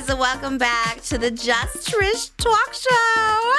guys. Welcome back to the Just Trish Talk Show.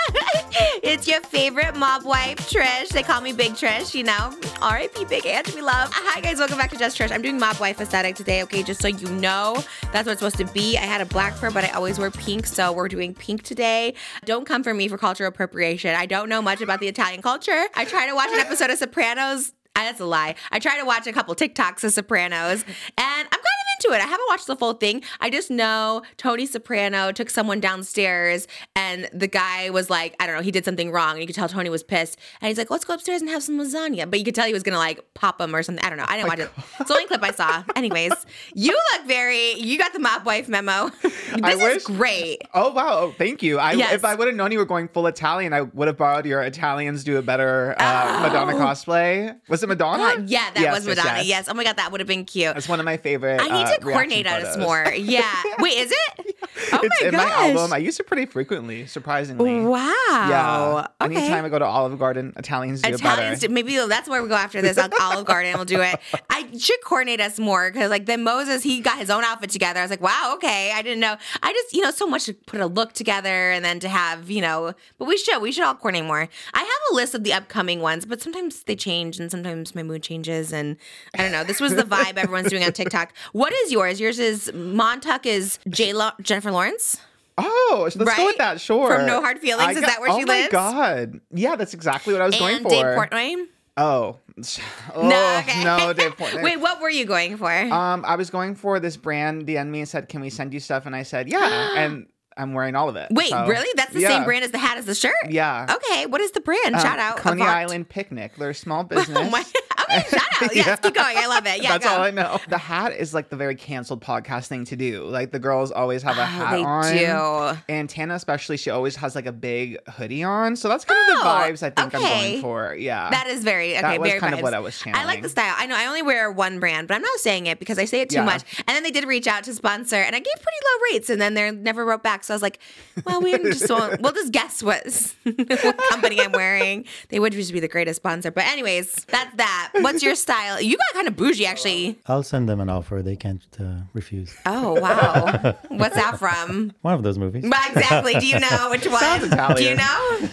it's your favorite mob wife, Trish. They call me Big Trish, you know. R.I.P. Big Ang, we love. Hi, guys. Welcome back to Just Trish. I'm doing mob wife aesthetic today, okay? Just so you know, that's what it's supposed to be. I had a black fur, but I always wear pink, so we're doing pink today. Don't come for me for cultural appropriation. I don't know much about the Italian culture. I try to watch an episode of Sopranos. Ah, That's a lie. I try to watch a couple TikToks of Sopranos, and I'm kind into it. I haven't watched the full thing. I just know Tony Soprano took someone downstairs, and the guy was like, I don't know, he did something wrong. And you could tell Tony was pissed, and he's like, let's go upstairs and have some lasagna. But you could tell he was gonna like pop him or something. I don't know. I didn't watch it. It's the only clip I saw. Anyways, you look very. You got the mob wife memo. this I is wish- great. Oh wow! Oh, thank you. I, Yes. If I would have known you were going full Italian, I would have borrowed your Italians do a better uh, Madonna Oh. cosplay. Was it Madonna? Uh, yeah, that Yes, was yes, Madonna. Yes. Oh my god, that would have been cute. That's one of my favorite. I need to coordinate us more. Yeah. Wait, is it? Oh it's my in gosh. my album. I use it pretty frequently, surprisingly. Wow. Yeah. Okay. Anytime I go to Olive Garden, Italians do Italians, it better. maybe that's where we go after this. I'll- Olive Garden we'll do it. I should coordinate us more because, like, then Moses, he got his own outfit together. I was like, wow, okay. I didn't know. I just, you know, so much to put a look together and then to have, you know, but we should, we should all coordinate more. I have a list of the upcoming ones, but sometimes they change and sometimes my mood changes. And I don't know. This was the vibe everyone's doing on TikTok. What is yours? Yours is Montauk is J Lo, Jennifer Lawrence. Oh, let's go with that. Sure. From No Hard Feelings? I Is got- that where she oh lives? Oh my god! Yeah, that's exactly what I was going and for. Dave Portnoy. Oh, oh No, okay. no, Dave Portnoy. Wait, what were you going for? Um, I was going for this brand. DM'd me and said, "Can we send you stuff?" And I said, "Yeah," and I'm wearing all of it. Wait, So, really? That's the yeah. same brand as the hat as the shirt? Yeah. Okay, what is the brand? Um, Shout out. Coney Avant. Island Picnic. They're a small business. Oh my. Okay, shout out. Yes, Yeah. keep going. I love it. Yeah, That's go. all I know. The hat is like the very canceled podcast thing to do. Like the girls always have a Oh, hat they on. do. And Tana, especially, she always has like a big hoodie on. So that's kind of the Oh, vibes I think I'm going for. Yeah. That is very okay. That was very kind of what I was channeling. I like the style. I know I only wear one brand, but I'm not saying it because I say it too Yeah. much. And then they did reach out to sponsor, and I gave pretty low rates, and then they never wrote back. So I was like, well, we just won't. We'll just guess what what company I'm wearing. They would just be the greatest sponsor. But anyways, that's that. What's your style? You got kind of bougie, actually. I'll send them an offer. They can't uh, refuse. Oh wow, what's that from? One of those movies. Well, exactly. Do you know which one? Sounds Italian. Do you know?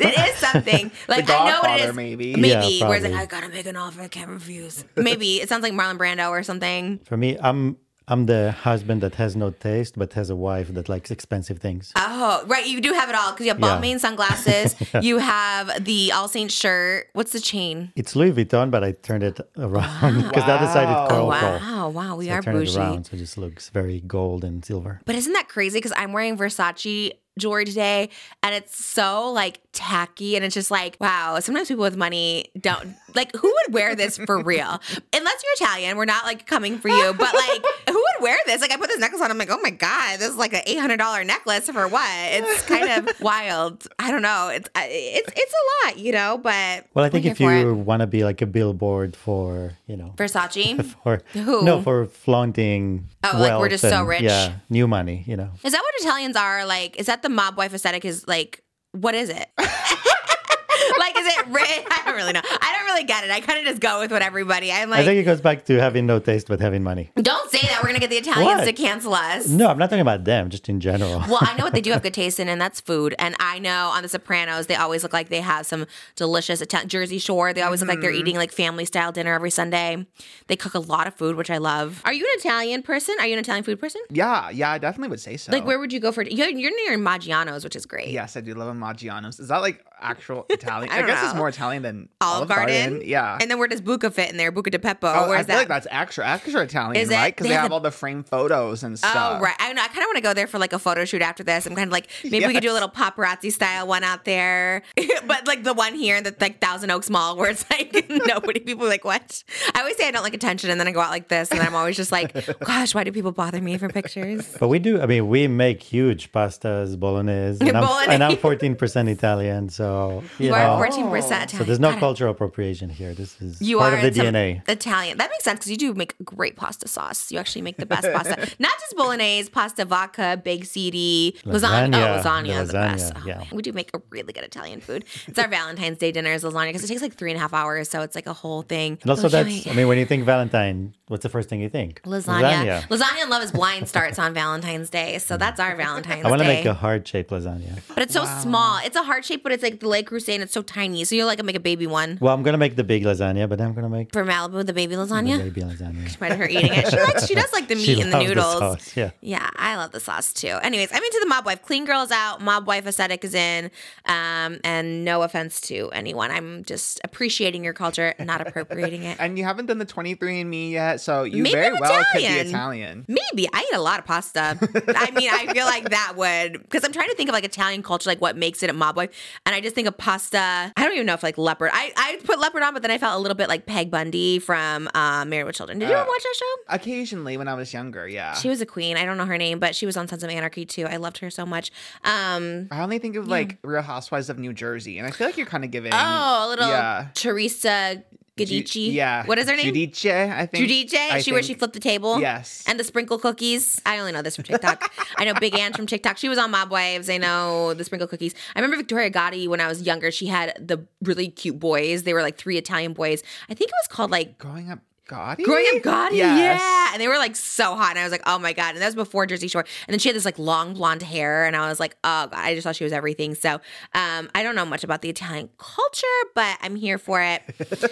it is something. Like I know what it Godfather, is. maybe. Maybe. Yeah, where it's like. I gotta make an offer, I can't refuse. Maybe it sounds like Marlon Brando or something. For me, I'm I'm the husband that has no taste but has a wife that likes expensive things. Oh, right. You do have it all because you have Yeah. Balmain sunglasses. You have the All Saints shirt. What's the chain? It's Louis Vuitton, but I turned it around because the other side is Wow. coral wow, gold. wow, we So I are turned bougie. it around, so it just looks very gold and silver. But isn't that crazy? Because I'm wearing Versace jewelry today, and it's so like tacky, and it's just like, wow. Sometimes people with money don't like. Who would wear this for real? Unless you're Italian, we're not like coming for you. But like, who would wear this? Like, I put this necklace on. I'm like, oh my god, this is like an eight hundred dollar necklace for what? It's kind of wild. I don't know. It's it's it's a lot, you know. But Well, I think if you want to be like a billboard for, you know, Versace. for Who? no, for flaunting Oh, like, we're just so and, rich? Yeah, new money, you know. Is that what Italians are like? Is that the mob wife aesthetic? Is like, what is it? like, is it rich? I don't really know. I don't really get it. I kind of just go with what everybody. I'm like. I think it goes back to having no taste but having money. don't say that. We're gonna get the Italians to cancel us. No, I'm not talking about them, just in general. Well, I know what they do have good taste in, and that's food. And I know on The Sopranos, they always look like they have some delicious Italian Jersey Shore. They always look like they're Mm-hmm. eating like family style dinner every Sunday. They cook a lot of food, which I love. Are you an Italian person? Are you an Italian food person? Yeah, yeah, I definitely would say so. Like, where would you go for? You're, you're near Maggiano's, which is great. Yes, I do love a Maggiano's. Is that like actual Italian? I I, don't guess it's more Italian than Olive Garden. Yeah. And then where does Buca fit in there? Buca di Beppo. Oh, Where's I feel that? like that's extra, extra Italian, Is it? right? Because They they, have have all the framed photos and oh, stuff. Oh right, I know. I kind of want to go there for like a photo shoot after this. I'm kind of like maybe we could do a little paparazzi style one out there, but like the one here in the like Thousand Oaks Mall where it's like nobody. People are like what? I always say I don't like attention, and then I go out like this, and I'm always just like, gosh, why do people bother me for pictures? But we do. I mean, we make huge pastas, bolognese, and, I'm, and I'm 14% Italian. So So you, You know, 14% Italian. so there's no Got cultural appropriation here. This is You part are of the DNA. Italian. That makes sense because you do make great pasta sauce. You actually make the best pasta. Not just bolognese, pasta vodka, baked ziti, lasagna. Lasagna. Oh, lasagna is the Lasagna, best. Oh, yeah. man. We do make a really good Italian food. It's our Valentine's Day dinner is lasagna because it takes like three and a half hours. So it's like a whole thing. And also, that's. I mean, when you think Valentine, what's the first thing you think? lasagna. lasagna. and Love is Blind starts on Valentine's Day. So that's our Valentine's I want to Day. make a heart shaped lasagna. but it's so small. It's a heart shape, but it's like the Le Creuset and it's so tiny. So you're like, I make a baby one. Well, I'm going to make the big lasagna, but then I'm going to make For Malibu, the baby lasagna. the baby lasagna. Despite her eating it. She likes she does like the meat She and the loves the noodles. sauce, yeah. Yeah, I love the sauce too. Anyways, I'm into the mob wife. Clean girls out, mob wife aesthetic is in. Um, and no offense to anyone. I'm just appreciating your culture, not appropriating it. And you haven't done the 23andMe yet, so you Maybe very I'm well could be Italian. Italian. Maybe I eat a lot of pasta. I mean, I feel like that would because I'm trying to think of like Italian culture, like what makes it a mob wife, and I just think of pasta. I don't even know if like leopard. I I put leopard on, but then I felt a little bit like Peg Bundy from uh, Married with Children. Did you Uh, ever watch that show? Occasionally when I was younger, yeah. She was a queen. I don't know her name, but she was on Sons of Anarchy too. I loved her so much. Um, I only think of like Real Housewives of New Jersey, and I feel like you're kind of giving. oh, a little Yeah. Teresa Ju- Giudice. yeah. What is her name? Judice, I think. Judice. I She where she flipped the table. Yes. And the sprinkle cookies. I only know this from TikTok. I know Big Ann from TikTok. She was on Mob Wives. I know the sprinkle cookies. I remember Victoria Gotti when I was younger. She had the really cute boys. They were like three Italian boys. I think it was called like Growing up Gotti? Growing Up Gotti, Yes. yeah. And they were like so hot. And I was like, oh my God. And that was before Jersey Shore. And then she had this like long blonde hair. And I was like, oh God, I just thought she was everything. So um, I don't know much about the Italian culture, but I'm here for it.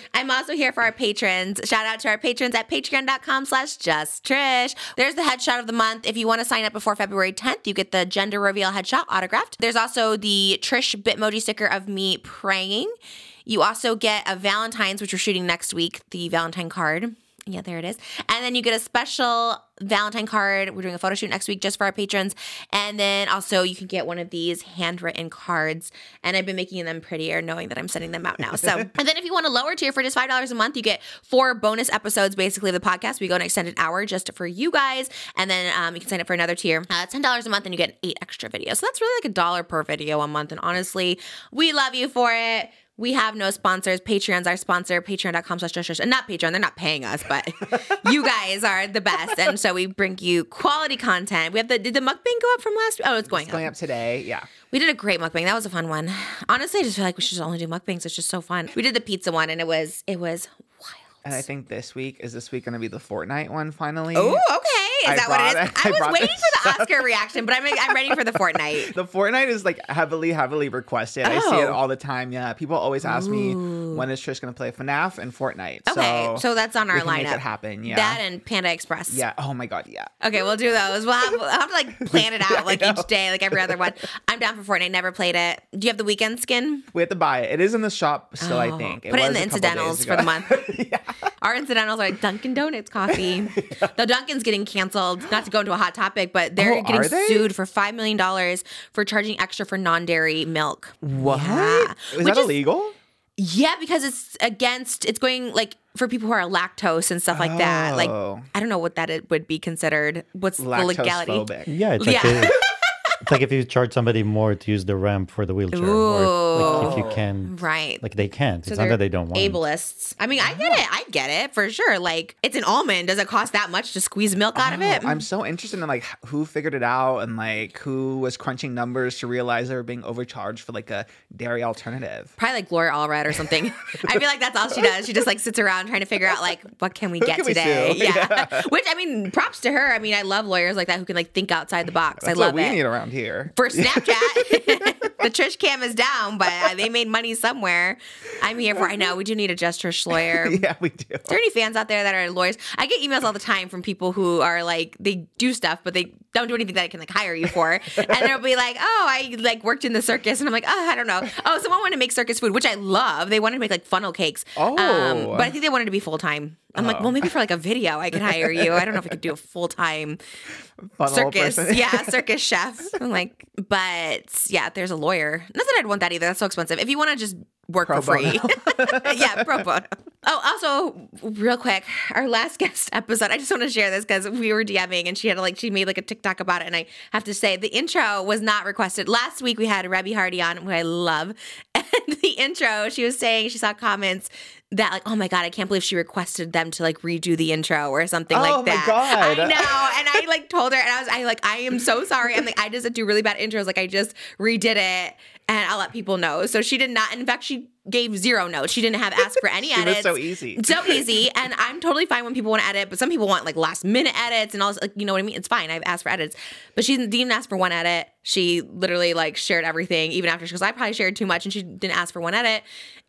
I'm also here for our patrons. Shout out to our patrons at patreon.com slash just Trish. There's the headshot of the month. If you want to sign up before February 10th, you get the gender reveal headshot autographed. There's also the Trish Bitmoji sticker of me praying. You also get a Valentine's, which we're shooting next week, the Valentine card. Yeah, there it is. And then you get a special Valentine card. We're doing a photo shoot next week just for our patrons. And then also you can get one of these handwritten cards. And I've been making them prettier knowing that I'm sending them out now. So, and then if you want a lower tier for just $5 a month, you get four bonus episodes basically of the podcast. We go an extended hour just for you guys. And then um, you can sign up for another tier. Uh, $10 a month and you get eight extra videos. So that's really like a dollar per video a month. And honestly, we love you for it. We have no sponsors. Patreon's our sponsor, patreon.com slash just and not Patreon. They're not paying us, but you guys are the best. And so we bring you quality content. We have the did the mukbang go up from last week? Oh, it's going It's going up. up today. Yeah. We did a great mukbang. That was a fun one. Honestly, I just feel like we should only do mukbangs. It's just so fun. We did the pizza one and it was it was wild. And I think this week is this week going to be the Fortnite one finally. Oh, okay. Is I that what it brought is? it- I, I was waiting for the up. Oscar reaction, but I'm I'm ready for the Fortnite. The Fortnite is like heavily, heavily requested. I see it Oh. all the time. Yeah, people always ask me when is Trish going to play FNAF and Fortnite. Okay, so, so, that's on our lineup. make it happen. Yeah. That and Panda Express. yeah. Oh my God. Yeah. Okay, we'll do those. We'll have, we'll have to like plan it out like each day, like every other one. I'm down for Fortnite. Never played it. Do you have the Weeknd skin? We have to buy it. It is in the shop still. I Oh, think. Put it in the a couple days incidentals for the month. Our incidentals are like Dunkin' Donuts coffee. Though Dunkin's getting canceled. Not to go into a hot topic, but they're Oh, getting they? sued for five million dollars for charging extra for non-dairy milk. what? Yeah. Is Which that illegal? Yeah, because it's against. It's going like for people who are lactose and stuff like that. Like Oh. I don't know what that it would be considered. What's the legality? Lactose phobic. Yeah, it's like, Yeah. A- it's like if you charge somebody more to use the ramp for the wheelchair, or like if you can, Right. like they can't. So it's not they're that they don't want. ableists. I mean, I get it. I get it for sure. Like, it's an almond. Does it cost that much to squeeze milk out of Oh, it? I'm so interested in like who figured it out and like who was crunching numbers to realize they were being overcharged for like a dairy alternative. Probably like Gloria Allred or something. I feel like that's all she does. She just like sits around trying to figure out like what can we get can we today. Yeah. Which I mean, props to her. I mean, I love lawyers like that who can like think outside the box. That's I love what we it. need around here. For Snapchat, the Trish cam is down, but uh, they made money somewhere. I'm here for. I know we do need a just Trish lawyer. yeah, we do. Is there any fans out there that are lawyers? I get emails all the time from people who are like they do stuff, but they don't do anything that I can like hire you for. and they'll be like, "Oh, I like worked in the circus," and I'm like, "Oh, I don't know." Oh, someone wanted to make circus food, which I love. They wanted to make like funnel cakes. Um, Oh. but I think they wanted to be full time. I'm like, Oh. well, maybe for like a video, I could hire you. I don't know if I could do a full time circus. person. yeah, circus chef. I'm like, but yeah, there's a lawyer. Not that I'd want that either. That's so expensive. If you want to just work Pro for free. yeah, pro bono. Oh, also, real quick, our last guest episode. I just want to share this because we were DMing and she had like she made like a TikTok about it, and I have to say the intro was not requested. Last week we had Reby Hardy on, who I love, And the intro, she was saying she saw comments that like, oh my god, I can't believe she requested them to like redo the intro or something Oh like my that. God. I know, and I like told her, and I was, I like, I am so sorry. I'm like, I just do really bad intros. Like, I just redid it, and I'll let people know. So she did not. In fact, she gave zero notes. She didn't have asked for any edits. so easy. So easy, and I'm totally fine when people want to edit, but some people want like last minute edits and all. this, Like, you know what I mean? It's fine. I've asked for edits, but she didn't even ask for one edit. She literally like shared everything, even after she because I probably shared too much, and she didn't ask for one edit.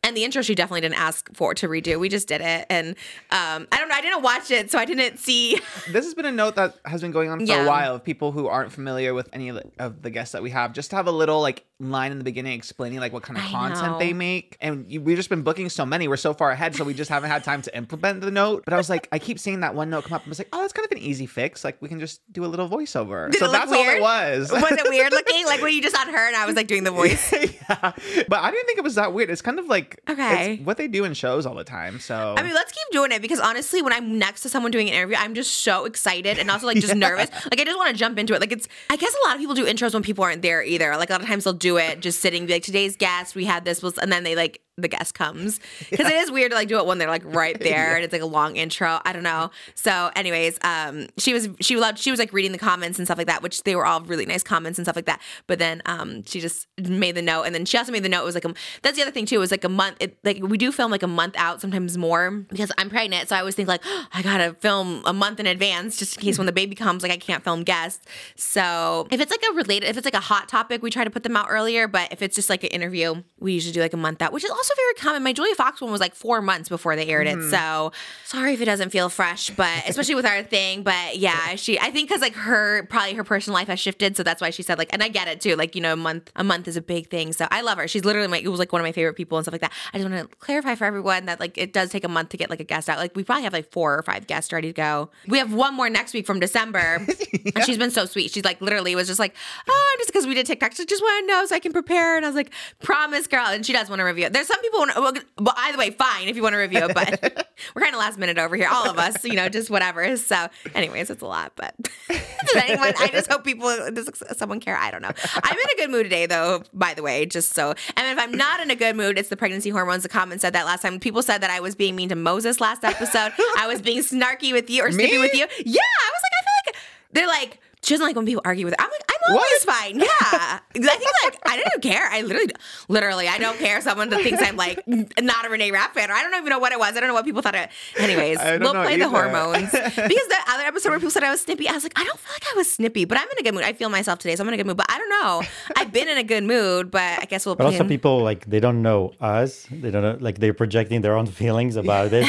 And the intro, she definitely didn't ask for to redo. We just did it, and um, I don't know. I didn't watch it, so I didn't see. This has been a note that has been going on for Yeah. a while of people who aren't familiar with any of the, of the guests that we have. Just to have a little like line in the beginning explaining like what kind of I content know. they make. And you, we've just been booking so many. We're so far ahead, so we just haven't had time to implement the note. But I was like, I keep seeing that one note come up. I was like, oh, that's kind of an easy fix. Like we can just do a little voiceover. Did so that's all weird? it was. Was it weird looking? Like when you just on her, and I was like doing the voice. yeah, but I didn't think it was that weird. It's kind of like Okay. it's what they do in shows all the time. So I mean, let's keep doing it because honestly, when I'm next to someone doing an interview, I'm just so excited and also like just nervous. Like I just want to jump into it. Like it's, I guess a lot of people do intros when people aren't there either. Like a lot of times they'll do it just sitting, like today's guest, we had this, was, and then they like the guest comes because it is weird to like do it when they're like right there and it's like a long intro. I don't know. So, anyways, um, she was she loved she was like reading the comments and stuff like that, which they were all really nice comments and stuff like that. But then um, she just made the note, and then she also made the note. It was like a, that's the other thing too. It was like a month. It, like we do film like a month out, sometimes more because I'm pregnant. So I always think like I gotta film a month in advance just in case when the baby comes, like I can't film guests. So if it's like a related, if it's like a hot topic, we try to put them out earlier. But if it's just like an interview, we usually do like a month out, which is also very common. My Julia Fox one was like four months before they aired it. Mm-hmm. So sorry if it doesn't feel fresh, but especially with our thing. But yeah, she I think because like her probably her personal life has shifted, so that's why she said like, and I get it too. Like you know, a month a month is a big thing. So I love her. She's literally my it was like one of my favorite people and stuff like that. I just want to clarify for everyone that like it does take a month to get like a guest out. Like we probably have like four or five guests ready to go. We have one more next week from December, and she's been so sweet. She's like literally was just like, oh, just because we did TikTok, she just want to know so I can prepare. And I was like, promise, girl. And she does want to review it. There's some people, well, well, either way, fine if you want to review it, but we're kind of last minute over here, all of us, you know, just whatever. So, anyways, it's a lot, but does anyone? I just hope people, does someone care? I don't know. I'm in a good mood today, though. By the way, just so, and if I'm not in a good mood, it's the pregnancy hormones. The comment said that last time. People said that I was being mean to Moses last episode. I was being snarky with you or snippy with you. Yeah, I was like, I feel like they're like. She doesn't like when people argue with her. I'm like, I'm always What? fine. Yeah. I think like I don't care. I literally, literally, I don't care. Someone that thinks I'm like not a Renee Rapp fan, or I don't even know what it was. I don't know what people thought it. Anyways, we'll know play the hormones because the other episode where people said I was snippy, I was like, I don't feel like I was snippy, but I'm in a good mood. I feel myself today, so I'm in a good mood. But I don't know. I've been in a good mood, but I guess we'll. But also, plan- people like they don't know us. They don't know, like they're projecting their own feelings about it.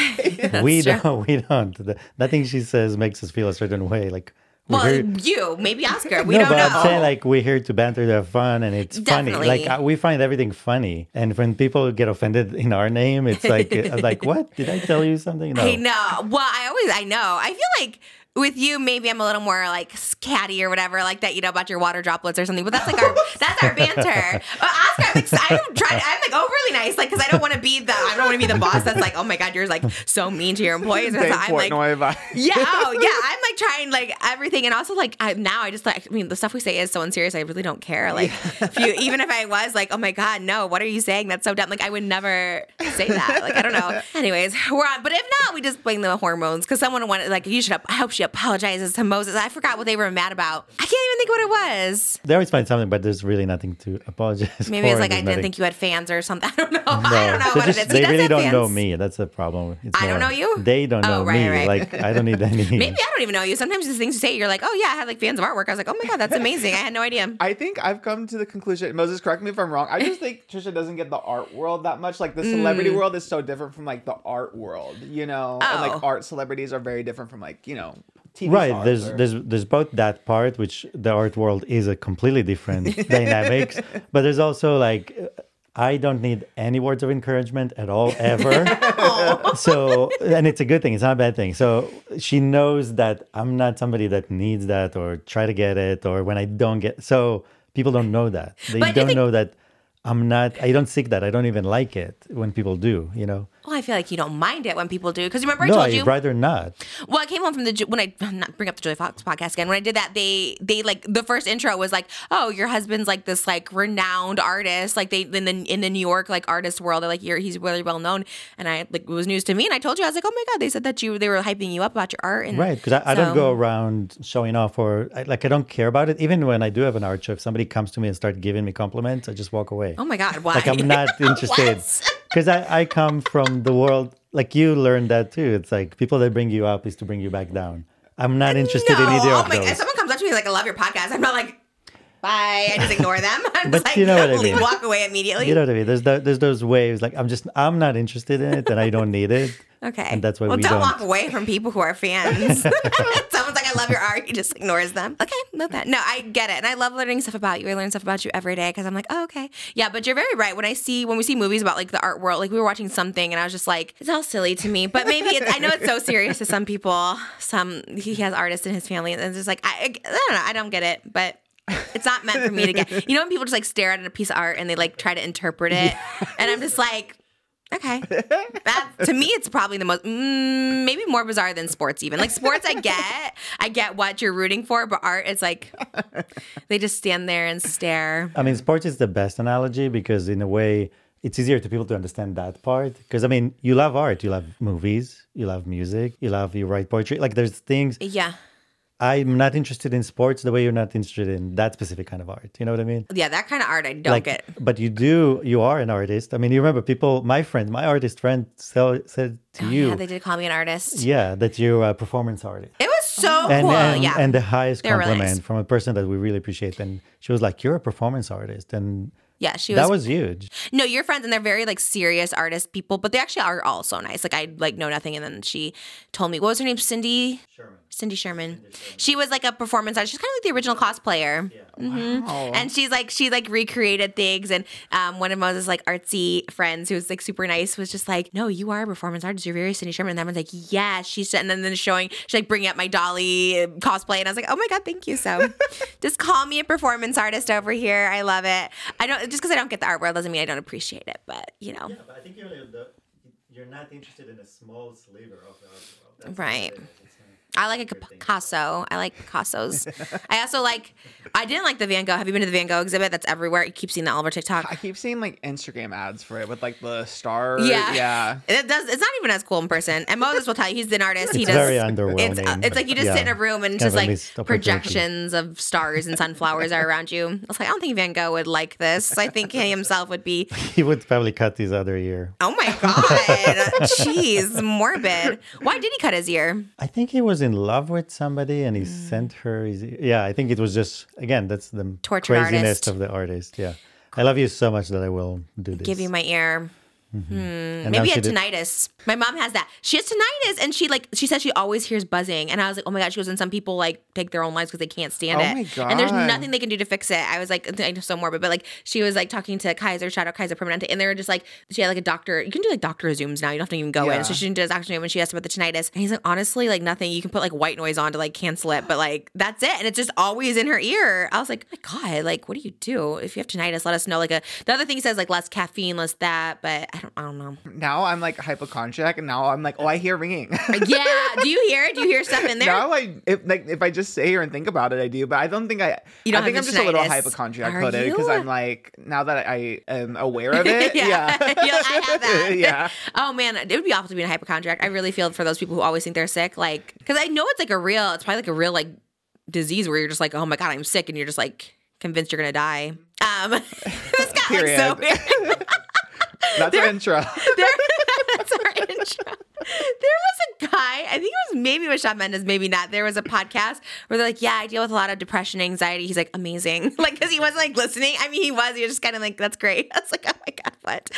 we true. don't. We don't. The, nothing she says makes us feel a certain way. Like we're Well, here- you maybe Oscar. We no, don't but know. I'm saying like we're here to banter, to have fun, and it's Definitely. funny. Like uh, we find everything funny, and when people get offended in our name, it's like, uh, like what did I tell you something? No. I know. Well, I always I know. I feel like with you, maybe I'm a little more like catty or whatever, like that. You know about your water droplets or something. But that's like our that's our banter. But Oscar, I'm, ex- I'm trying. I'm like overly nice, like because I don't want to be the I don't want to be the boss that's like, oh my god, you're like so mean to your employees. So I'm like. Yeah, oh yeah. I'm like trying like everything, and also like I, now I just like I mean the stuff we say is so unserious. I really don't care. Like if you even if I was like, oh my god, no, what are you saying? That's so dumb. Like I would never say that. Like I don't know. Anyways, we're on. But if not, we just blame the hormones because someone wanted like you should. I hope she apologizes to Moses. I forgot what they were mad about. I can't even think what it was. They always find something, but there's really nothing to apologize Maybe for. it's like I There's didn't nothing- think you had fans or something. I don't know. No, I don't know they what just- it is. They really don't fans. know me. That's the problem. It's I don't know you? They don't Oh, know right, me. right. Like I don't need any. Maybe I don't even know you. Sometimes the things you say, you're like, oh yeah, I had like fans of artwork. I was like, oh my god, that's amazing. I had no idea. I think I've come to the conclusion. Moses, correct me if I'm wrong. I just think Trisha doesn't get the art world that much. Like the celebrity Mm. world is so different from like the art world, you know. oh. And Oh. like art celebrities are very different from like you know TV right there's or- there's there's both that part which the art world is a completely different dynamics but there's also like i don't need any words of encouragement at all ever so and it's a good thing it's not a bad thing so she knows that i'm not somebody that needs that or try to get it or when i don't get so people don't know that they But do don't think- know that I'm not. I don't seek that. I don't even like it when people do. You know. Well, I feel like you don't mind it when people do because remember I no, told I'd you. rather not. Well, I came home from the when I not bring up the Julie Fox podcast again. When I did that, they they like the first intro was like, "Oh, your husband's like this like renowned artist, like they in the in the New York like artist world. They're like, you're he's really well known." And I like it was news to me, and I told you I was like, "Oh my god!" They said that you they were hyping you up about your art, and Right, because I, I don't go around showing off or I, like I don't care about it. Even when I do have an art show, if somebody comes to me and start giving me compliments, I just walk away. Oh my god, why? like I'm not interested? because I, I come from the world like you learned that too. It's like people that bring you up is to bring you back down. I'm not interested in either oh of my those. If someone comes up to me like, "I love your podcast," I'm not like, "Bye." I just ignore them. I'm But just like, you know what I mean. walk away immediately. You know what I mean? There's the, there's those waves like I'm just I'm not interested in it and I don't need it. Okay. And that's why well, we don't, don't. walk away from people who are fans. Someone's like, I love your art. He just ignores them. Okay, love that. No, I get it. And I love learning stuff about you. I learn stuff about you every day because I'm like, oh, okay. Yeah, but you're very right. When I see, when we see movies about like the art world, like we were watching something and I was just like, it's all silly to me. But maybe it's, I know it's so serious to some people. Some, he has artists in his family and it's just like, I, I don't know. I don't get it. But it's not meant for me to get. You know when people just like stare at a piece of art and they like try to interpret it, and I'm just like, okay. That to me, it's probably the most mm, maybe more bizarre than sports. Even like sports, I get, I get what you're rooting for, but art, it's like they just stand there and stare. I mean, sports is the best analogy because in a way it's easier to people to understand that part. Because I mean, you love art, you love movies, you love music, you love you write poetry. Like there's things Yeah, I'm not interested in sports the way you're not interested in that specific kind of art. You know what I mean? yeah, that kind of art I don't like, get. but you do. You are an artist. I mean, you remember people. My friend, my artist friend, so, said to oh, you, Oh, Yeah, they did call me an artist. yeah, that you're a performance artist. It was so and, cool. and, yeah, and the highest They're really compliment nice. from a person that we really appreciate. And she was like, "You're a performance artist," and yeah, she was. that was huge. No, your friends, and they're very like serious artist people, but they actually are all so nice. Like I like know nothing, and then she told me what was her name, Cindy. Sherman. Cindy Sherman. She was like a performance artist. She's kind of like the original cosplayer. Mhm. Wow. And she's like she like recreated things. And um, one of Moses' like artsy friends who was like super nice was just like, "No, you are a performance artist. You're very Cindy Sherman." And that one's like, "Yeah." She's and then then showing she like bringing up my Dolly cosplay, and I was like, "Oh my god, thank you." So just call me a performance artist over here. I love it. I don't just because I don't get the art world doesn't mean I don't appreciate it. But you know, but I think you're you're not interested in a small sliver of the art world. right. I like a Picasso. I like Picassos. I also like. I didn't like the Van Gogh. Have you been to the Van Gogh exhibit? That's everywhere. You keep seeing that all over TikTok. I keep seeing like Instagram ads for it with like the star. Yeah. Yeah. It does. It's not even as cool in person. And Moses will tell you he's an artist. he It's does. very It's, underwhelming. it's like you just Yeah. sit in a room and Kind just like projections of stars and sunflowers are around you. I was like, I don't think Van Gogh would like this. I think he himself would be. He would probably cut his other ear. Oh my god, jeez, morbid. Why did he cut his ear? I think he was in love with somebody and he Mm. sent her his Yeah, I think it was just again, that's the Tortured craziness artist. of the artist. Yeah. I love you so much that I will do this. Give you my ear. Mm-hmm. Hmm. And now Maybe she had did- tinnitus. My mom has that. She has tinnitus, and she like she says she always hears buzzing. And I was like, oh my god. She goes, and some people like take their own lives because they can't stand Oh it. And there's nothing they can do to fix it. I was like, I know so morbid, but like she was like talking to Kaiser, shout out Kaiser Permanente, and they were just like, she had like a doctor. You can do like doctor zooms now. You don't have to even go Yeah. in. So she did a doctor zoom, and she asked about the tinnitus, and he's like, honestly, like nothing. You can put like white noise on to like cancel it, but like that's it, and it's just always in her ear. I was like, oh my god, like what do you do if you have tinnitus? Let us know. Like a the other thing he says like less caffeine, less that, but I don't, I don't know. Now I'm like hypochondriac, and now I'm like, oh, I hear ringing. yeah. Do you hear it? Do you hear stuff in there? now I if like if I just say here and think about it, I do. But I don't think I. You don't I think I'm just a little hypochondriac coded because? I'm like now that I am aware of it. yeah. yeah. Like, I have that. yeah. Oh man, it would be awful to be a hypochondriac. I really feel for those people who always think they're sick. Like, because I know it's like a real, it's probably like a real like disease where you're just like, oh my god, I'm sick, and you're just like convinced you're gonna die. Um, this got like so weird. That's an intro. That's our intro. There was a guy, I think it was maybe was Mendes, maybe not. There was a podcast where they're like, "Yeah, I deal with a lot of depression, anxiety." He's like, "Amazing," like because he wasn't like listening. I mean, he was. He was just kind of like, "That's great." I was like, "Oh my god, what?"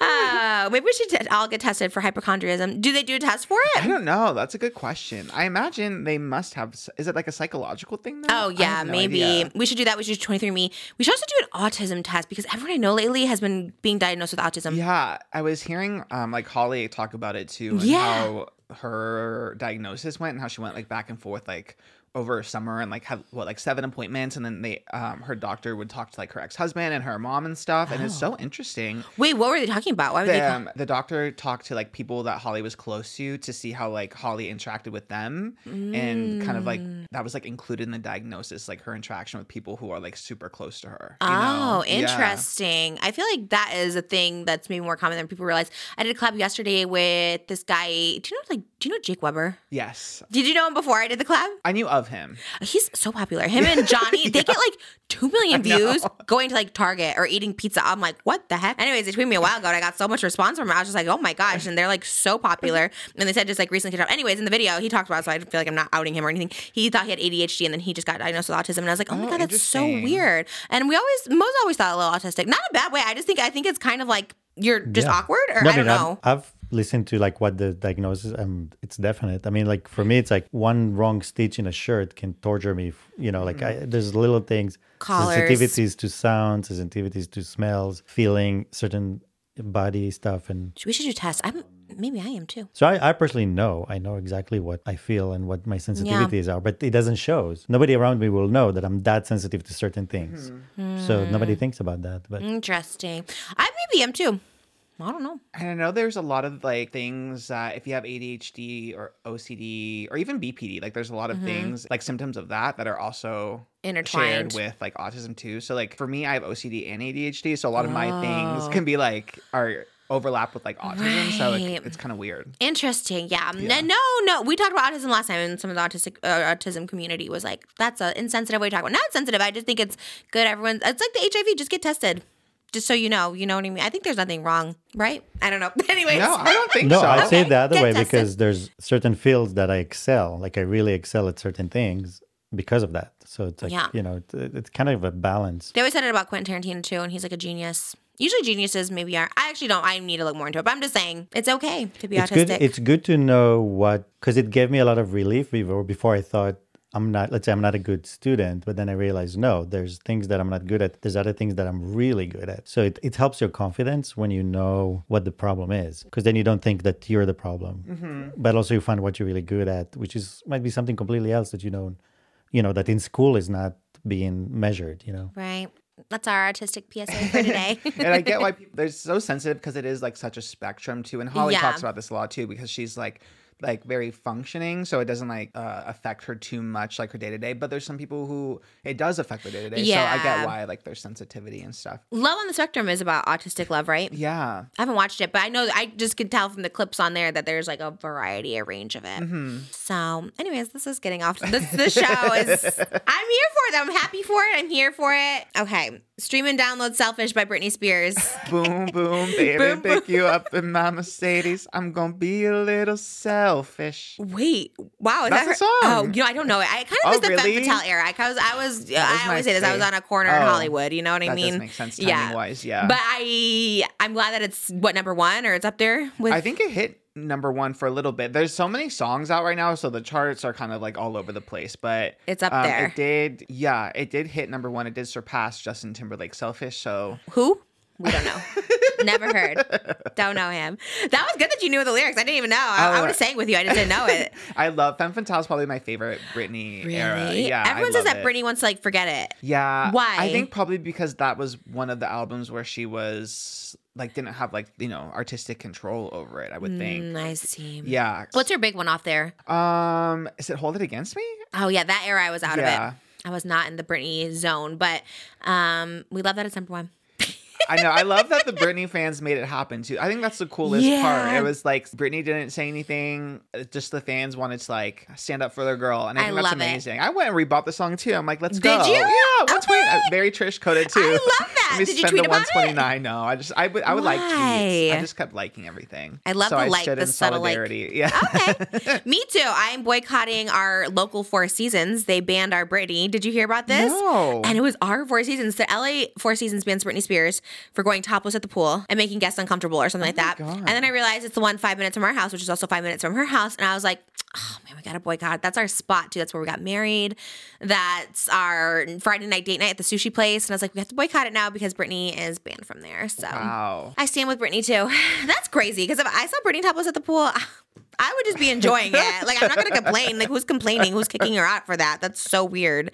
Uh, maybe we should t- all get tested for hypochondriacism. Do they do a test for it? I don't know. That's a good question. I imagine they must have. Is it like a psychological thing? Though? Oh yeah, no maybe idea. we should do that. We should do 23andMe. We should also do an autism test because everyone I know lately has been being diagnosed with autism. Yeah, I was hearing um like Holly talk about it too, and Yeah. how her diagnosis went and how she went like back and forth like over summer and like had what like seven appointments, and then they um her doctor would talk to like her ex husband and her mom and stuff, and it's so interesting. Wait, what were they talking about? Why were they? The, call- um, the doctor talked to like people that Holly was close to to see how like Holly interacted with them, and kind of like Mm. that was like included in the diagnosis, like her interaction with people who are like super close to her. you Oh, know? Yeah. interesting. I feel like that is a thing that's maybe more common than people realize. I did a collab yesterday with this guy. Do you know like do you know Jake Webber? Yes, Did you know him before I did the collab? I knew of him. He's so popular. Him and Johnny, they get like two million views going to like Target or eating pizza. I'm like, what the heck? Anyways, it tweeted me a while ago and I got so much response from him. I was just like, oh my gosh. And they're like so popular. And they said just like recently. Anyways, in the video, he talked about it, so I feel like I'm not outing him or anything. He thought he had ADHD and then he just got diagnosed with autism. And I was like, oh my Oh, God, that's so weird. And we always, most always thought a little autistic. Not a bad way. I just think, I think it's kind of like you're just Yeah. awkward or No, I don't I've- know. I've, listened to like what the diagnosis and it's definite. I mean, like for me, it's like one wrong stitch in a shirt can torture me. You know, like I, mm-hmm. there's little things, Collars. sensitivities to sounds, sensitivities to smells, feeling certain body stuff, and we should do tests. I'm, maybe I am too. so I, I personally know. I know exactly what I feel and what my sensitivities are, but it doesn't show. Nobody around me will know that I'm that sensitive to certain things. Mm-hmm. So nobody mm. thinks about that. But Interesting. I maybe am too. I don't know. And I know there's a lot of like things that if you have ADHD or OCD or even BPD, like there's a lot of things like symptoms of that that are also Intertwined. shared with like autism too. So like for me, I have OCD and ADHD, so a lot of my Oh. things can be like are overlap with like autism. So like, it's kind of weird. Interesting. Yeah. N- No, no. We talked about autism last time, and some of the autistic uh, autism community was like, "That's an insensitive way to talk about." Not sensitive. I just think it's good. Everyone. It's like the HIV. Just get tested. Just so you know. You know what I mean. I think there's nothing wrong, right? I don't know. Anyways. No, I don't think no, so. I'd say Okay, the other get way tested. because there's certain fields that I excel. Like I really excel at certain things because of that. So it's like Yeah. you know, it, it's kind of a balance. They always said it about Quentin Tarantino too, and he's like a genius. Usually geniuses maybe are. I actually don't. I need to look more into it, but I'm just saying it's okay to be It's autistic. good. It's good to know what because it gave me a lot of relief before. Before I thought I'm not. Let's say I'm not a good student, but then I realized no, there's things that I'm not good at. There's other things that I'm really good at. So it, it helps your confidence when you know what the problem is, because then you don't think that you're the problem, Mm-hmm. but also you find what you're really good at, which is might be something completely else that you don't, you know, that in school is not being measured. You know. right. That's our artistic PSA for today. and I get why people they're so sensitive because it is like such a spectrum too. And Holly Yeah. talks about this a lot too because she's like like very functioning, so it doesn't like uh, affect her too much like her day to day. But there's some people who it does affect their day to day. So I get why like their sensitivity and stuff. love on the Spectrum is about autistic love, right? Yeah. I haven't watched it, but I know I just can tell from the clips on there that there's like a variety, a range of it. Mm-hmm. So, anyways, this is getting off. This this show is. I'm here for it. I'm happy for it. I'm here for it. Okay, stream and download "Selfish" by Britney Spears. boom, boom, baby, Boom, pick you up in my Mercedes. I'm gonna be a little selfish. Wait, wow, is That's that her? the song. Oh, you know, I don't know. It. I kind of Oh, missed the really? Femme Fatale era. I was, I was, was I always say this. I was on a corner in Oh, Hollywood. You know what I that does mean? make sense timing-wise, yeah. But I, I'm glad that it's what number one or it's up there with. I think it hit number one for a little bit. There's so many songs out right now, so the charts are kind of like all over the place. But It's up um, there. It did, yeah, it did hit number one. It did surpass Justin Timberlake "Selfish." So Who? We don't know. Never heard. Don't know him. That was good that you knew the lyrics. I didn't even know. I, I Oh, would have sang with you. I just didn't know it. I love Femme Fatale is probably my favorite Britney era. Really? Yeah, I Everyone says that it. Britney wants to like forget it. Yeah. Why? I think probably because that was one of the albums where she was like didn't have like you know artistic control over it. I would think. Mm, I see. Yeah. What's your big one off there? Um, is it "Hold It Against Me"? Oh yeah, that era I was out Yeah. of it. I was not in the Britney zone, but um, we love that it's number one. I know. I love that the Britney fans made it happen too. I think that's the coolest part. It was like Britney didn't say anything. uh, Just the fans wanted to like stand up for their girl, and I I think that's love it. amazing. I went and rebought the song too. I'm like, let's Did go. Did you? Yeah. What's Okay. wait? Very Trish coded too. I love that. Let me Did you spend tweet the about it? 129. No, I just I would I would like tweets. I just kept liking everything. I love so the I like, the subtle, like- solidarity. Yeah. Okay, me too. I am boycotting our local Four Seasons. They banned our Britney. Did you hear about this? No. And it was our Four Seasons. The LA Four Seasons bans Britney Spears for going topless at the pool and making guests uncomfortable or something oh like that. Oh God. And then I realized it's the one five minutes from our house, which is also five minutes from her house. And I was like, oh man, we gotta boycott. That's our spot too. That's where we got married. That's our Friday night date night at the sushi place. And I was like, we have to boycott it now because Britney is banned from there. So Wow. I stand with Britney, too. That's crazy because if I saw Britney topless at the pool, I would just be enjoying it. Like I'm not gonna complain. Like who's complaining? Who's kicking her out for that? That's so weird.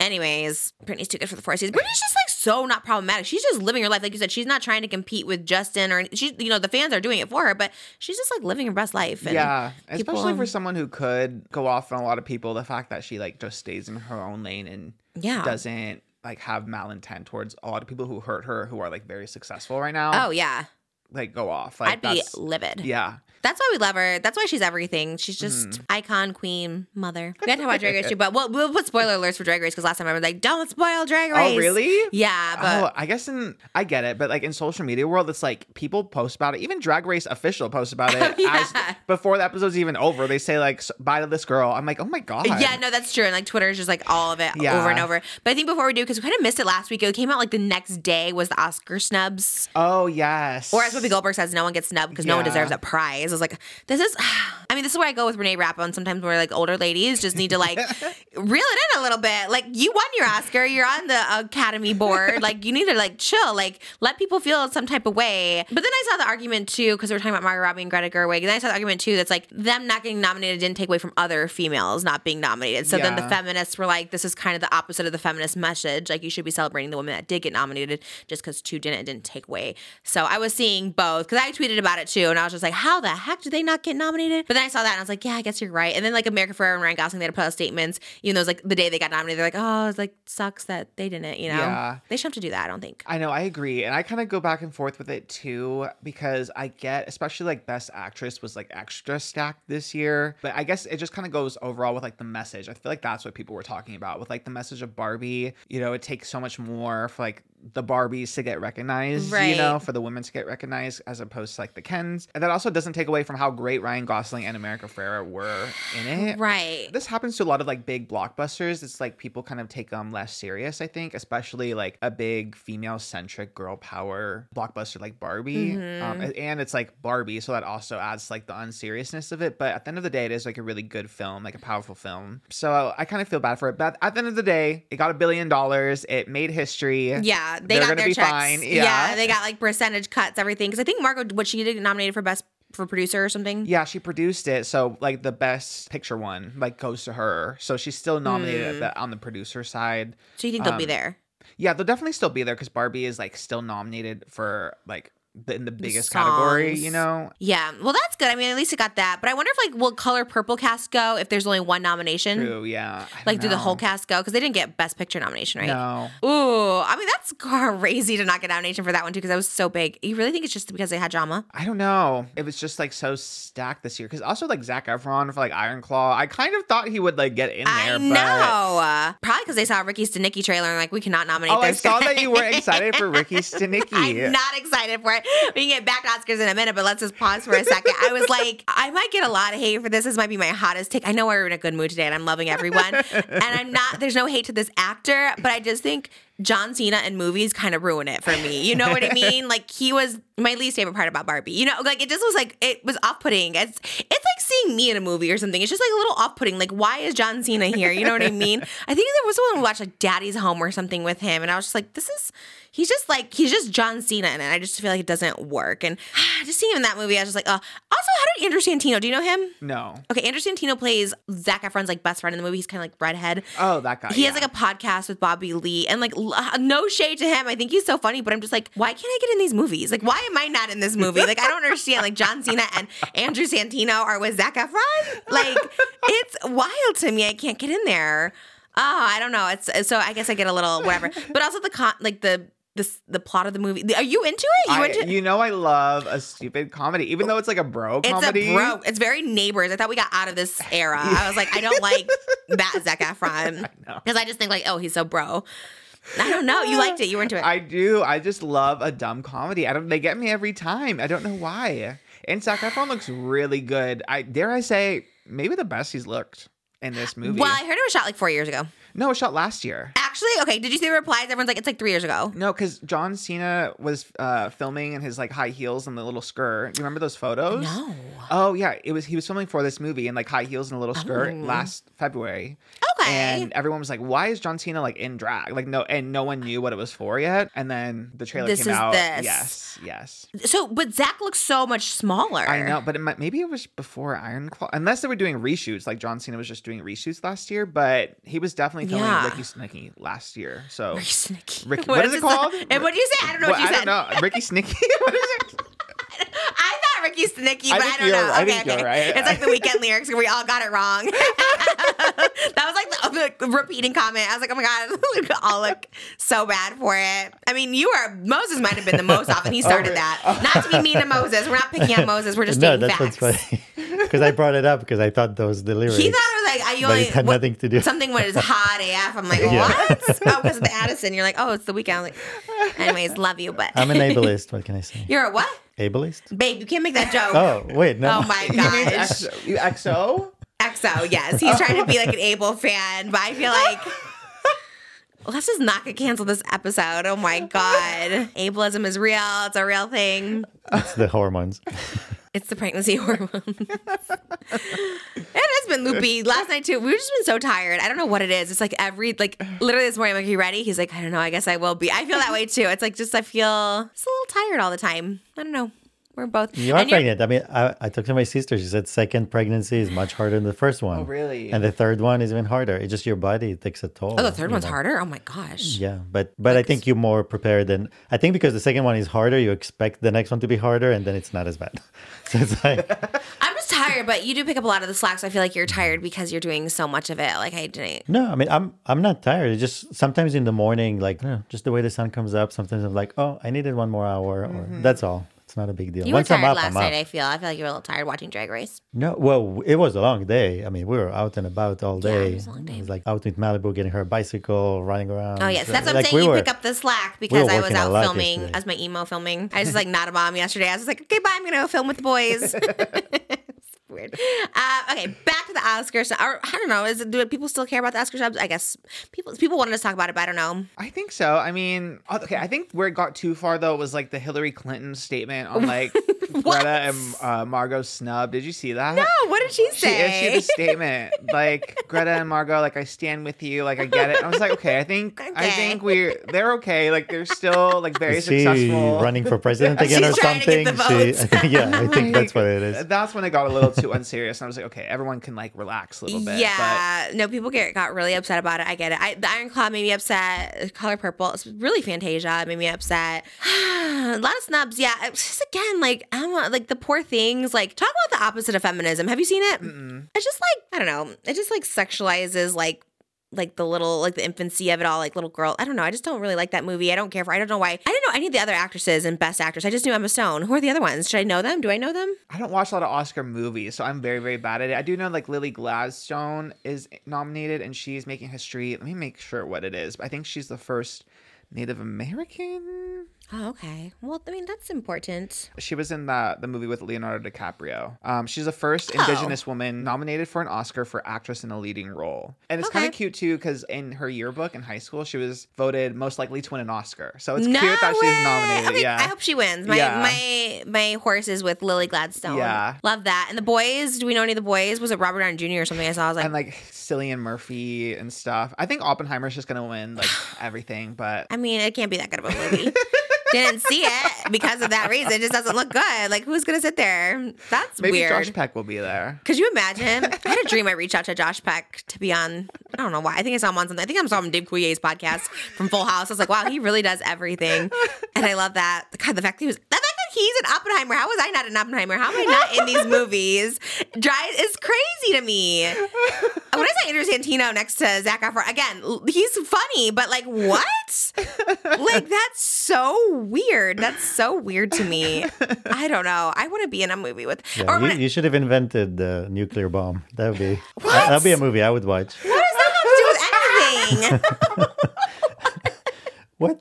Anyways, Britney's too good for the four seasons. Britney's just like so not problematic. She's just living her life. Like you said, she's not trying to compete with Justin or she's you know, the fans are doing it for her, but she's just like living her best life. And yeah, people- especially for someone who could go off on a lot of people. The fact that she like just stays in her own lane and Yeah. doesn't like have malintent towards a lot of people who hurt her who are like very successful right now. Oh yeah. like go off. Like I'd be livid. yeah. That's why we love her. That's why she's everything. She's just Mm-hmm. icon, queen, mother. We had to talk about Drag Race too, but we'll, we'll put spoiler alerts for Drag Race because last time I was like, don't spoil Drag Race. Oh really? Yeah, but oh, I guess in I get it, but like in social media world, it's like people post about it. Even Drag Race official posts about it yeah. as before the episode's even over. They say like bye to this girl. I'm like, oh my god. Yeah, no, that's true. And like Twitter is just like all of it Yeah. over and over. But I think before we do, because we kind of missed it last week, it came out like the next day was the Oscar snubs. Oh yes. Or as Whoopi Goldberg says, no one gets snubbed because no one deserves a prize. I was like, this is, I mean, this is where I go with Renee Rapp on sometimes where like older ladies just need to like reel it in a little bit. Like you won your Oscar, you're on the Academy board. like you need to like chill, like let people feel some type of way. But then I saw the argument too, because we are talking about Margot Robbie and Greta Gerwig. And then I saw the argument too that's like them not getting nominated didn't take away from other females not being nominated. So then the feminists were like, this is kind of the opposite of the feminist message. Like you should be celebrating the women that did get nominated just because two didn't, didn't take away. So I was seeing both because I tweeted about it too. And I was just like, how the heck did they not get nominated? But then I saw that and I was like, yeah, I guess you're right. And then like America Ferrera and Ryan Gosling, they had to put out statements, even though it was like the day they got nominated, they're like, oh, it's like sucks that they didn't, you know? Yeah. They shouldn't have to do that, I don't think. I know, I agree. And I kind of go back and forth with it too because I get, especially like Best Actress was like extra stacked this year. But I guess it just kind of goes overall with like the message. I feel like that's what people were talking about with like the message of Barbie. You know, it takes so much more for like the Barbies to get recognized, you know, for the women to get recognized as opposed to like the Kens. And that also doesn't take away from how great Ryan Gosling and America Ferrera were in it. Right. This happens to a lot of like big blockbusters. It's like people kind of take them less serious, I think, especially like a big female centric girl power blockbuster like Barbie. Um, Mm-hmm. and it's like Barbie, so that also adds like the unseriousness of it. But at the end of the day, it is like a really good film, like a powerful film. So I kind of feel bad for it. But at the end of the day, it got a billion dollars. It made history. Yeah, they They're got gonna their be checks. fine. Yeah. Yeah. they got like percentage cuts, everything. Because I think Margot, what she did nominated for best for producer or something. Yeah, she produced it, so like the best picture one like goes to her. So she's still nominated at the, on the producer side. So you think they'll be Um, there? Yeah, they'll definitely still be there because Barbie is like still nominated for like in the biggest category. You know, Yeah, well, that's good. I mean, at least it got that. But I wonder if like will Color Purple cast go if there's only one nomination? true. Yeah, I. Like, don't the whole cast go? Because they didn't get Best Picture nomination, right? No, Ooh, I mean that's crazy to not get nomination for that one too because that was so big. You really think it's just because they had drama? I don't know. It was just like so stacked this year because also like Zac Efron for like Iron Claw. I kind of thought he would like get in there. I but- know. Probably because they saw Ricky Stanicky trailer and like we cannot nominate. Oh, I this saw guy. that you were excited for Ricky Stanicky. I'm not excited for it. We can get back to Oscars in a minute, but let's just pause for a second. I was like, I might get a lot of hate for this. This might be my hottest take. I know we're in a good mood today and I'm loving everyone. and I'm not, there's no hate to this actor, but I just think John Cena in movies kind of ruin it for me. You know what I mean? Like he was my least favorite part about Barbie. You know, like it just was like it was off putting. It's it's like seeing me in a movie or something. It's just like a little off putting. Like why is John Cena here? You know what I mean? I think there was one we watched like Daddy's Home or something with him, and I was just like, this is he's just like he's just John Cena, and I just feel like it doesn't work. And just seeing him in that movie, I was just like, oh. Also, how did Andrew Santino? Do you know him? No. Okay, Andrew Santino plays Zac Efron's like best friend in the movie. He's kind of like redhead. Oh, that guy. He has like a podcast with Bobby Lee, and like no shade to him. I think he's so funny, but I'm just like, why can't I get in these movies? Like, why am I not in this movie? Like, I don't understand. Like, John Cena and Andrew Santino are with Zac Efron. Like, it's wild to me. I can't get in there. Oh, I don't know. It's so I guess I get a little whatever, but also the con like the the the plot of the movie. Are you into it? You I, into? you know I love a stupid comedy, even though it's like a bro it's comedy. a bro. It's very neighbors. I thought we got out of this era. I was like, I don't like that Zac Efron because I just think like, oh, he's so bro. I don't know. You liked it. You were into it. I do. I just love a dumb comedy. I don't. They get me every time. I don't know why. And Zac Efron looks really good. I dare I say maybe the best he's looked in this movie. Well, I heard it was shot like four years ago. No, it was shot last year. Actually, okay. Did you see the replies? Everyone's like, it's like three years ago. No, because John Cena was uh, filming in his like high heels and the little skirt. Do you remember those photos? No. Oh yeah, it was. He was filming for this movie in like high heels and a little skirt Oh. last February. Okay. And everyone was like, "Why is John Cena like in drag?" Like no, and no one knew what it was for yet. And then the trailer This came out. this. Yes, yes. So, but Zac looks so much smaller. I know, but it might, maybe it was before Iron Claw, unless they were doing reshoots. Like John Cena was just doing reshoots last year, but he was definitely filming Yeah. Ricky Snicky last year. So Ricky Snicky. Ricky- what is it called? And what do you say? I don't know Well, what you I said. don't know. Ricky Snicky. what is it? I thought Ricky Snicky, I but I, think don't you're- know. I okay, okay. right. It's like the Weeknd lyrics. We all got it wrong. that was like the, the repeating comment. I was like, oh my god, we all look so bad for it. I mean, you are Moses might have been the most often. He oh, started really? that. Not to be mean to Moses. We're not picking on Moses. We're just no, that's facts. what's funny. Because I brought it up because I thought those the lyrics. He thought it was like I only had what- nothing to do- Something was hot AF. I'm like, Yeah. what? oh, because of the Addison. You're like, oh, it's the Weeknd. I'm like, anyways, love you, but I'm an ableist. What can I say? you're a what? Ableist? Babe, you can't make that joke. Oh wait, no. Oh my You gosh. XO? You XO? EXO, yes. He's trying to be like an Able fan, but I feel like let's just not get canceled this episode. Oh my god. Ableism is real. It's a real thing. It's the hormones. It's the pregnancy hormones. it has been loopy. Last night too. We've just been so tired. I don't know what it is. It's like every like literally this morning, I'm like, Are you ready? He's like, I don't know. I guess I will be. I feel that way too. It's like just I feel just a little tired all the time. I don't know. We're both You are pregnant. I mean, I, I talked to my sister. She said second pregnancy is much harder than the first oh, one. Oh, really? And the third one is even harder. It's just your body it takes a toll. Oh, the third one's know. harder. Oh my gosh. Yeah, but but I think you're more prepared than I think because the second one is harder. You expect the next one to be harder, and then it's not as bad. So it's like I'm just tired, but you do pick up a lot of the slack. So I feel like you're tired because you're doing so much of it. Like I didn't. no, I mean I'm I'm not tired. It's just sometimes in the morning, like I don't know, just the way the sun comes up. Sometimes I'm like, oh, I needed one more hour, or mm-hmm. that's all. It's not a big deal. You Once were I'm tired up, last night. I feel. I feel like you were a little tired watching Drag Race. No, well, it was a long day. I mean, we were out and about all Yeah, it day. was a long day. It was like out with Malibu, getting her bicycle, running around. Oh yes, that's what I'm saying. we you were- pick up the slack because were I was out filming yesterday. as my emo filming. I was just like not a mom yesterday. I was like, okay, bye. I'm gonna go film with the boys. It's weird. Uh, okay, back to the Oscars. Or, I don't know. Is it, do people still care about the Oscar subs? I guess people people wanted to talk about it, but I don't know. I think so. I mean, uh, okay. I think where it got too far though was like the Hillary Clinton statement on like Greta and uh, Margot snub. Did you see that? No. what did she say? She issued a statement like Greta and Margot, like I stand with you, like I get it. I was like, okay, I think I think we're they're okay. Like they're still like very Is she successful. running for president again She's or trying to get something? the She, I think, yeah, I think that's what it is. That's when it got a little too unserious, and I was like, okay, everyone can like relax a little bit. Yeah, no, people get got really upset about it. I get it. I, the Iron Claw made me upset. Color Purple, it's really Fantasia made me upset. a lot of snubs. Yeah, it's just again like I don't like the poor things. Like talk about the opposite of feminism. Have you seen it? It's just like I don't know. It just like sexualizes like like the little like the infancy of it all like little girl i don't know i just don't really like that movie i don't care for i don't know why i didn't know any of the other actresses and best actors i just knew emma stone who are the other ones should i know them do i know them I don't watch a lot of Oscar movies, so I'm very very bad at it. I do know like Lily Gladstone is nominated, and she's making history. Let me make sure what it is. I think she's the first Native American. Oh okay well i mean that's important She was in the the movie with Leonardo DiCaprio. Um, she's the first Oh. Indigenous woman nominated for an Oscar for actress in a leading role, and it's kind of cute too because in her yearbook in high school, she was voted most likely to win an Oscar. So it's no cute that way. she's nominated. Okay, yeah. I hope she wins. My Yeah. my my horse is with Lily Gladstone. Yeah. love that. And the boys, do we know any of the boys? Was it Robert Downey Jr. or something? I saw. I was like, and like Cillian Murphy and stuff. I think Oppenheimer's just gonna win like everything, but I mean, it can't be that good of a movie. Didn't see it because of that reason. It just doesn't look good. Like, who's gonna sit there? That's maybe weird. Josh Peck will be there. Could you imagine? I had a dream I reached out to Josh Peck to be on. I don't know why. I think I saw him on something. I think I saw him on Dave Coulier's podcast from Full House. I was like, wow, he really does everything. And I love that. God, the fact that he was, that he's an Oppenheimer. How was I not an Oppenheimer? How am I not in these movies? Dry is crazy to me. When I saw Andrew Santino next to Zac Efron, again, he's funny, but like, what? like, that's so weird. That's so weird to me. I don't know. I want to be in a movie with, Yeah, or you, I- you should have invented the nuclear bomb. That would be What? that would be a movie I would watch. What does that have to do with anything? What?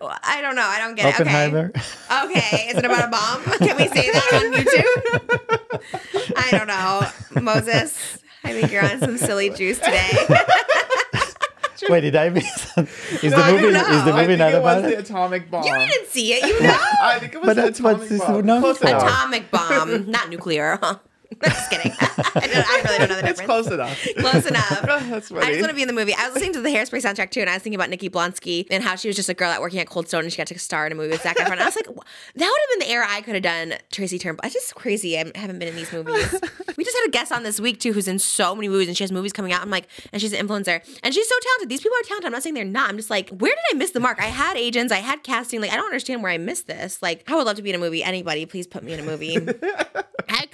I don't know. I don't get Oppenheimer? it. Okay. Okay. Is it about a bomb? Can we say that on YouTube? I don't know. Moses, I think you're on some silly juice today. Wait, did I miss? is No, the movie don't know. is the I movie think not it was about the it? atomic bomb. you didn't see it. You know. I think it was But the that's what atomic it's bomb. known Close enough. Atomic bomb, not nuclear. I'm just kidding. I, I really don't know the It's difference. close enough. Close enough. That's I just want to be in the movie. I was listening to the Hairspray soundtrack too, and I was thinking about Nikki Blonsky and how she was just a girl at working at Cold Stone, and she got to star in a movie with Zac Efron. I was like, that would have been the era I could have done Tracy Turnblad. It's just crazy. I haven't been in these movies. we just had a guest on this week too, who's in so many movies, and she has movies coming out. I'm like, and she's an influencer, and she's so talented. These people are talented. I'm not saying they're not. I'm just like, where did I miss the mark? I had agents, I had casting. Like, I don't understand where I missed this. Like, I would love to be in a movie. Anybody, please put me in a movie.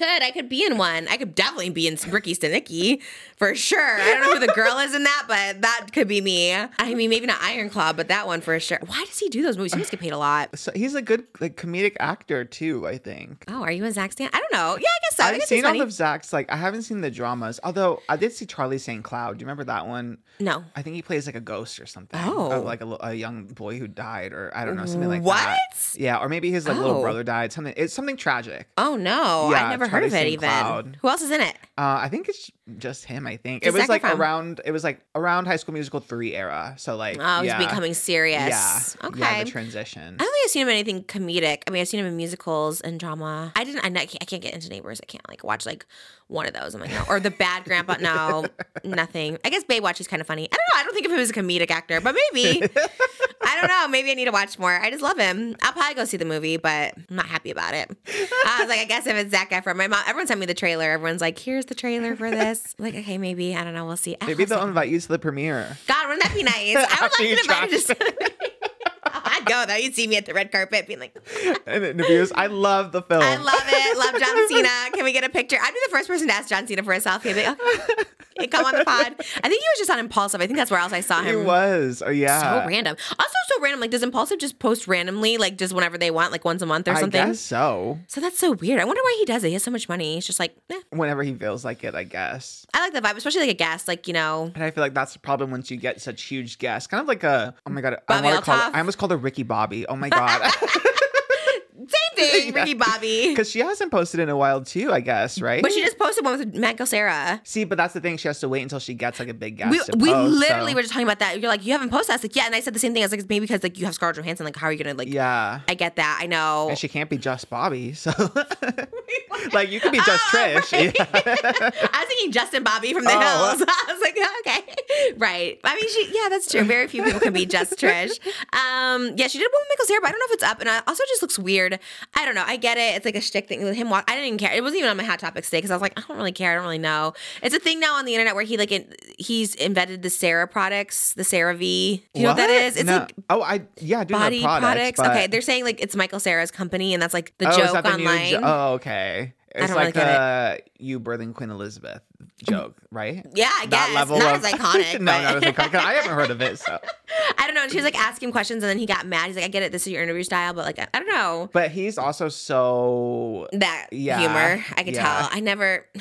I could. I could be in one. I could definitely be in Ricky Stanicky for sure. I don't know who the girl is in that, but that could be me. I mean, maybe not Iron Claw, but that one for sure. Why does he do those movies? He must get paid a lot. So he's a good like comedic actor too. I think. Oh, are you a Zac Stan? I don't know. Yeah, I guess so. I I've guess seen all of Zac's like I haven't seen the dramas. Although I did see Charlie St. Cloud. Do you remember that one? no. I think he plays like a ghost or something. Oh. Of like a, a young boy who died, or I don't know, something like What? that. What? Yeah, or maybe his like little Oh. brother died. Something. It's something tragic. Oh no, Yeah, I never heard of it even. Cloud. Who else is in it? Uh, I think it's just him. I think Just it was Zac like Efron. around. It was like around High School Musical three era. So like, Oh, yeah, he's becoming serious. Yeah, Okay. Yeah, the transition. I don't think I've seen him in anything comedic. I mean, I've seen him in musicals and drama. I didn't. I, can't. I can't get into Neighbors. I can't like watch like one of those. I'm like, no. Or the Bad Grandpa. No, nothing. I guess Baywatch is kind of funny. I don't know. I don't think of him as a comedic actor, but maybe. I don't know. Maybe I need to watch more. I just love him. I'll probably go see the movie, but I'm not happy about it. I was like, I guess if it's Zac Efron, my mom. Everyone sent me the trailer. Everyone's like, here's the trailer for this. Like, okay, maybe. I don't know. We'll see. Maybe they'll invite you to the premiere. God, wouldn't that be nice? I would After like to invite trash to Go though. You'd see me at the red carpet being like, And interviews. I love the film. I love it. Love John Cena. Can we get a picture? I'd be the first person to ask John Cena for a selfie. Like, okay. Come on the pod. I think he was just on Impulsive. I think that's where else I saw him. He was. Oh yeah. So random. Also, so random. Like, does Impulsive just post randomly, like just whenever they want, like once a month or something? I guess so. So that's so weird. I wonder why he does it. He has so much money. He's just like, eh. Whenever he feels like it, I guess. I like the vibe, especially like a guest, like you know. And I feel like that's the problem once you get such huge guests. Kind of like a oh my god, Bobby I, call it, I almost called a Ricky Bobby. Oh my god, Same thing, Ricky Bobby. because she hasn't posted in a while too. I guess right. But she just posted one with Matt Sarah. see, but that's the thing. She has to wait until she gets like a big guest. We, we literally so- were just talking about that. You're like, you haven't posted. I was like, yeah, and I said the same thing. I was like, maybe because like you have Scarlett Johansson. Like, how are you gonna like? Yeah. I get that. I know. And she can't be just Bobby, so like you could be just Oh, Trish. right. Yeah. I was thinking Justin Bobby from the Oh. Hills. I was like, okay, right. I mean, she, yeah, that's true. Very few people can be just Trish. Um, yeah, she did one with Michael Cera, but I don't know if it's up, and it also just looks weird. I don't know. I get it. It's like a shtick thing with him. Walk- I didn't even care. It wasn't even on my hot topics today because I was like, I don't really care. I don't really know. It's a thing now on the internet where he like in, he's invented the Sarah products, the CeraVe. Do you know what that is? It's No. like oh, I yeah, I do body products. products. Okay, they're saying like it's Michael Cera's company, and that's like the oh, joke that the new online. jo- oh, okay. It's really like get the you birthing Queen Elizabeth joke, right? yeah, I That guess level not of as iconic. no, but- not as iconic. I haven't heard of it, so. I don't know. And she was like asking questions, and then he got mad. He's like, "I get it. This is your interview style, but like, I, I don't know But he's also so that Yeah, humor. I could yeah. tell. I never."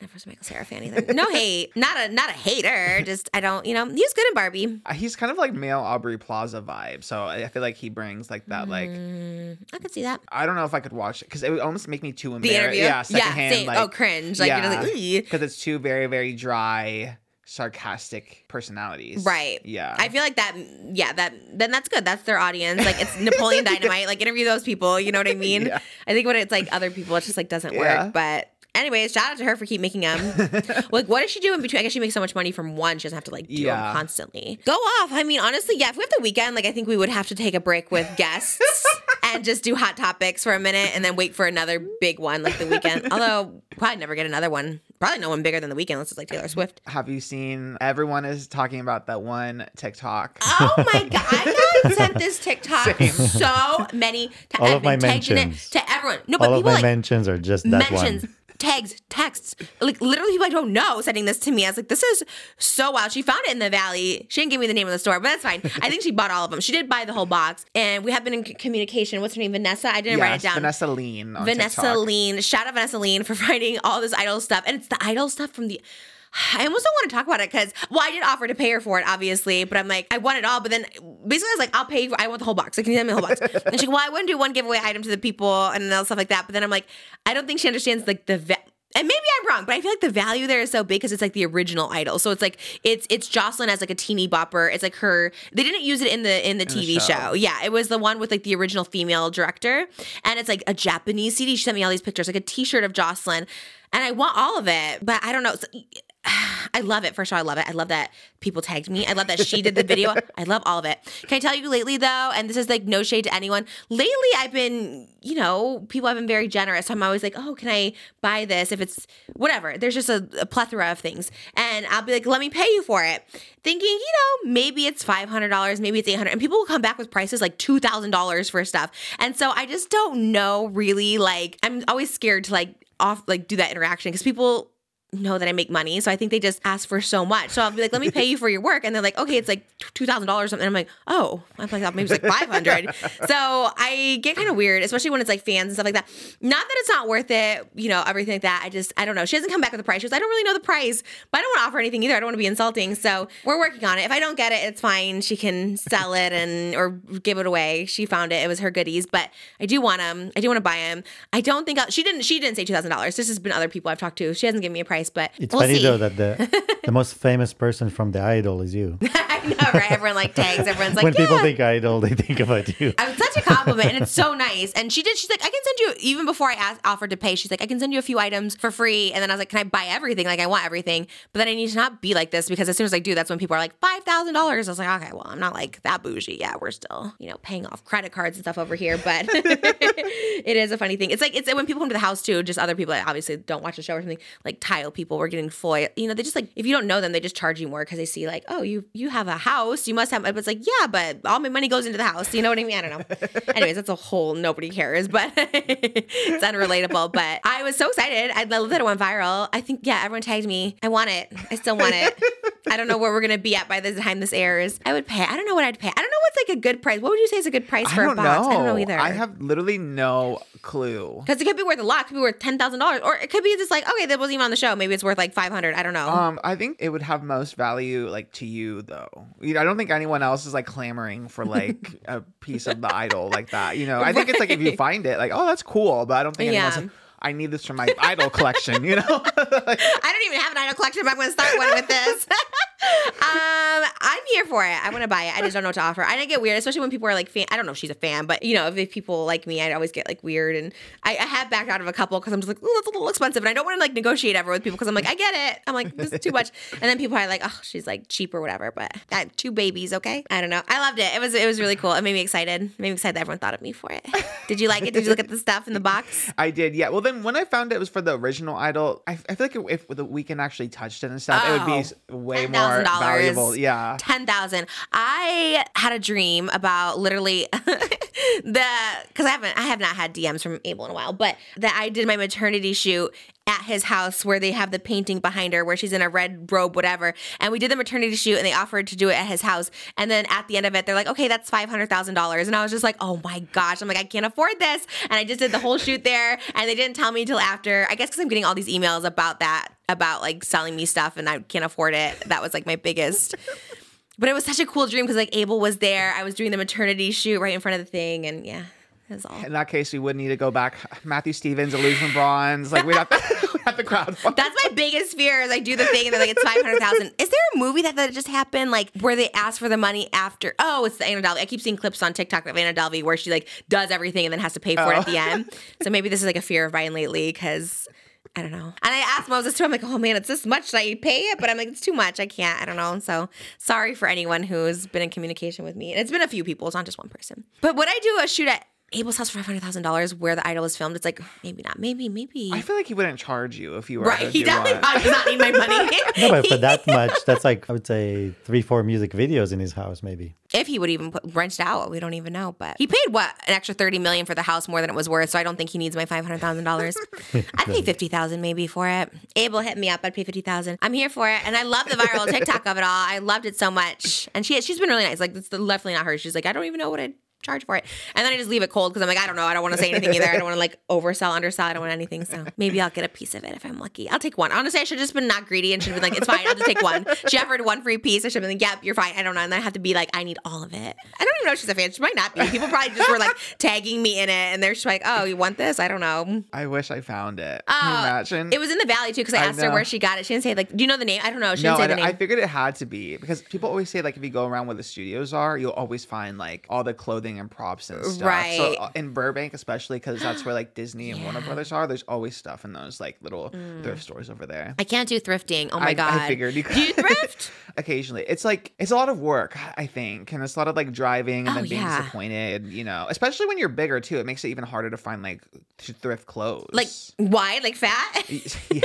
Never was a Michael Cera fan either. No hate, not a not a hater. Just I don't, you know, he's good in Barbie. he's kind of like male Aubrey Plaza vibe. So I feel like he brings like that like Mm, I could see that. I don't know if I could watch it because it would almost make me too embarrassed. Yeah, secondhand. same. Like, oh, cringe. Like you're just like, because it's two very very dry, sarcastic personalities. Right. Yeah. I feel like that. Yeah, that then that's good. That's their audience. Like it's Napoleon Dynamite. Like interview those people. You know what I mean? Yeah. I think when it's like other people, it just like doesn't Yeah. work. But anyways, shout out to her for keep making them. like, what does she do in between? I guess she makes so much money from one. She doesn't have to like do them constantly. Go off. I mean, honestly, yeah. If we have the Weeknd, like I think we would have to take a break with guests and just do hot topics for a minute and then wait for another big one like the Weeknd. Although probably never get another one. Probably no one bigger than the Weeknd unless it's like Taylor Swift. Have you seen? Everyone is talking about that one TikTok. Oh my god! I got sent this TikTok Same. so many times. All I've of my been tagged in it mentions. to everyone. No, but All of people my like mentions are just that mentions, one. Tags, texts, like literally people I don't know sending this to me. I was like, this is so wild. She found it in the valley. She didn't give me the name of the store, but that's fine. I think she bought all of them. She did buy the whole box, and we have been in c- communication. What's her name? Vanessa. I didn't write it down. Vanessa Lean. Vanessa TikTok. Lean. Shout out Vanessa Lean for finding all this idol stuff. And it's the idol stuff from the. I almost don't want to talk about it because, well, I did offer to pay her for it, obviously, but I'm like, I want it all. But then basically, I was like, I'll pay for I want the whole box. Like, can you send me the whole box? and she's like, well, I wouldn't do one giveaway item to the people and all stuff like that. But then I'm like, I don't think she understands like the. Va- and maybe I'm wrong, but I feel like the value there is so big because it's like the original idol. So it's like it's it's Jocelyn as like a teeny bopper. It's like her. They didn't use it in the in the the TV show. show. Yeah, it was the one with like the original female director, and it's like a Japanese CD. She sent me all these pictures, like a T-shirt of Jocelyn. and I want all of it, but I don't know. So- I love it. First of all, I love it. I love that people tagged me. I love that she did the video. I love all of it. Can I tell you lately though, and this is like no shade to anyone, lately I've been, you know, people have been very generous. So I'm always like, oh, can I buy this? If it's whatever. There's just a, a plethora of things. And I'll be like, let me pay you for it. Thinking, you know, maybe it's $500, maybe it's 800 And people will come back with prices like $2,000 for stuff. And so I just don't know really like, I'm always scared to like off, like do that interaction because people know that I make money. So I think they just ask for so much. So I'll be like, let me pay you for your work. And they're like, okay, it's like $2,000 or something. I'm like, oh, I'm like, maybe it's like 500. so I get kind of weird, especially when it's like fans and stuff like that. Not that it's not worth it, you know, everything like that. I just, I don't know. She hasn't come back with a price. She goes, I don't really know the price, but I don't want to offer anything either. I don't want to be insulting. So we're working on it. If I don't get it, it's fine. She can sell it and, or give it away. She found it. It was her goodies, but I do want them. I do want to buy them. I don't think I'll, she didn't, she didn't say $2,000. This has been other people I've talked to. She hasn't given me a price, but It's we'll funny see. though that the the most famous person from the idol is you. I know, right? Everyone like tags. Everyone's like, when yeah. people think idol, they think about you. I was such a compliment, and it's so nice. And she did. She's like, I can send you. Even before I asked, offered to pay, she's like, I can send you a few items for free. And then I was like, Can I buy everything? Like, I want everything. But then I need to not be like this because as soon as I do, that's when people are like five thousand dollars. I was like, Okay, well, I'm not like that bougie. Yeah, we're still, you know, paying off credit cards and stuff over here. But it is a funny thing. It's like it's when people come to the house too. Just other people that obviously don't watch the show or something. Like tile people were getting foil. You know, they just like if you don't know them, they just charge you more because they see like, oh, you you have a house, you must have. But it's like, yeah, but all my money goes into the house. You know what I mean? I don't know. Anyways, that's a whole nobody cares, but it's unrelatable. But I was so excited. I love that it went viral. I think yeah, everyone tagged me. I want it. I still want it. I don't know where we're gonna be at by the time this airs. I would pay. I don't know what I'd pay. I don't know what's like a good price. What would you say is a good price for a box? know. I don't know either. I have literally no clue. Because it could be worth a lot. It could be worth ten thousand dollars, or it could be just like okay, that wasn't even on the show. Maybe it's worth like five hundred. I don't know. Um, I think it would have most value like to you though. You know, I don't think anyone else is like clamoring for like a piece of the idol like that. You know, I think it's like if you find it, like, oh, that's cool, but I don't think anyone's Yeah. like, I need this for my idol collection. You know, I don't even have an idol collection, but I'm going to start one with this. um, I'm here for it. I want to buy it. I just don't know what to offer. I get weird, especially when people are like fan. I don't know if she's a fan, but you know, if, if people like me, I always get like weird, and I, I have backed out of a couple because I'm just like, oh, that's a little expensive, and I don't want to like negotiate ever with people because I'm like, I get it. I'm like, this is too much, and then people are like, oh, she's like cheap or whatever. But I had two babies, okay. I don't know. I loved it. It was it was really cool. It made me excited. It made me excited that everyone thought of me for it. Did you like it? Did you look at the stuff in the box? I did. Yeah. Well, then when I found it was for the original idol, I, I feel like if the Weeknd actually touched it and stuff, it would be Oh, way more $10,000. valuable. Yeah. ten thousand. I had a dream about literally the because I haven't I have not had DMs from Abel in a while, but that I did my maternity shoot at his house where they have the painting behind her where she's in a red robe, whatever. And we did the maternity shoot and they offered to do it at his house. And then at the end of it, they're like, okay, that's five hundred thousand dollars. And I was just like, oh my gosh, I'm like, I can't afford this. And I just did the whole shoot there, and they didn't tell me until after. I guess because I'm getting all these emails about that, about like selling me stuff, and I can't afford it. That was like my biggest. But it was such a cool dream because like Abel was there. I was doing the maternity shoot right in front of the thing, and yeah, was all. In that case, we would need to go back. Matthew Stevens, Illusion Bronze. Like we'd have to, we'd have to crowdfund. That's my biggest fear is I do the thing and they're like it's five hundred thousand. Is there a movie that, that just happened like where they ask for the money after? Oh, it's the Anna Delvey. I keep seeing clips on TikTok of Anna Delvey where she like does everything and then has to pay for it at the oh. end. So maybe this is like a fear of mine lately because. I don't know. And I asked Moses too. I'm like, oh man, it's this much. Should I pay it? But I'm like, it's too much. I can't. I don't know. So sorry for anyone who's been in communication with me. And it's been a few people. It's not just one person. But would I do a shoot at Abel's house for five hundred thousand dollars where the idol was filmed? It's like maybe not. Maybe maybe. I feel like he wouldn't charge you if you were Right. to He do definitely probably does not need my money. No, but for that much, that's like I would say three, four music videos in his house, maybe. if he would even put, rent it out, we don't even know. But he paid what an extra thirty million for the house more than it was worth. So I don't think he needs my five hundred thousand dollars. I'd pay fifty thousand maybe for it. Abel hit me up. I'd pay fifty thousand. I'm here for it, and I love the viral TikTok of it all. I loved it so much, and she she's been really nice. Like it's definitely not her. She's like I don't even know what I'd charge for it, and then I just leave it cold because I'm like I don't know. I don't want to say anything either. I don't want to like oversell, undersell. I don't want anything. So maybe I'll get a piece of it if I'm lucky. I'll take one. Honestly, I should have just been not greedy and should have been like it's fine. I'll just take one. She offered one free piece. I should have been like yep, you're fine. I don't know, and then I have to be like I need all of it. I don't even know if she's a fan. She might not be. People probably just were like tagging me in it, and they're just like, oh, you want this? I don't know. I wish I found it. Can you Oh, imagine? It was in the valley too because I I asked her where she got it. She didn't say like, do you know the name? I don't know. She no, didn't say I, the name. I figured it had to be because people always say like if you go around where the studios are, you'll always find like all the clothing clothing and props and stuff. Right. So uh, in Burbank, especially because that's where like Disney and Warner Brothers are. There's always stuff in those like little thrift stores over there. I can't do thrifting. Oh my I- I figured you could. Do you thrift? Occasionally, it's like it's a lot of work, I think, and it's a lot of like driving and Oh, then being yeah. disappointed. You know, especially when you're bigger too, it makes it even harder to find like th- thrift clothes. like why? like fat? yeah,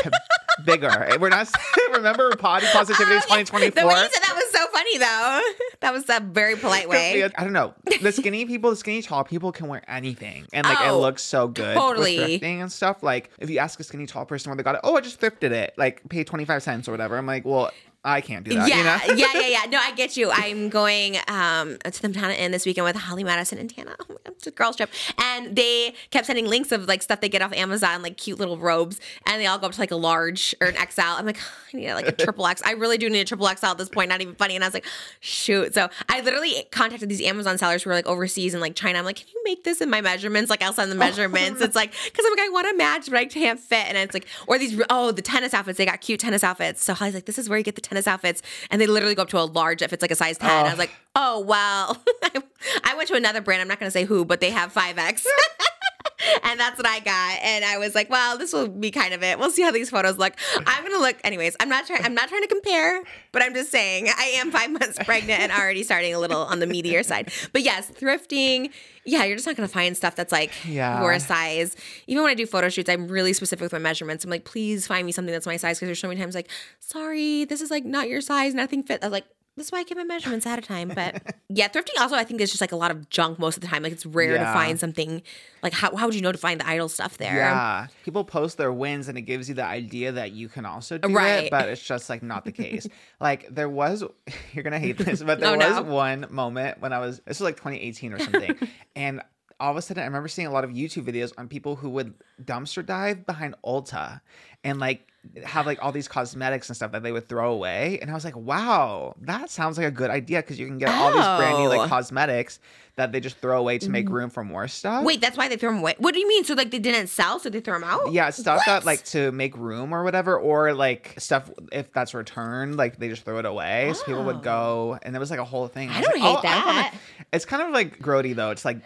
bigger. We're not. Remember Body Positivity Oh, yeah. 2024. The way you said that was so funny though. That was a very polite way. I don't know. The skinny people, the skinny tall people can wear anything, and like Oh, it looks so good. totally. thrifting and stuff. Like if you ask a skinny tall person where they got it, oh, I just thrifted it, like pay twenty five cents or whatever. I'm like, well, I can't do that. yeah, you know? yeah, yeah, yeah. No, I get you. I'm going um, to the Madonna Inn this weekend with Holly Madison and Tana. Oh my God, it's a girls trip, and they kept sending links of like stuff they get off Amazon, like cute little robes, and they all go up to like a large or an XL. I'm like, I need like a triple X. I really do need a triple XL at this point. Not even funny. And I was like, shoot. So I literally contacted these Amazon sellers who were like overseas and like China. I'm like, can you make this in my measurements? Like I'll send the measurements. It's like because I'm like I want to match, but I can't fit. And it's like or these oh the tennis outfits. They got cute tennis outfits. So Holly's like, this is where you get the tennis outfits, and they literally go up to a large if it's like a size ten. I was like, oh well. I went to another brand. I'm not gonna say who, but they have five X. and that's what I got. And I was like, well, this will be kind of it. We'll see how these photos look. I'm gonna look anyways. I'm not trying I'm not trying to compare, but I'm just saying I am five months pregnant and already starting a little on the meatier side. But yes, thrifting, yeah, you're just not gonna find stuff that's like Yeah. your size. Even when I do photo shoots, I'm really specific with my measurements. I'm like, please find me something that's my size because there's so many times like, sorry, this is like not your size, nothing fit. I was like, that's why I get my measurements ahead of time. But yeah, thrifting also I think there's just like a lot of junk most of the time. Like it's rare to find something like how, how would you know to find the idle stuff there? Yeah, people post their wins and it gives you the idea that you can also do Right. it, but it's just like not the case. like there was, you're gonna hate this, but there Oh, was no. one moment when I was this was like 2018 or something, and all of a sudden I remember seeing a lot of YouTube videos on people who would dumpster dive behind Ulta and like have like all these cosmetics and stuff that they would throw away, and I was like, wow, that sounds like a good idea because you can get all these brand new Oh. like cosmetics that they just throw away to make mm-hmm. room for more stuff. Wait, that's why they throw them away. What do you mean? So like they didn't sell, so they throw them out? Yeah, stuff What? that like to make room or whatever, or like stuff if that's returned, like they just throw it away. So people would go, oh. and it was like a whole thing. Oh. I was don't like, hate "Oh, I wanna-" that. It's kind of like grody though. It's like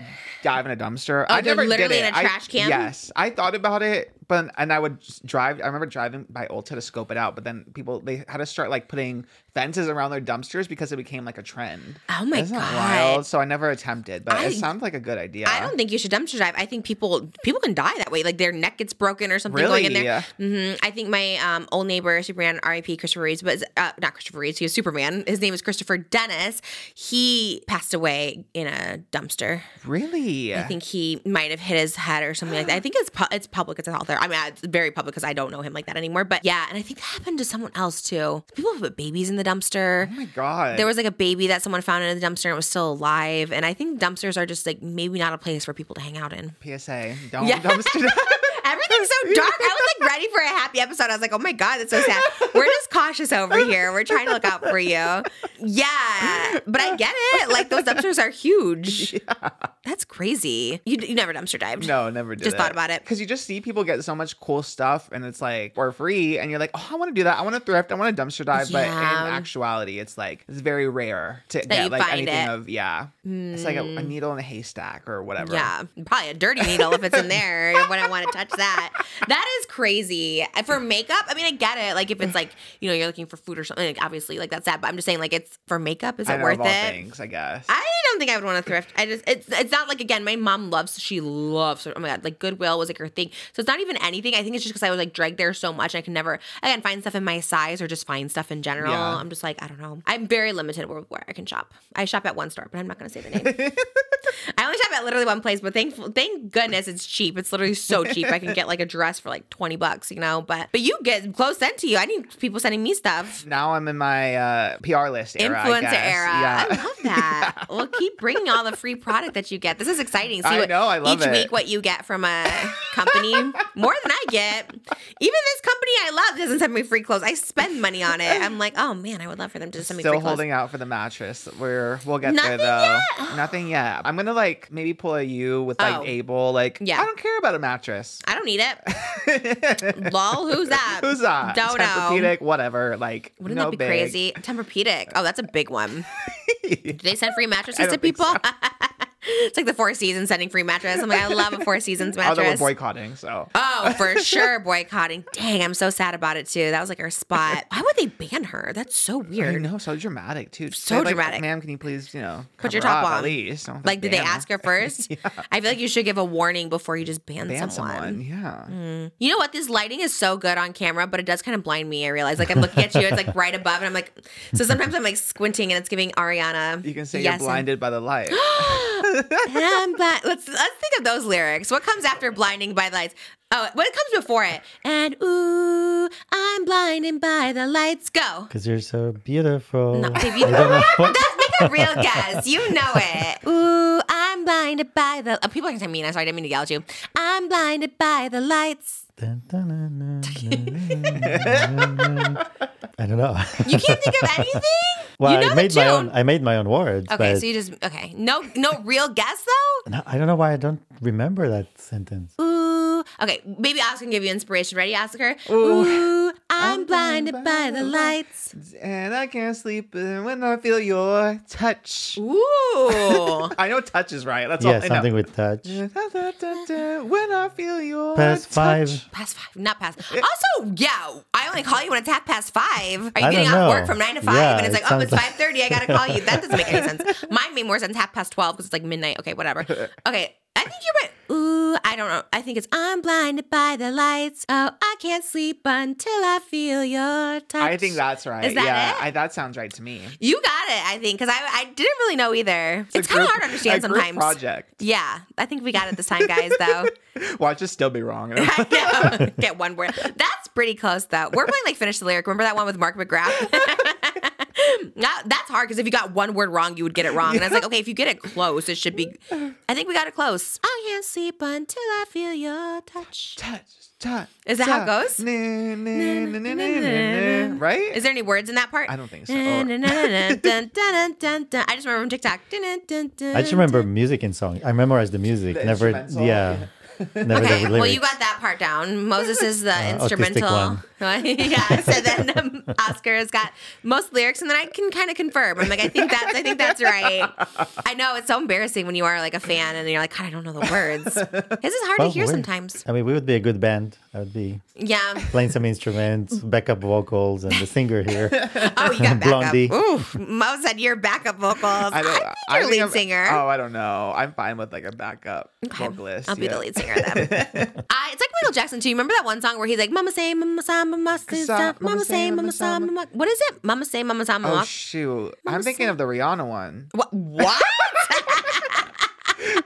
dive in a dumpster. Oh, I they're literally it. in a I- trash can? Yes, I thought about it, but and I would drive. I remember driving by Ulta to scope it out, but then people they had to start like putting fences around their dumpsters because it became like a trend. Oh my Isn't God. wild? So I never attempted, but I- it sounds like a good idea. I don't think you should dumpster dive. I think people people can die that way. Like their neck gets broken or something going in Really? there. hmm I think my um, old neighbor, Superman, R.I.P. Christopher Reeves, but uh, not Christopher Reeves. He was Superman. His name is Christopher Dennis. He passed away in a dumpster. really. I think he might have hit his head or something like that. I think it's pu- it's public. It's out there. I mean, it's very public because I don't know him like that anymore. But yeah, and I think that happened to someone else too. People put babies in the dumpster. Oh my god. There was like a baby that someone found in the dumpster and it was still alive. And I think dumpsters are just like maybe not a place for people to hang out in. PSA. Don't Yeah. dumpster. Everything's so dark. I was like ready for a happy episode. I was like, oh my God, that's so sad. We're just cautious over here. We're trying to look out for you. Yeah. But I get it. Like those dumpsters are huge. That's crazy. You, you never dumpster dived. No, never did. Just thought about it. because you just see people get so much cool stuff, and it's like for free, and you're like, oh, I want to do that. I want to thrift. I want to dumpster dive. But in actuality, it's like it's very rare to you get like anything it. of yeah. It's like a, a hmm. needle in a haystack or whatever. Yeah, probably a dirty needle if it's in there. I wouldn't want to touch that. That is crazy. For makeup, I mean, I get it. Like if it's like you know you're looking for food or something, like, obviously like that's sad. But I'm just saying like it's for makeup. Is it know worth it? things, I guess. I don't think I would want to thrift. I just it's it's not like again, my mom loves she loves oh my god, like Goodwill was like her thing. So it's not even anything. I think it's just because I was like dragged there so much I can never again find stuff in my size or just find stuff in general. Yeah. I'm just like, I don't know. I'm very limited where, where I can shop. I shop at one store, but I'm not gonna say the name. I only shop at literally one place, but thankful thank goodness it's cheap. It's literally so cheap. I can get like a dress for like 20 bucks, you know. But but you get clothes sent to you. I need people sending me stuff. now I'm in my uh, PR list era. Influencer era. Yeah. I love that. Well, keep bringing all the free product that you get. This is exciting. See I what, know, I love each it. week what you get from a company more than I get. Even this company I love doesn't send me free clothes. I spend money on it. I'm like, oh man, I would love for them to send me Still free clothes. holding out for the mattress. We're we'll get Nothing there though. Nothing yet. I'm gonna like maybe pull a U with like Oh. Abel. Like Yeah. I don't care about a mattress. I don't need it. Lol, who's that? Who's that? Don't know. Whatever. Like Wouldn't no that be big. crazy? Tempur-Pedic. Oh, that's a big one. Do they send free mattresses to people? so. it's like the Four Seasons sending free mattress. I'm like, I love a Four Seasons Although we're mattress. boycotting, so Oh, for sure, boycotting. Dang, I'm so sad about it too. That was like our spot. Why would they ban her? That's so I weird. know, so dramatic too. Just So like, dramatic. Ma'am, can you please, you know, Put your top up on. at least? Don't have to Like, did they ask her first? I feel like you should give a warning before you just ban, Ban someone. someone, yeah. Hmm. You know what? This lighting is so good on camera, but it does kind of blind me. I realize, like, I'm looking at you, it's like right above, and I'm like, so sometimes I'm like squinting, and it's giving Ariana. You can say yes you're blinded by the light. And I'm blind. Let's let's think of those lyrics. What comes after blinding by the lights? Oh, what comes before it? And ooh, I'm blinded by the lights. Go. Because you're so beautiful. No, baby. I don't know what. That's make a real guess. You know it. Ooh, I'm blinded by the. Oh, people are gonna say mean. I'm sorry, I didn't mean to yell at you. I'm blinded by the lights. I don't know. You can't think of anything. well, you know I made my own. I made my own words. Okay, so you just okay. No, no real guess though. no, I don't know why I don't remember that sentence. Ooh. Okay, maybe Oscar can give you inspiration. Ready, Oscar? Ooh, I'm blinded by the lights. and I can't sleep when I feel your touch. Ooh. I know touch is right. That's Yeah, all I know. something with touch. When I feel your touch. Past touch. five. Past five, not past. Eh. Also, yeah, I only call you when it's half past five. Are you I getting don't off work from nine to five? Yeah, and it's it like, oh, it's five thirty. I gotta call you. That doesn't make any sense. Mine made more sense half past twelve because it's like midnight. Okay, whatever. Okay, I think you're right. Ooh, I don't know. I think it's I'm blinded by the lights. Oh, I can't sleep until I feel your touch. I think that's right. Is that yeah, it? I, that sounds right to me. You got it, I think, because I, I didn't really know either. It's, a kind of hard to understand sometimes. project. Yeah, I think we got it this time, guys, though. Watch us still be wrong. I know. Get one word. That's pretty close, though. We're playing like finish the lyric. Remember that one with Mark McGrath? Now, that's hard because if you got one word wrong, you would get it wrong. And I was like, okay, if you get it close, it should be. I think we got it close. I can't sleep until I feel your touch. touch, touch. Is that how it goes? Na, na, na, na, na, na, na. Right? Is there any words in that part? I don't think so. I just remember from TikTok. I just remember music and song. I memorized the music. The never, instrumental, yeah, never Okay, well, you got that part down. Moses is the autistic instrumental. one. yeah. So then um, Oscar has got most lyrics, and then I can kind of confirm. I'm like, I think that's, I think that's right. I know it's so embarrassing when you are like a fan and you're like, God, I don't know the words. This is hard Well, to hear sometimes. I mean, we would be a good band. I would be Yeah. playing some instruments, backup vocals, and the singer here. Oh, you got backup. Blondie. Ooh, Mo said you're backup vocals. I, I don't. think I you're think lead I'm- singer. Oh, I don't know. I'm fine with like a backup Okay, vocalist. I'll be yeah. the lead singer then. I, uh, it's like Michael Jackson too. You remember that one song where he's like, "Mama say, Mama say, Mama say, Sa- Mama say, Mama say, Mama." What is it? Mama say, Mama say, mama Oh Mama. shoot! I'm thinking of the Rihanna one. What? What?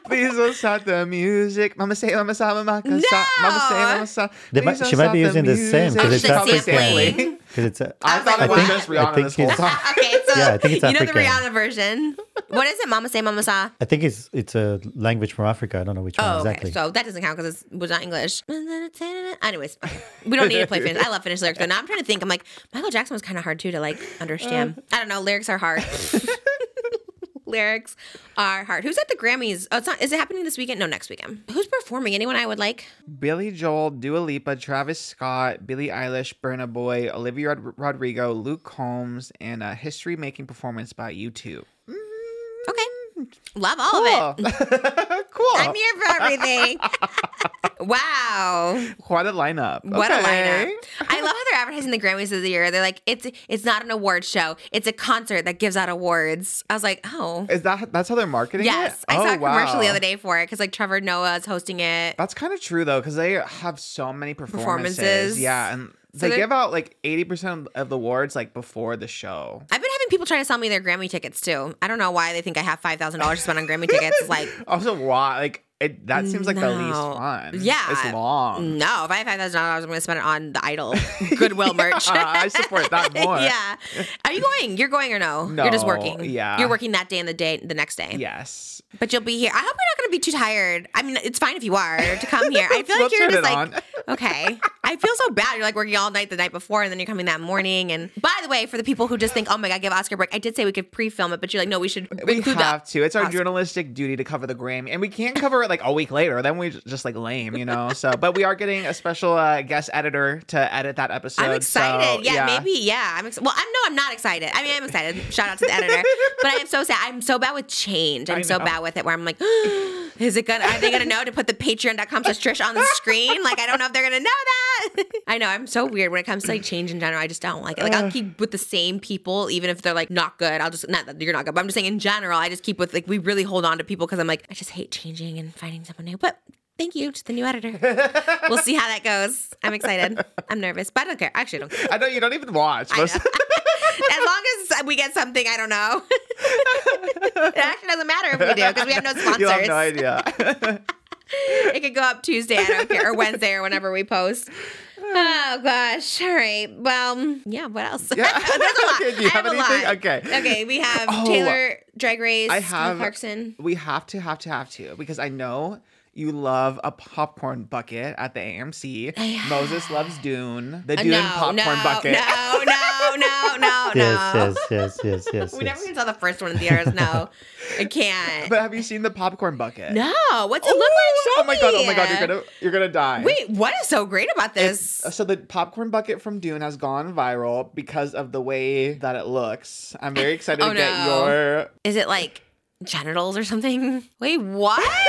Please don't stop the music. Mama say, Mama sa, Mama sa. Mama say, Mama sa. They Please might, don't she might be using the same because it's the African. Because it's a, I thought I it was think- just Rihanna this whole time. okay, so Yeah, I think it's you know the Rihanna version. What is it? Mama say, Mama sa. I think it's it's a language from Africa. I don't know which one Oh, exactly. okay. So that doesn't count because it was not English. Anyways, we don't need to play finish. I love finish lyrics, but now I'm trying to think. I'm like, Michael Jackson was kind of hard too to like understand. Uh. I don't know. Lyrics are hard. Lyrics are hard. Who's at the Grammys? Oh, it's not. Is it happening this weekend? No, next weekend. Who's performing? Anyone I would like? Billy Joel, Dua Lipa, Travis Scott, Billie Eilish, Burna Boy, Olivia Rod- Rodrigo, Luke Combs, and a history-making performance by YouTube. Mm-hmm. Okay, love all of it. cool. I'm here for everything. wow. What a lineup. What a lineup! I love how they're advertising the Grammys of the year. They're like, it's it's not an award show; it's a concert that gives out awards. I was like, oh, Is that that's how they're marketing yes. it? I saw Oh, a commercial the other day for it because like Trevor Noah is hosting it. That's kind of true though, because they have so many performances. Performances. Yeah, and So they give out like eighty percent of the awards like before the show. I've been having people try to sell me their Grammy tickets too. I don't know why they think I have five thousand dollars to spend on Grammy tickets. It's like, Also, why? Like it, that seems like the least No. fun. Yeah. it's long. no, if I have five thousand dollars, I'm going to spend it on the Idol Goodwill merch. I support that more. yeah. Are you going? You're going or no? You're just working. yeah. You're working that day and the day the next day. Yes. But you'll be here. I hope you're not going to be too tired. I mean, it's fine if you are to come here. I feel We'll like you're just like, okay. I feel so bad. You're like working all night the night before, and then you're coming that morning. And by the way, for the people who just think, "Oh my god, give Oscar break," I did say we could pre-film it, but you're like, "No, we should We have the to. It's our Oscar- journalistic duty to cover the Grammy, and we can't cover it like a week later. Then we just like lame, you know. So, but we are getting a special uh, guest editor to edit that episode. I'm excited. so, yeah, maybe. Yeah, I'm. Ex- well, I'm no, I'm not excited. I mean, I'm excited. Shout out to the editor, but I am so sad. I'm so bad with change. I'm so bad with it. Where I'm like, is it gonna? Are they gonna know to put the Patreon.com slash Trish on the screen? Like, I don't know if they're gonna know that. I know. I'm so weird when it comes to like change in general. I just don't like it. Like, I'll keep with the same people, even if they're like not good. I'll just not that you're not good, but I'm just saying in general. I just keep with like we really hold on to people because I'm like I just hate changing and finding someone new, but. Thank you to the new editor. we'll see how that goes. I'm excited. I'm nervous, but I don't care. Actually, I don't care. I know you don't even watch. As long as we get something, I don't know. it actually doesn't matter if we do because we have no sponsors. you have no idea. It could go up Tuesday, I don't care, or Wednesday, or whenever we post. Oh gosh! All right. Well, yeah. What else? Yeah. There's a lot. Okay, do you I have a anything? lot. Okay. Okay. We have Oh, Taylor Drag Race. I have- Clarkson. we have to, have to, have to, because I know you love a popcorn bucket at the AMC. Moses loves Dune, the Uh, Dune no, popcorn no, bucket. no, no, no, no, Yes, no. yes, yes, yes, yes. We never even saw the first one in theaters. No, I can't. But have you seen the popcorn bucket? no, what's it look like? Show Oh my god! Oh my god! You're gonna you're gonna die. Wait, what is so great about this? Uh, so the popcorn bucket from Dune has gone viral because of the way that it looks. I'm very excited Oh, to get no. your. Is it like genitals or something? Wait, what?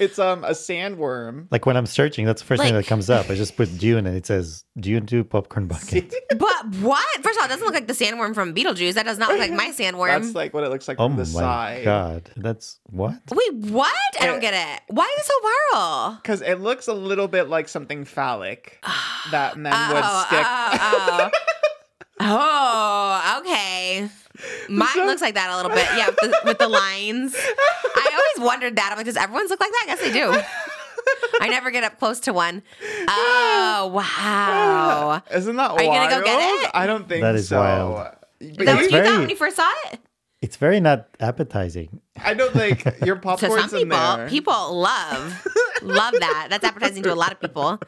It's um a sandworm. Like when I'm searching, that's the first thing that comes up. I just put Dune and it says Dune 2 popcorn bucket. but what? First of all, it doesn't look like the sandworm from Beetlejuice. That does not look like my sandworm. That's like what it looks like Oh from my the side. god. That's what? Wait, what? I don't get it. Why is it so viral? Because it looks a little bit like something phallic that men would Oh, stick. oh, oh. Oh, okay. Mine So- looks like that a little bit. Yeah, with the, with the lines. I always wondered that. I'm like, does everyone's look like that? I guess they do. I never get up close to one. Oh, wow. Isn't that wild? Are you gonna go get it? I don't think That is so. wild. But Is that what It's you thought when you first saw it? It's very not appetizing. I don't think your To popcorn's some in people, there. people love love that. That's appetizing to a lot of people.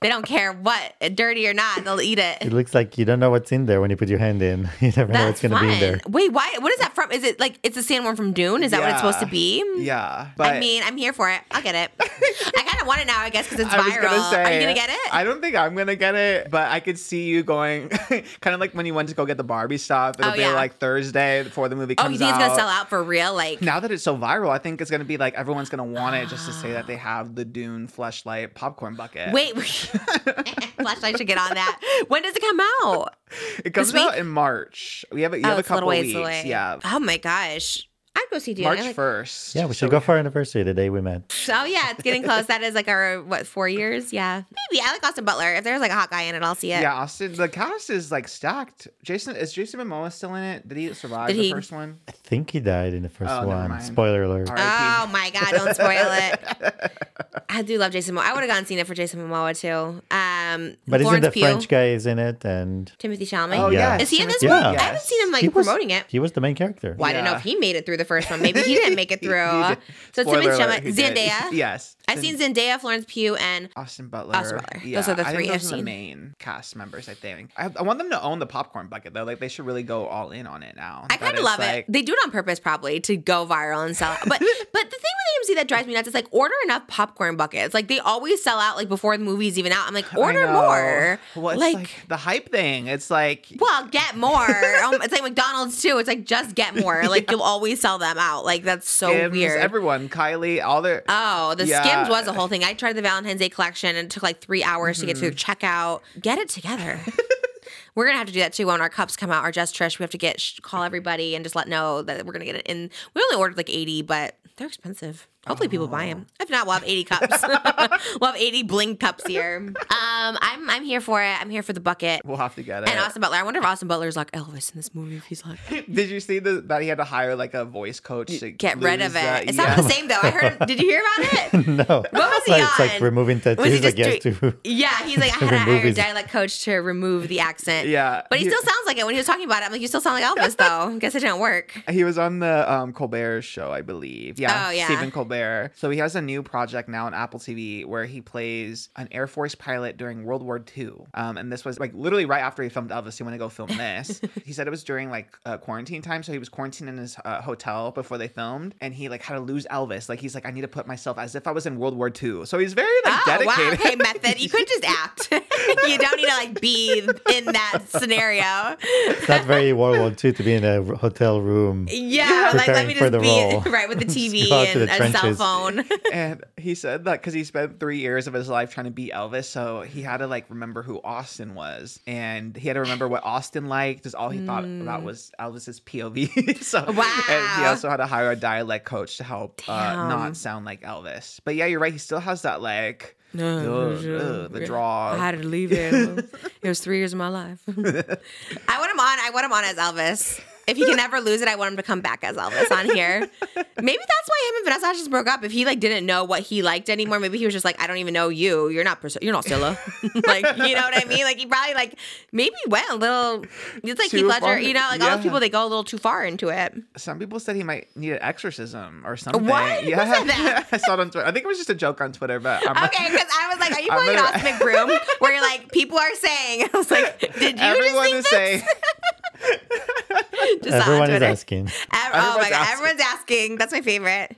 They don't care what, dirty or not, they'll eat it. It looks like you don't know what's in there when you put your hand in. You never know what's going to be in there. Wait, why? What is that Is it like it's a sandworm from Dune? Is that what it's supposed to be? Yeah, but I mean, I'm here for it. I'll get it. I kind of want it now, I guess, because it's I was viral. gonna say, Are you gonna get it? I don't think I'm gonna get it, but I could see you going, kind of like when you went to go get the Barbie stuff. It'll Oh, be yeah. like Thursday before the movie comes out. oh, you think it's gonna sell out for real? Like, Now that it's so viral, I think it's gonna be like everyone's gonna want it just to say that they have the Dune fleshlight popcorn bucket. wait, Fleshlight should get on that. When does it come out? it comes this week? out in March. We have a, you oh, have a it's a little couple ways weeks. away. Yeah, oh, Oh my gosh, I'd go see Dune. March I like- first. Yeah, we should go for our anniversary the day we met. Oh yeah, it's getting close. That is like our what four years? Yeah, maybe. I like Austin Butler. If there's like a hot guy in it, I'll see it. Yeah, Austin. The cast is like stacked. Jason is Jason Momoa still in it? Did he survive Did the he? first one? I think he died in the first Oh, never one. mind. Spoiler alert. All right. Oh my god! Don't spoil it. I do love Jason Momoa. I would have gone and seen it for Jason Momoa too. Um, But isn't the Pugh, French guy is in it and Timothée Chalamet. Oh Yeah. yeah. Is he in this Yeah. one? I haven't seen him like he was, promoting it. He was the main character. Well, I didn't know if he made it through the first one. Maybe he didn't make it through. he did. so Spoiler Timothy alert, Chalamet, he did. Zendaya. Yes. I've seen Zendaya, Florence Pugh, and Austin Butler. Austin Butler. Yeah, Those are the I three think I've those are the seen. main cast members. I think. I, I want them to own the popcorn bucket though. Like they should really go all in on it now. I kind of love like- it. They do it on purpose, probably, to go viral and sell. But but the thing with AMC that drives me nuts is like order enough popcorn buckets. Like they always sell out like before the movie's even out. I'm like order more. Well, like, like, the hype thing. It's like well, get more. um, it's like McDonald's too. It's like just get more. Like you'll always sell them out. Like that's so Skims, weird. Everyone, Kylie, all their. Oh, the Yeah. Skims was a whole thing. I tried the Valentine's Day collection and it took like three hours to get through Mm-hmm. checkout. Get it together. we're gonna have to do that too when our cups come out. Our Just Trish, we have to get call everybody and just let know that we're gonna get it in. We only ordered like eighty, but they're expensive. Hopefully, people buy them. If not, we'll have eighty cups. we'll have eighty bling cups here. Um, I'm I'm here for it. I'm here for the bucket. We'll have to get it. And Austin Butler. I wonder if Austin Butler's like Elvis in this movie. If he's like Did you see the, that he had to hire like a voice coach to get rid of it. uh, it's yeah. not the same though. I heard. Did you hear about it? no. What was he Like, It's like on? removing tattoos, I guess, doing- too. Yeah, he's like, I had to hire a dialect coach to remove the accent. Yeah, But he he- still sounds like it when he was talking about it. I'm like, you still sound like Elvis, though. Guess it didn't work. He was on the um, Colbert show, I believe. Yeah, Oh, yeah. Stephen Colbert. There. So he has a new project now on Apple TV where he plays an Air Force pilot during World War II. Um, and this was like literally right after he filmed Elvis. He went to go film this. he said it was during like uh, quarantine time, so he was quarantined in his uh, hotel before they filmed, and he like had to lose Elvis. Like he's like, I need to put myself as if I was in World War II. So he's very like Oh, wow. dedicated. Okay, method. You could just act. you don't need to like be in that scenario. It's not very World War II to be in a hotel room. Yeah, like let me just be role. right with the TV go out to and the a cell trenches. phone. and he said that because he spent three years of his life trying to beat Elvis, so he had to like remember who Austin was, and he had to remember what Austin liked. Because all he thought about was Elvis's POV. so and he Mm. Also had to hire a dialect coach to help uh, not sound like Elvis. But yeah, you're right. He still has that like ugh, ugh, the draw. I had to leave it. It was three years of my life. I want him on. I want him on as Elvis. If he can never lose it, I want him to come back as Elvis on here. Maybe that's why him and Vanessa just broke up. If he like didn't know what he liked anymore, maybe he was just like, I don't even know you. You're not. You're not Scylla. like you know what I mean? Like he probably like maybe went a little. It's like Too Heath Ledger. far. You know, like all those people they go a little too far into it. Some people said he might need an exorcism or something. What? Yeah? I saw it on Twitter. I think it was just a joke on Twitter, but I'm Okay, because I was like, "Are you pulling an gonna- Austin McBroom?" Where you're like, people are saying, "I was like, did you everyone just is think saying. this? Just saw it on Everyone is Twitter. asking. Ev- oh my god, asking. everyone's asking. That's my favorite.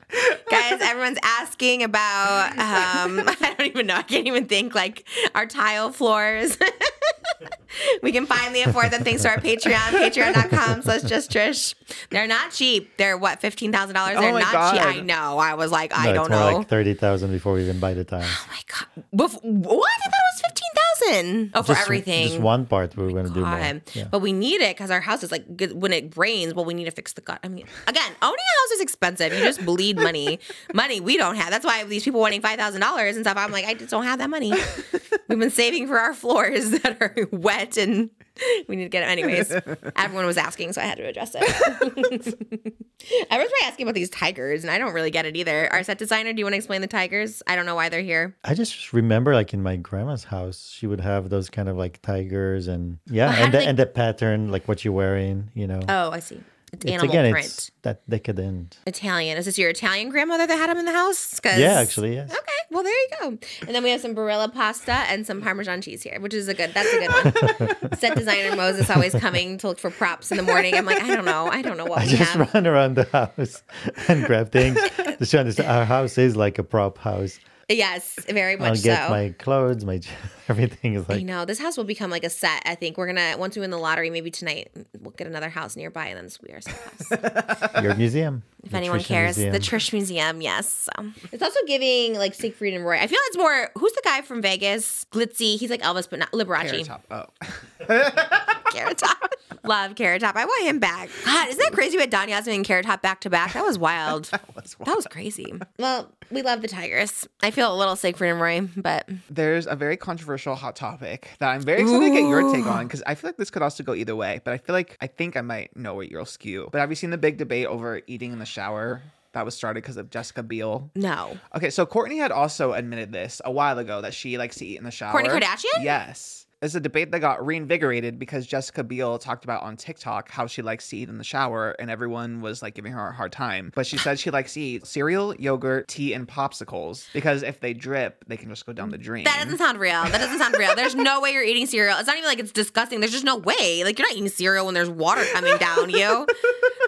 Guys, everyone's asking about um I don't even know. I can't even think like our tile floors. we can finally afford them thanks to our Patreon, patreon.com slash just Trish. They're not cheap. They're what, fifteen thousand dollars? Oh They're my not God. cheap. I know. I was like, I don't know. like 30,000 before we even buy the tiles. Oh my god. Bef- what? I thought it was fifteen thousand. Oh, for Just- everything. Just one part we are going to do more. Yeah. But we need it because our house is like good- when it rains. Well, we need to fix the gut. I mean, again, owning a house is expensive. You just bleed money, money we don't have. That's why these people wanting five thousand dollars and stuff. I'm like, I just don't have that money. We've been saving for our floors that are wet and we need to get it anyways. Everyone was asking, so I had to address it. Everyone's asking about these tigers, and I don't really get it either. Our set designer, do you want to explain the tigers? I don't know why they're here. I just remember, like in my grandma's house, she would have those kind of like tigers and yeah, and the, they- and the pattern, like what you're wearing, you know. Oh, I see. It's, it's animal again, print. it's that decadent. Italian. Is this your Italian grandmother that had them in the house? 'Cause- Yeah, actually, yes. Okay, well there you go. And then we have some Barilla pasta and some Parmesan cheese here, which is a good. That's a good one. Set designer Moses always coming to look for props in the morning. I'm like, I don't know, I don't know what I we just have. run around the house and grab things. Just to understand, our house is like a prop house. Yes, very much I'll get so. my clothes, my everything is like. I know this house will become like a set. I think we're gonna once we win the lottery, maybe tonight we'll get another house nearby, and then this will be our set house. your museum. If anyone cares. The Trish Museum, yes. So. It's also giving like Siegfried and Roy. I feel it's more. Who's the guy from Vegas? Glitzy. He's like Elvis, but not Liberace. Carrot Top. Oh. Carrot Top. Love Carrot Top. I want him back. God, isn't that crazy? We had Donny Osmond and Carrot Top back to back. That was wild. that was was crazy. Well, we love the Tigers. I feel a little Siegfried and Roy, but There's a very controversial hot topic that I'm very excited to get your take on because I feel like this could also go either way. But I feel like I think I might know where you'll skew. But have you seen the big debate over eating in the shower that was started because of Jessica Biel? no. Okay, so Kourtney had also admitted this a while ago that she likes to eat in the shower. Kourtney Kardashian? Yes. It's a debate that got reinvigorated because Jessica Biel talked about on TikTok how she likes to eat in the shower and everyone was like giving her a hard time. But she said she likes to eat cereal, yogurt, tea, and popsicles because if they drip, they can just go down the drain. That doesn't sound real. That doesn't sound real. There's no way you're eating cereal. It's not even like it's disgusting. There's just no way. Like you're not eating cereal when there's water coming down you.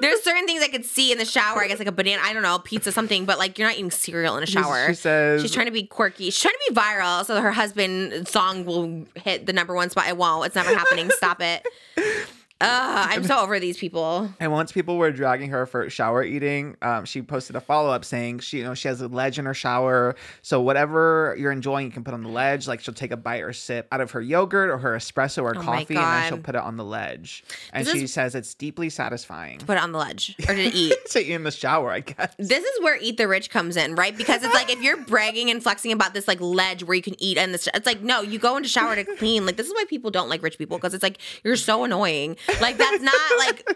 There's certain things I could see in the shower. I guess like a banana. I don't know, pizza, something. But like you're not eating cereal in a shower. she says- she's trying to be quirky. She's trying to be viral so that her husband song will hit the number one spot. It won't. It's never happening. Stop it. Ugh, I'm so over these people. And once people were dragging her for shower eating, um, she posted a follow up saying she, you know, she has a ledge in her shower. So whatever you're enjoying, you can put on the ledge. Like she'll take a bite or sip out of her yogurt or her espresso or Oh coffee, and then she'll put it on the ledge. And This she is- says it's deeply satisfying Put it on the ledge or to eat. to eat in the shower. I guess. This is where eat the rich comes in, right? Because it's like if you're bragging and flexing about this like ledge where you can eat and this, it's like no, you go into shower to clean. Like this is why people don't like rich people because it's like you're so annoying. Like that's not like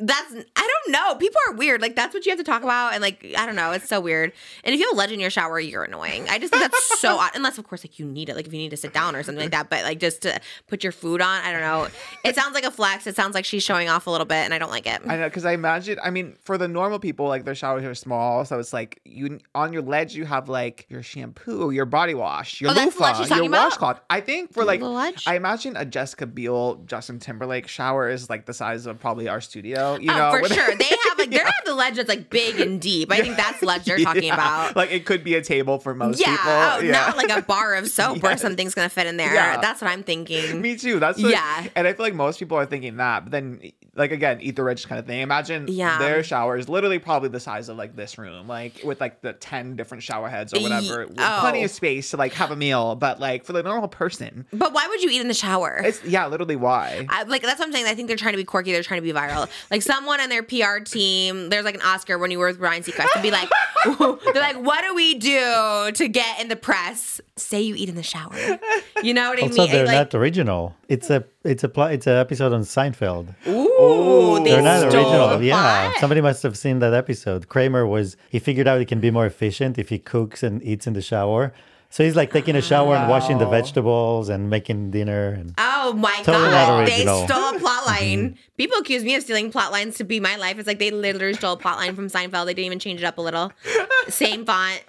that's I don't know. People are weird. Like that's what you have to talk about, and like I don't know. It's so weird. And if you have a ledge in your shower, you're annoying. I just think that's so odd. Unless of course like you need it, like if you need to sit down or something like that. But like just to put your food on, I don't know. It sounds like a flex. It sounds like she's showing off a little bit, and I don't like it. I know because I imagine. I mean, for the normal people, like their showers are small, so it's like you on your ledge you have like your shampoo, your body wash, your Oh, that's the ledge loofah, your washcloth. I think for like? I imagine a Jessica Biel, Justin Timberlake shower is like the size of probably our studio. You oh, know, for sure. They have like they have the ledge that's like big and deep. I think that's ledge they're talking Yeah. about. Like it could be a table for most yeah, people. oh, yeah. not like a bar of soap or Yes. something's gonna fit in there. Yeah. That's what I'm thinking. Me too. That's what, Yeah. And I feel like most people are thinking that, but then like again, eat the rich kind of thing. Imagine Yeah. their shower is literally probably the size of like this room, like with like the ten different shower heads or whatever. with oh. Plenty of space to like have a meal, but like for the normal person, But why would you eat in the shower? it's yeah, literally why. I, like that's what I'm saying. I think they're trying to be quirky. They're trying to be viral. Like someone on their PR team, there's like an Oscar when you were with Ryan Seacrest to be like, they're like, what do we do to get in the press? Say you eat in the shower. You know what I Also, mean? they're like, not original. It's a it's a pl- it's an episode on Seinfeld. ooh, they They're not original. Yeah, somebody must have seen that episode. Kramer was he figured out he can be more efficient if he cooks and eats in the shower. So he's like taking a shower and washing the vegetables and making dinner and Oh my Totally god! They. Mm-hmm. stole a plot line. People accuse me of stealing plot lines to be my life. It's like they literally stole a plot line from Seinfeld. They didn't even change it up a little. Same font.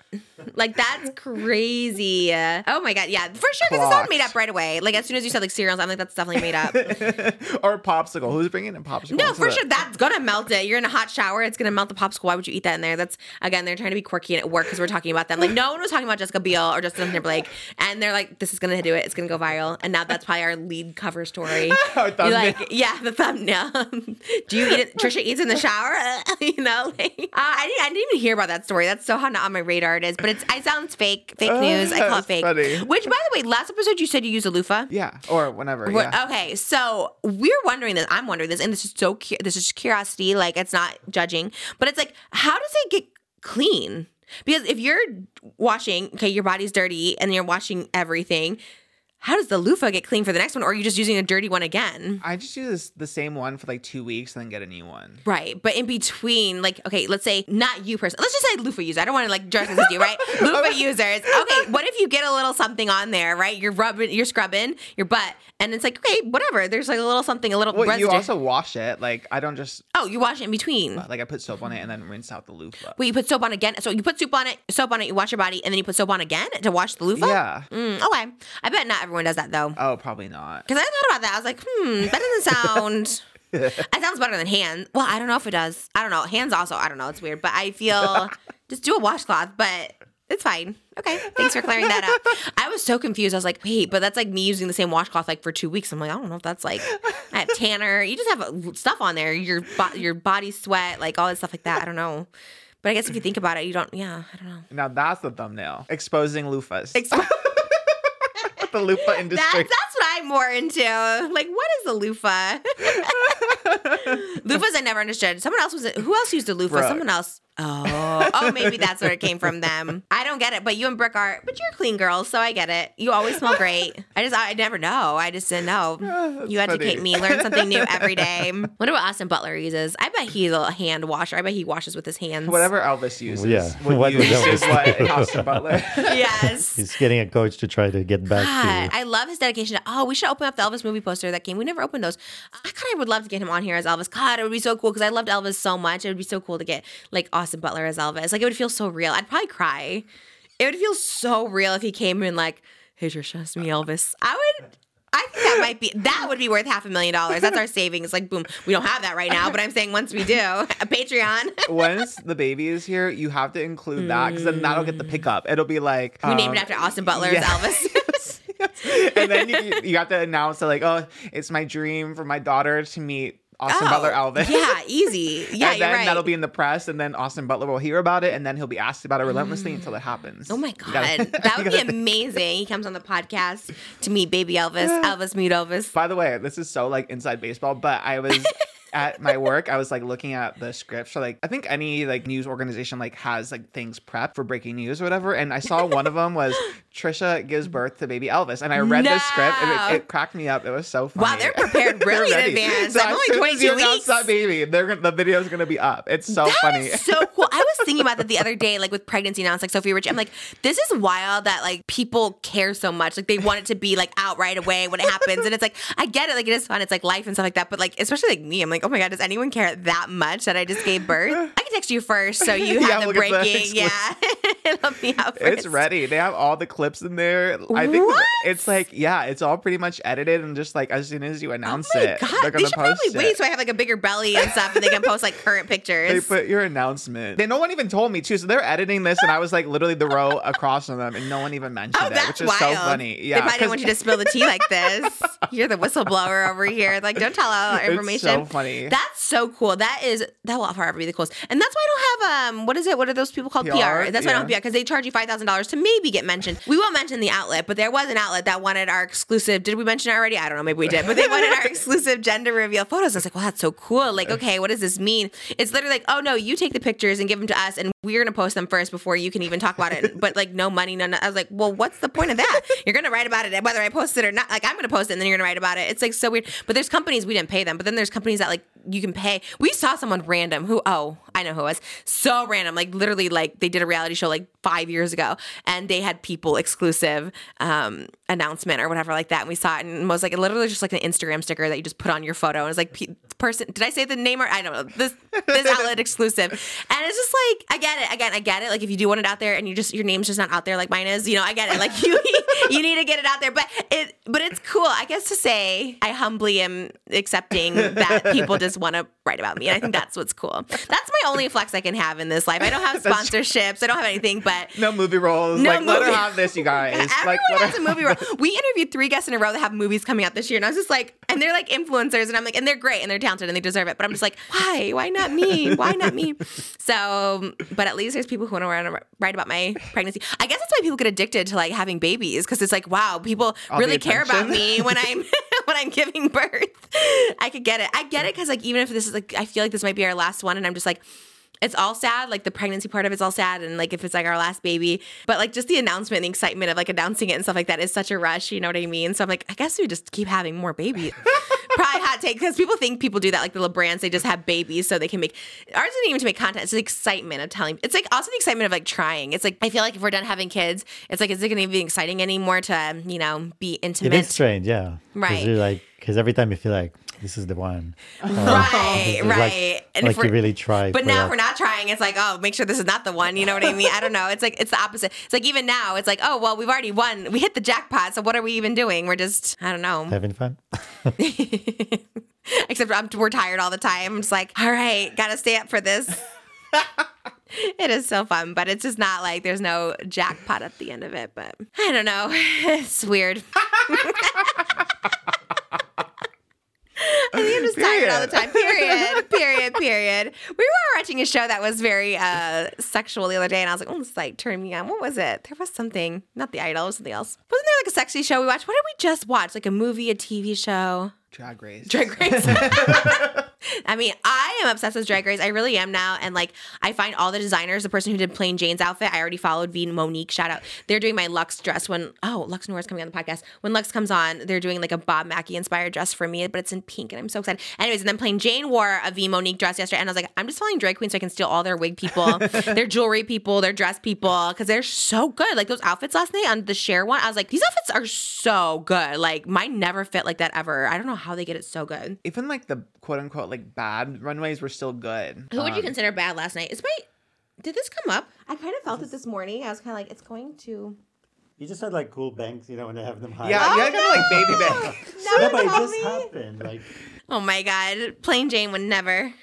Like that's crazy. Oh my god! Yeah, for sure. Because it sounded made up right away. Like as soon as you said like cereals, I'm like that's definitely made up. or popsicle. Who's bringing in popsicle? No, for sure. That's gonna melt it. You're in a hot shower. It's gonna melt the popsicle. Why would you eat that in there? That's again, they're trying to be quirky and it work because we're talking about them. Like no one was talking about Jessica Biel or Justin Timberlake, and they're like, this is gonna do it. It's gonna go viral, and now that's probably our lead cover story. Our like, yeah, the thumbnail. do you eat it? Trisha eats in the shower. you know, like, uh, I didn't. I didn't even hear about that story. That's so not on my radar. It is, but it's I sounds fake. Fake Uh, news. I call it fake. funny. Which, by the way, last episode you said you use a loofah. Yeah, or whenever. Yeah. Okay, so we're wondering this. I'm wondering this, and this is so cu- this is curiosity. Like it's not judging, but it's like, how does it get clean? Because if you're washing, okay, your body's dirty, and you're washing everything. How does the loofah get clean for the next one, or are you just using a dirty one again? I just use the same one for like two weeks and then get a new one. Right, but in between, like, okay, let's say not you personally. Let's just say loofah user. I don't want to like dress this as you, right? loofah users. Okay, what if you get a little something on there, right? You're rubbing, you're scrubbing your butt, and it's like, okay, whatever. There's like a little something, a little Well, you residue. also wash it. Like I don't just oh, you wash it in between. like I put soap on it and then rinse out the loofah. Wait, you put soap on again? So you put soap on it, soap on it, you wash your body, and then you put soap on again to wash the loofah? Yeah. Mm, okay. I bet not everyone does that though. Oh, probably not. Because I thought about that. I was like, hmm, that doesn't sound. It sounds better than hands. Well, I don't know if it does. I don't know. Hands also, I don't know. It's weird. But I feel just do a washcloth, but it's fine. Okay. Thanks for clearing that up. I was so confused. I was like, wait, but that's like me using the same washcloth like for two weeks. I'm like, I don't know if that's like, I have tanner. You just have uh, stuff on there. Your, bo- your body sweat, like all this stuff like that. I don't know. But I guess if you think about it, you don't, yeah, I don't know. Now that's the thumbnail. Exposing loofahs. Expo- the loofah industry. That's that's what I'm more into. Like, what is a loofah? Loofahs I never understood. Someone else was who else used a loofah? Brooke. Someone else. Oh, oh, maybe that's where it came from them. I don't get it, but you and Brooke are, but you're clean girls, so I get it. You always smell great. I just, I never know. I just didn't know. That's You educate funny. me, learn something new every day. Wonder what Austin Butler uses. I bet he's a hand washer. I bet he washes with his hands. Whatever Elvis uses. Yeah. What, What you does Elvis what? Austin Butler. Yes. he's getting a coach to try to get back God, to I love his dedication. To, oh, we should open up the Elvis movie poster that came. We never opened those. I kind of would love to get him on here as Elvis. God, it would be so cool because I loved Elvis so much. It would be so cool to get like Austin Butler as Elvis. Like it would feel so real. I'd probably cry. It would feel so real if he came in like, "Hey, Trisha, it's me, Elvis." I would. I think that might be that would be worth half a million dollars. That's our savings. Like, boom, we don't have that right now, but I'm saying once we do, a Patreon. Once the baby is here, you have to include that because then that'll get the pickup. It'll be like We named um, it after Austin Butler yeah. as Elvis. and then you, you have to announce that like, oh, it's my dream for my daughter to meet Austin Oh, Butler Elvis. Yeah, easy. Yeah, and you're then right. that'll be in the press, and then Austin Butler will hear about it, and then he'll be asked about it relentlessly until it happens. Oh my god, gotta- that would be amazing. He comes on the podcast to meet baby Elvis. Elvis meet Elvis. By the way, this is so like inside baseball, but I was at my work, I was like looking at the scripts So like I think any like news organization like has like things prepped for breaking news or whatever. And I saw one of them was Trisha gives birth to baby Elvis, and I read the script and it, it cracked me up. It was so funny. Wow, they're prepared really in advance. So I'm only as 22 weeks. that baby, they're gonna, the video's gonna be up. It's so That funny. so. I was thinking about that the other day, like with pregnancy announced, like Sophie Rich. I'm like, this is wild that like people care so much. Like they want it to be like out right away when it happens. And it's like, I get it. Like it is fun. It's like life and stuff like that. But like, especially like me, I'm like, oh my God, does anyone care that much that I just gave birth? I can text you first. So you Yeah, have the we'll the breaking. yeah. It'll be out first. It's ready. They have all the clips in there. I think What? it's like, yeah, it's all pretty much edited and just like as soon as you oh announce Oh it, God. they're gonna should post probably it. wait so I have like a bigger belly and stuff and they can post like current pictures. They put your announcement. They no one even told me too. So they're editing this, and I was like literally the row across from them, and no one even mentioned Oh, it, which is wild. so funny. Yeah, they probably didn't want you to spill the tea like this. You're the whistleblower over here. Like, don't tell all our It's information. so funny. That's so cool. That is that will forever be the coolest. And that's why I don't have um what is it? What are those people called? PR. PR? That's why I don't have Yeah. PR because they charge you five thousand dollars to maybe get mentioned. We won't mention the outlet, but there was an outlet that wanted our exclusive. Did we mention it already? I don't know. Maybe we did, but they wanted our exclusive gender reveal photos. I was like, well, that's so cool. Like, okay, what does this mean? It's literally like, oh no, you take the pictures and give them to us, and we're gonna post them first before you can even talk about it. But like, no money, no. no. I was like, well, what's the point of that? You're gonna write about it whether I post it or not. Like, I'm gonna post it and then you're gonna write about it. It's like so weird. But there's companies we didn't pay them, but then there's companies that like you can pay. We saw someone random who, oh, I know who it was. So random, like literally, like they did a reality show like five years ago, and they had people exclusive um, announcement or whatever like that. And we saw it, and it was like literally just like an Instagram sticker that you just put on your photo. And it was like pe- person. Did I say the name or I don't know this this outlet exclusive? And it's just like I get it. Again, I get it. Like if you do want it out there and you just your name's just not out there like mine is, you know, I get it. Like you you need to get it out there. But it but it's cool. I guess to say I humbly am accepting that people just want to write about me. And I think that's what's cool. That's my only flex I can have in this life. I don't have sponsorships. I don't have anything, but no movie roles. No like let her movie- have this, you guys. Everyone like let has her a movie role. We interviewed three guests in a row that have movies coming out this year, and I was just like, and they're like influencers, and I'm like, and they're great and they're talented and they deserve it, but I'm just like, why? Why not me? Why not me? So, but at least there's people who want to write about my pregnancy. I guess that's why people get addicted to like having babies because it's like, wow, people All really care about me when I'm when I'm giving birth. I could get it. I get it because like even if this is like, I feel like this might be our last one, and I'm just like it's all sad. Like the pregnancy part of it's all sad, and like if it's like our last baby, but like just the announcement, the excitement of like announcing it and stuff like that is such a rush. You know what I mean? So I'm like, I guess we just keep having more babies. Probably hot take because people think people do that. Like the little brands, they just have babies so they can make. Ours isn't even to make content. It's the excitement of telling. It's like also the excitement of like trying. It's like I feel like if we're done having kids, it's like is it going to be exciting anymore to you know be intimate? is strange, yeah. Right. Because you're like, because every time you feel like this is the one, uh, Right, it's like- right. and like if you really try. But now that. we're not trying, it's like, oh, make sure this is not the one. You know what I mean? I don't know. It's like it's the opposite. It's like even now, it's like, oh well, we've already won. We hit the jackpot. So what are we even doing? We're just, I don't know. having fun. Except I'm, we're tired all the time. I'm just like, all right, gotta stay up for this. it is so fun, but it's just not like there's no jackpot at the end of it. But I don't know. It's weird. I think I'm just tired all the time. Period. Period. Period. We were watching a show that was very uh, sexual the other day, and I was like, "Oh, this like turned me on." What was it? There was something. Not the Idol. Something else. Wasn't there like a sexy show we watched? What did we just watch? Like a movie, a TV show? Drag race. Drag Race. I mean, I am obsessed with Drag Race. I really am now. And like, I find all the designers, the person who did Plane Jane's outfit, I already followed V Monique. Shout out. They're doing my Lux dress when, oh, Lux Noir is coming on the podcast. When Lux comes on, they're doing like a Bob Mackie inspired dress for me, but it's in pink and I'm so excited. Anyways, and then Plane Jane wore a V Monique dress yesterday. And I was like, I'm just following drag queens so I can steal all their wig people, their jewelry people, their dress people, because they're so good. Like those outfits last night on the share one, I was like, these outfits are so good. Like mine never fit like that ever. I don't know how they get it so good. Even like the quote unquote like bad runways were still good. Who would you Um, consider bad last night? Is my did this come up? I kind of felt it this morning. I was kind of like, it's going to. You just had like cool bangs, you know, when they have them high. Yeah, Oh, yeah, kind of like baby no. bang. No, No, but it just me. happened. Like, Oh my god, Plane Jane would never.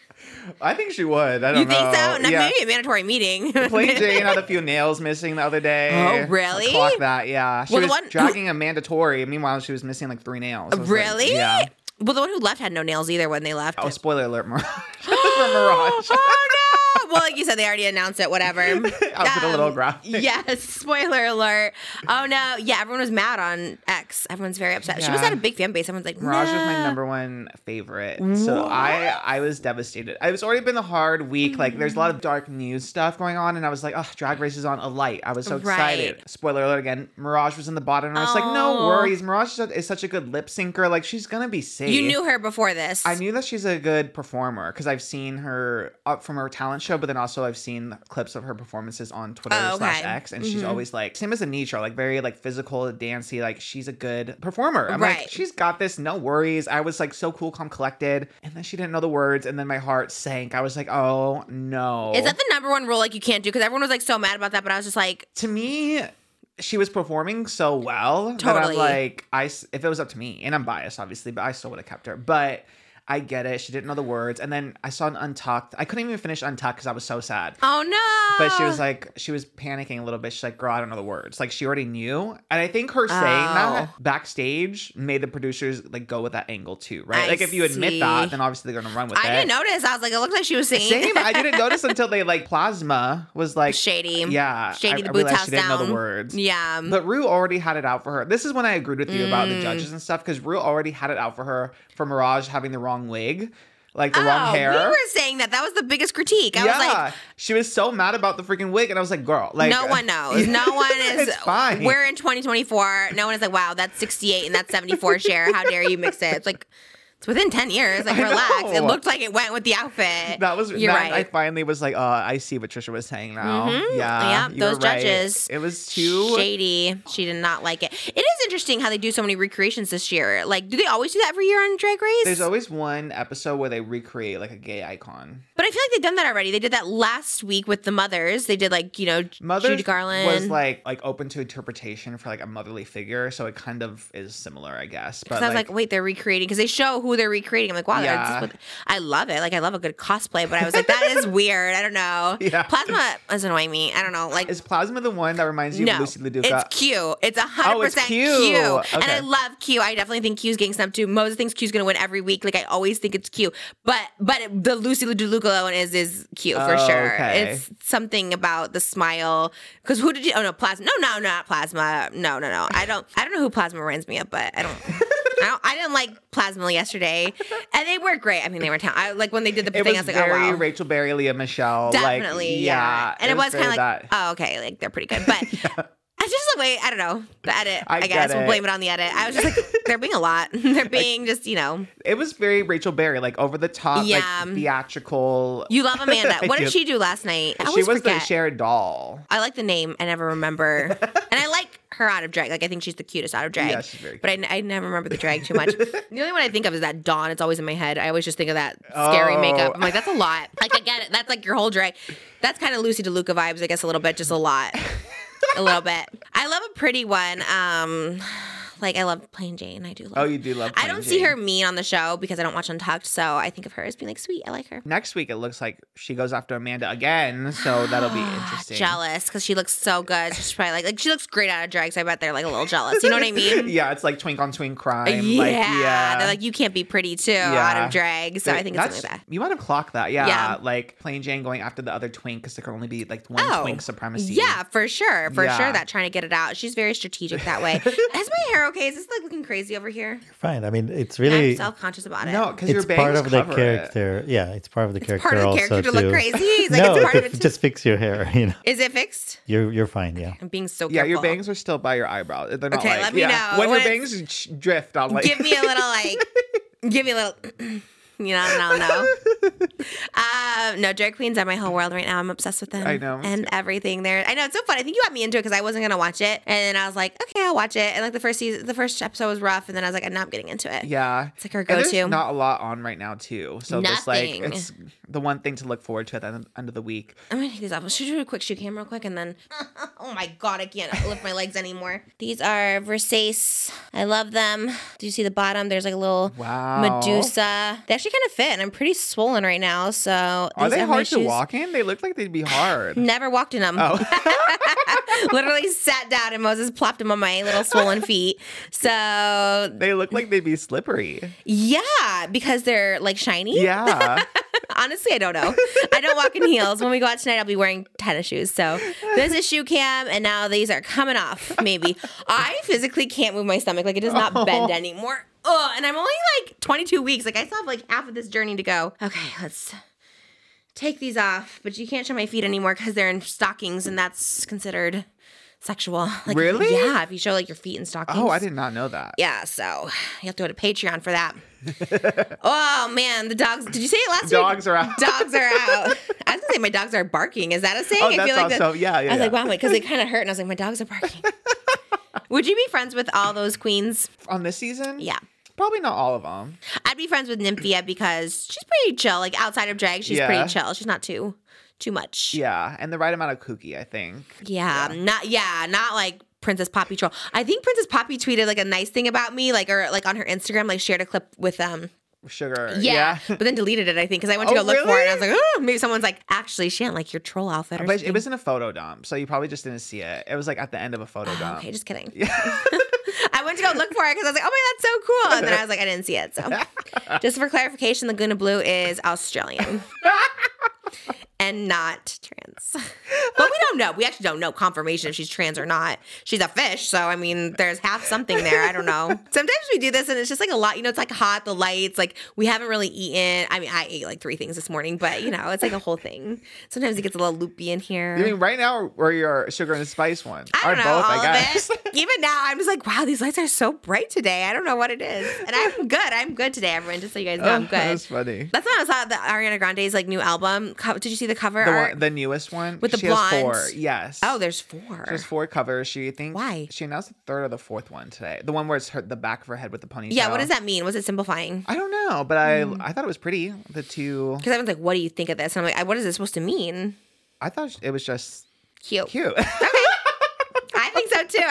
I think she would. I don't know. You think so? No, yeah. Maybe a mandatory meeting. Plane Jane had a few nails missing the other day. Oh, really? Clock that, yeah. She Well, the was one- dragging a mandatory. Meanwhile, she was missing like three nails. Was like, really? yeah. Well, the one who left had no nails either when they left. Oh, spoiler alert, Mirage. For Mirage. oh no! well, like you said, they already announced it. Whatever. I'll put a little um, graphic. Yes. Spoiler alert. Oh no. Yeah. Everyone was mad on X. Everyone's very upset. She was Yeah. at a big fan base. Everyone's like, Mirage was my number one favorite. So I I was devastated. It was already been a hard week. Like there's a lot of mm. dark news stuff going on, and I was like, oh, Drag Race is on a light. I was so excited. Right. Spoiler alert again. Mirage was in the bottom, and I was like, no Oh. worries. Mirage is such- is such a good lip syncer. Like she's gonna be safe. You knew her before this. I knew that she's a good performer because I've seen her up from her talent show, but then also I've seen clips of her performances on Twitter Oh, slash. X, and she's mm-hmm. always like same as Anetra, like very like physical, dancey. Like she's a good performer. I'm like, she's got this, no worries. I was like so cool, calm, collected, and then she didn't know the words, and then my heart sank. I was like, oh no. Is that the number one rule like you can't do? Because everyone was like so mad about that, but I was just like, to me? She was performing so well that I'm Totally. like, I if it was up to me, and I'm biased obviously, but I still would have kept her. But I get it. She didn't know the words, and then I saw an Untucked. I couldn't even finish Untucked because I was so sad. oh no. But she was like, she was panicking a little bit. She's like, girl, I don't know the words. Like, she already knew. And I think her saying that Oh. backstage made the producers like go with that angle too, right? I like, if you admit see. that, then obviously they're going to run with I it. I didn't notice. I was like, it looked like she was singing. Same. I didn't notice until they like Plasma was like, Shady. yeah. Shady I, the boots house she didn't know the down. words. Yeah. But Ru already had it out for her. This is when I agreed with you about the Mm. judges and stuff because Ru already had it out for her for Mirage having the wrong wig, like the oh, wrong hair. we were saying that. That was the biggest critique. I yeah, was like, she was so mad about the freaking wig, and I was like, "Girl, like no one knows. No one is. fine. We're in 2024. No one is like, wow, that's 68 and that's 74 share. How dare you mix it? It's like, it's within 10 years. Like, relax. It looked like it went with the outfit. that was You're that, I finally was like, "Oh, I see what Trisha was saying now." Mhm. Yeah, Yeah, those right. judges. It was too. Shady. She did not like it. It is interesting how they do so many recreations this year. Like, do they always do that every year on Drag Race? There's always one episode where they recreate like a gay icon. but I feel like they've done that already. They did that last week with the mothers. They did like you know Mother Judy Garland. was like like open to interpretation for like a motherly figure, so it kind of is similar, I guess. But I was like, wait, they're recreating because they show who they're recreating. I'm like, wow, Yeah. that's I love it. Like, I love a good cosplay, but I was like, that is weird. I don't know. Yeah. Plasma is annoying me. I don't know. Like, is Plasma the one that reminds you no, of Lucy LaDuca? it's Q. It's a hundred Oh, it's percent Q. Q. And I love Q. I definitely think Q's getting snubbed too. Moses thinks Q's gonna win every week. Like I always think it's Q. But but the Lucy DeLuca one is is Q for Oh, sure. okay. It's something about the smile. Because who did you? Oh no, Plasma. No, no, not Plasma. No, no, no. I don't. I don't know who Plasma reminds me of, but I don't. I, I didn't like Plasma yesterday, and they were great. I mean, they were ta- I, like when they did the it thing. was I was like, oh, very oh wow. Rachel Berry, Lea Michele. Definitely, like, yeah. And it, was, kind of like, that. oh, okay, like they're pretty good. But I just like, wait, I don't know. The edit, I I, guess. We'll blame it on the edit. I was just like, they're being a lot. they're being just, you know, it was very Rachel Berry, like over the top, Yeah. like theatrical. you love Amanda. What did do. she do last night? I she was forget. the shared doll. I like the name. I never remember. and I her out of drag. Like, I think she's the cutest out of drag. Yeah, she's very But I, I never remember the drag too much. the only one I think of is that Dawn. It's always in my head. I always just think of that scary Oh. makeup. I'm like, that's a lot. Like, I get it. That's like your whole drag. That's kind of Lucy DeLuca vibes, I guess, a little bit. Just a lot. a little bit. I love a pretty one. Um, like I love Plane Jane. I do love. Oh, you do love. I don't see Jane. her mean on the show because I don't watch Untucked. So I think of her as being like sweet. I like her. Next week, it looks like she goes after Amanda again, so that'll be interesting. Jealous because she looks so good. She's probably like like she looks great out of drag. So I bet they're like a little jealous. You know what I mean? yeah, it's like twink on twink crime. yeah. like, yeah. They're like you can't be pretty too out Yeah. of drag. So I think it's something like that. You might have clocked that, yeah. Yeah. Like Plane Jane going after the other twink because there can only be like one oh. twink supremacy. Oh, Yeah, for sure. For Yeah. sure that trying to get it out. She's very strategic that way. Is my hair okay? Is this like looking crazy over here? You're Fine. I mean, it's I'm really self conscious about it. No, because your it's bangs part of the cover it. character. Yeah, it's part of the character part of the also character to look too. crazy? He's like, no, it's part of to it just fix your hair. You know, Is it fixed? you're you're fine. Yeah. I'm being so careful. Yeah, careful. your bangs are still by your eyebrow. They're not Okay, like, let me yeah. know. When your bangs drift, I'm like, give me a little like give me a little you know no no um no drag queens are my whole world right now i'm obsessed with them I know, and everything there i know it's so fun i think you got me into it because i wasn't gonna watch it and then i was like okay i'll watch it and like the first season the first episode was rough and then i was like now i'm not getting into it yeah. it's like our go-to not a lot on right now too. So this like it's the one thing to look forward to at the end- of the week. I'm gonna take these off. Should we do a quick shoe cam real quick and then oh my god, I can't lift my legs anymore. These are Versace. I love them. Do you see the bottom? There's like a little Wow. Medusa. They actually kind of fit, and I'm pretty swollen right now. So Are these they my hard to shoes. walk in? They look like they'd be hard. Never walked in them. Oh. Literally sat down and Moses plopped them on my little swollen feet. So they look like they'd be slippery. yeah, because they're like shiny. Yeah. Honestly, I don't know. I don't walk in heels. When we go out tonight, I'll be wearing tennis shoes. So there's a shoe cam, and now these are coming off. Maybe I physically can't move my stomach. Like it does not bend oh. anymore. Oh, and I'm only like 22 weeks. Like I still have like half of this journey to go. Okay, let's take these off. But you can't show my feet anymore because they're in stockings, and that's considered sexual. Like, Really? Yeah, if you show like your feet in stockings. Oh, I did not know that. Yeah, so you have to go to Patreon for that. oh man, the dogs. Did you say it last week? Dogs are out. Dogs are out. I was gonna say my dogs are barking. Is that a saying? Oh, I that's feel like also yeah, yeah. I was like, yeah. wow, because it kind of hurt, and I was like, my dogs are barking. Would you be friends with all those queens? On this season, Yeah. probably not all of them. I'd be friends with Nymphia because she's pretty chill. Like outside of drag, she's Yeah. pretty chill. She's not too too much. Yeah, and the right amount of kooky, I think. Yeah, not yeah, not like Princess Poppy troll. I think Princess Poppy tweeted like a nice thing about me, like or like on her Instagram, like shared a clip with um Sugar. Yeah, but then deleted it. I think because I went to Oh, go look for it, and I was like, oh, maybe someone's like, actually, she didn't like your troll outfit. Or But something. it was in a photo dump, so you probably just didn't see it. It was like at the end of a photo Oh, dump. okay, just kidding. Yeah. I went to go look for it because I was like, oh my, that's so cool. And then I was like, I didn't see it. So, just for clarification, Laguna Blue is Australian and not trans. But we don't know. We actually don't know confirmation if she's trans or not. She's a fish, so I mean, there's half something there. I don't know. Sometimes we do this and it's just like a lot. You know, it's like hot, the lights. Like we haven't really eaten. I mean, I ate like three things this morning, but you know, it's like a whole thing. Sometimes it gets a little loopy in here. I mean, right now we're your sugar and spice one. I don't or know both, all I guess. of it. Even now, I'm just like, wow, these lights are so bright today. I don't know what it is, and I'm good. I'm good today, everyone. Just so you guys know, oh, I'm good. That's funny. That's when I saw the Ariana Grande's like new album. Did you see the cover The, art? one, the newest one With the she has four. Yes. oh, there's four. There's four covers. She think Why? she announced the third or the fourth one today. The one where it's her the back of her head with the ponytail. yeah, what does that mean? Was it simplifying? I don't know, but I Hmm. I thought it was pretty. The two. Because I was like, what do you think of this? And I'm like, what is this supposed to mean? I thought it was just Cute. cute. I think so too.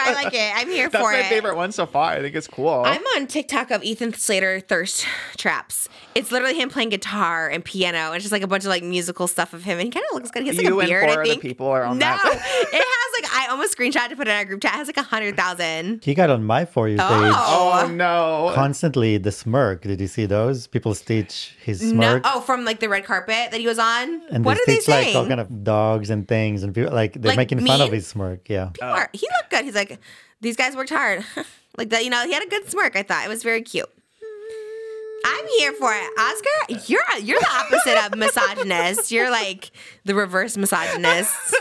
I like it. I'm here That's for it. That's my favorite one so far. I think it's cool. I'm on TikTok of Ethan Slater thirst traps. It's literally him playing guitar and piano. It's just like a bunch of like musical stuff of him, and he kind of looks good. He has like you a beard. and four I other think. people are on no, that. it has like I almost screenshot to put in our group chat. It has like a hundred thousand. He got on my For You page Oh. oh no. constantly the smirk. Did you see those? People stitch his No, smirk. oh, from like the red carpet that he was on. And what are they stitch like saying? all kind of dogs and things, and people like they're Like making fun of his smirk. Yeah, People are- he looked good. He's like, these guys worked hard. like that, you know. He had a good smirk. I thought it was very cute. I'm here for it, Oscar. You're you're the opposite of misogynist. You're like the reverse misogynist.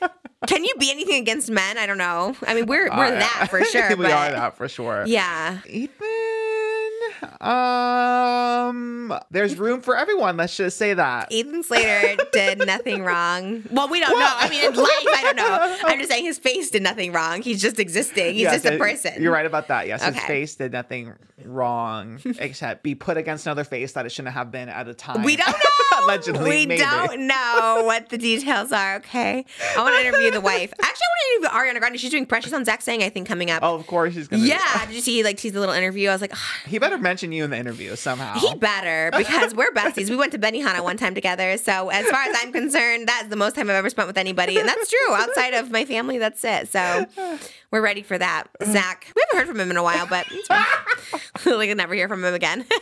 Can you be anything against men? I don't know. I mean, we're we're Uh, that for sure. we but are that for sure. Yeah. Ethan, um, there's room for everyone. Let's just say that. Ethan Slater did nothing wrong. Well, we don't know. I mean, in life, I don't know. I'm just saying his face did nothing wrong. He's just existing. He's Yes, just a it- person. You're right about that. Yes, his face did nothing wrong except be put against another face that it shouldn't have been at a time. We don't know. Allegedly, we maybe. don't know what the details are. Okay, I want to interview the wife. Actually, I want to interview Ariana Grande. She's doing Precious on Zach Sang, I think, coming up. Oh, of course he's gonna. yeah. Did you see like tease the little interview? I was like, "Ugh, He better mention you in the interview somehow. he better because we're besties. We went to Benihana one time together. So as far as I'm concerned, that's the most time I've ever spent with anybody, and that's true. Outside of my family, that's it. So we're ready for that. Zach, we haven't heard from him in a while, but it's fine. like, I'll never hear from him again.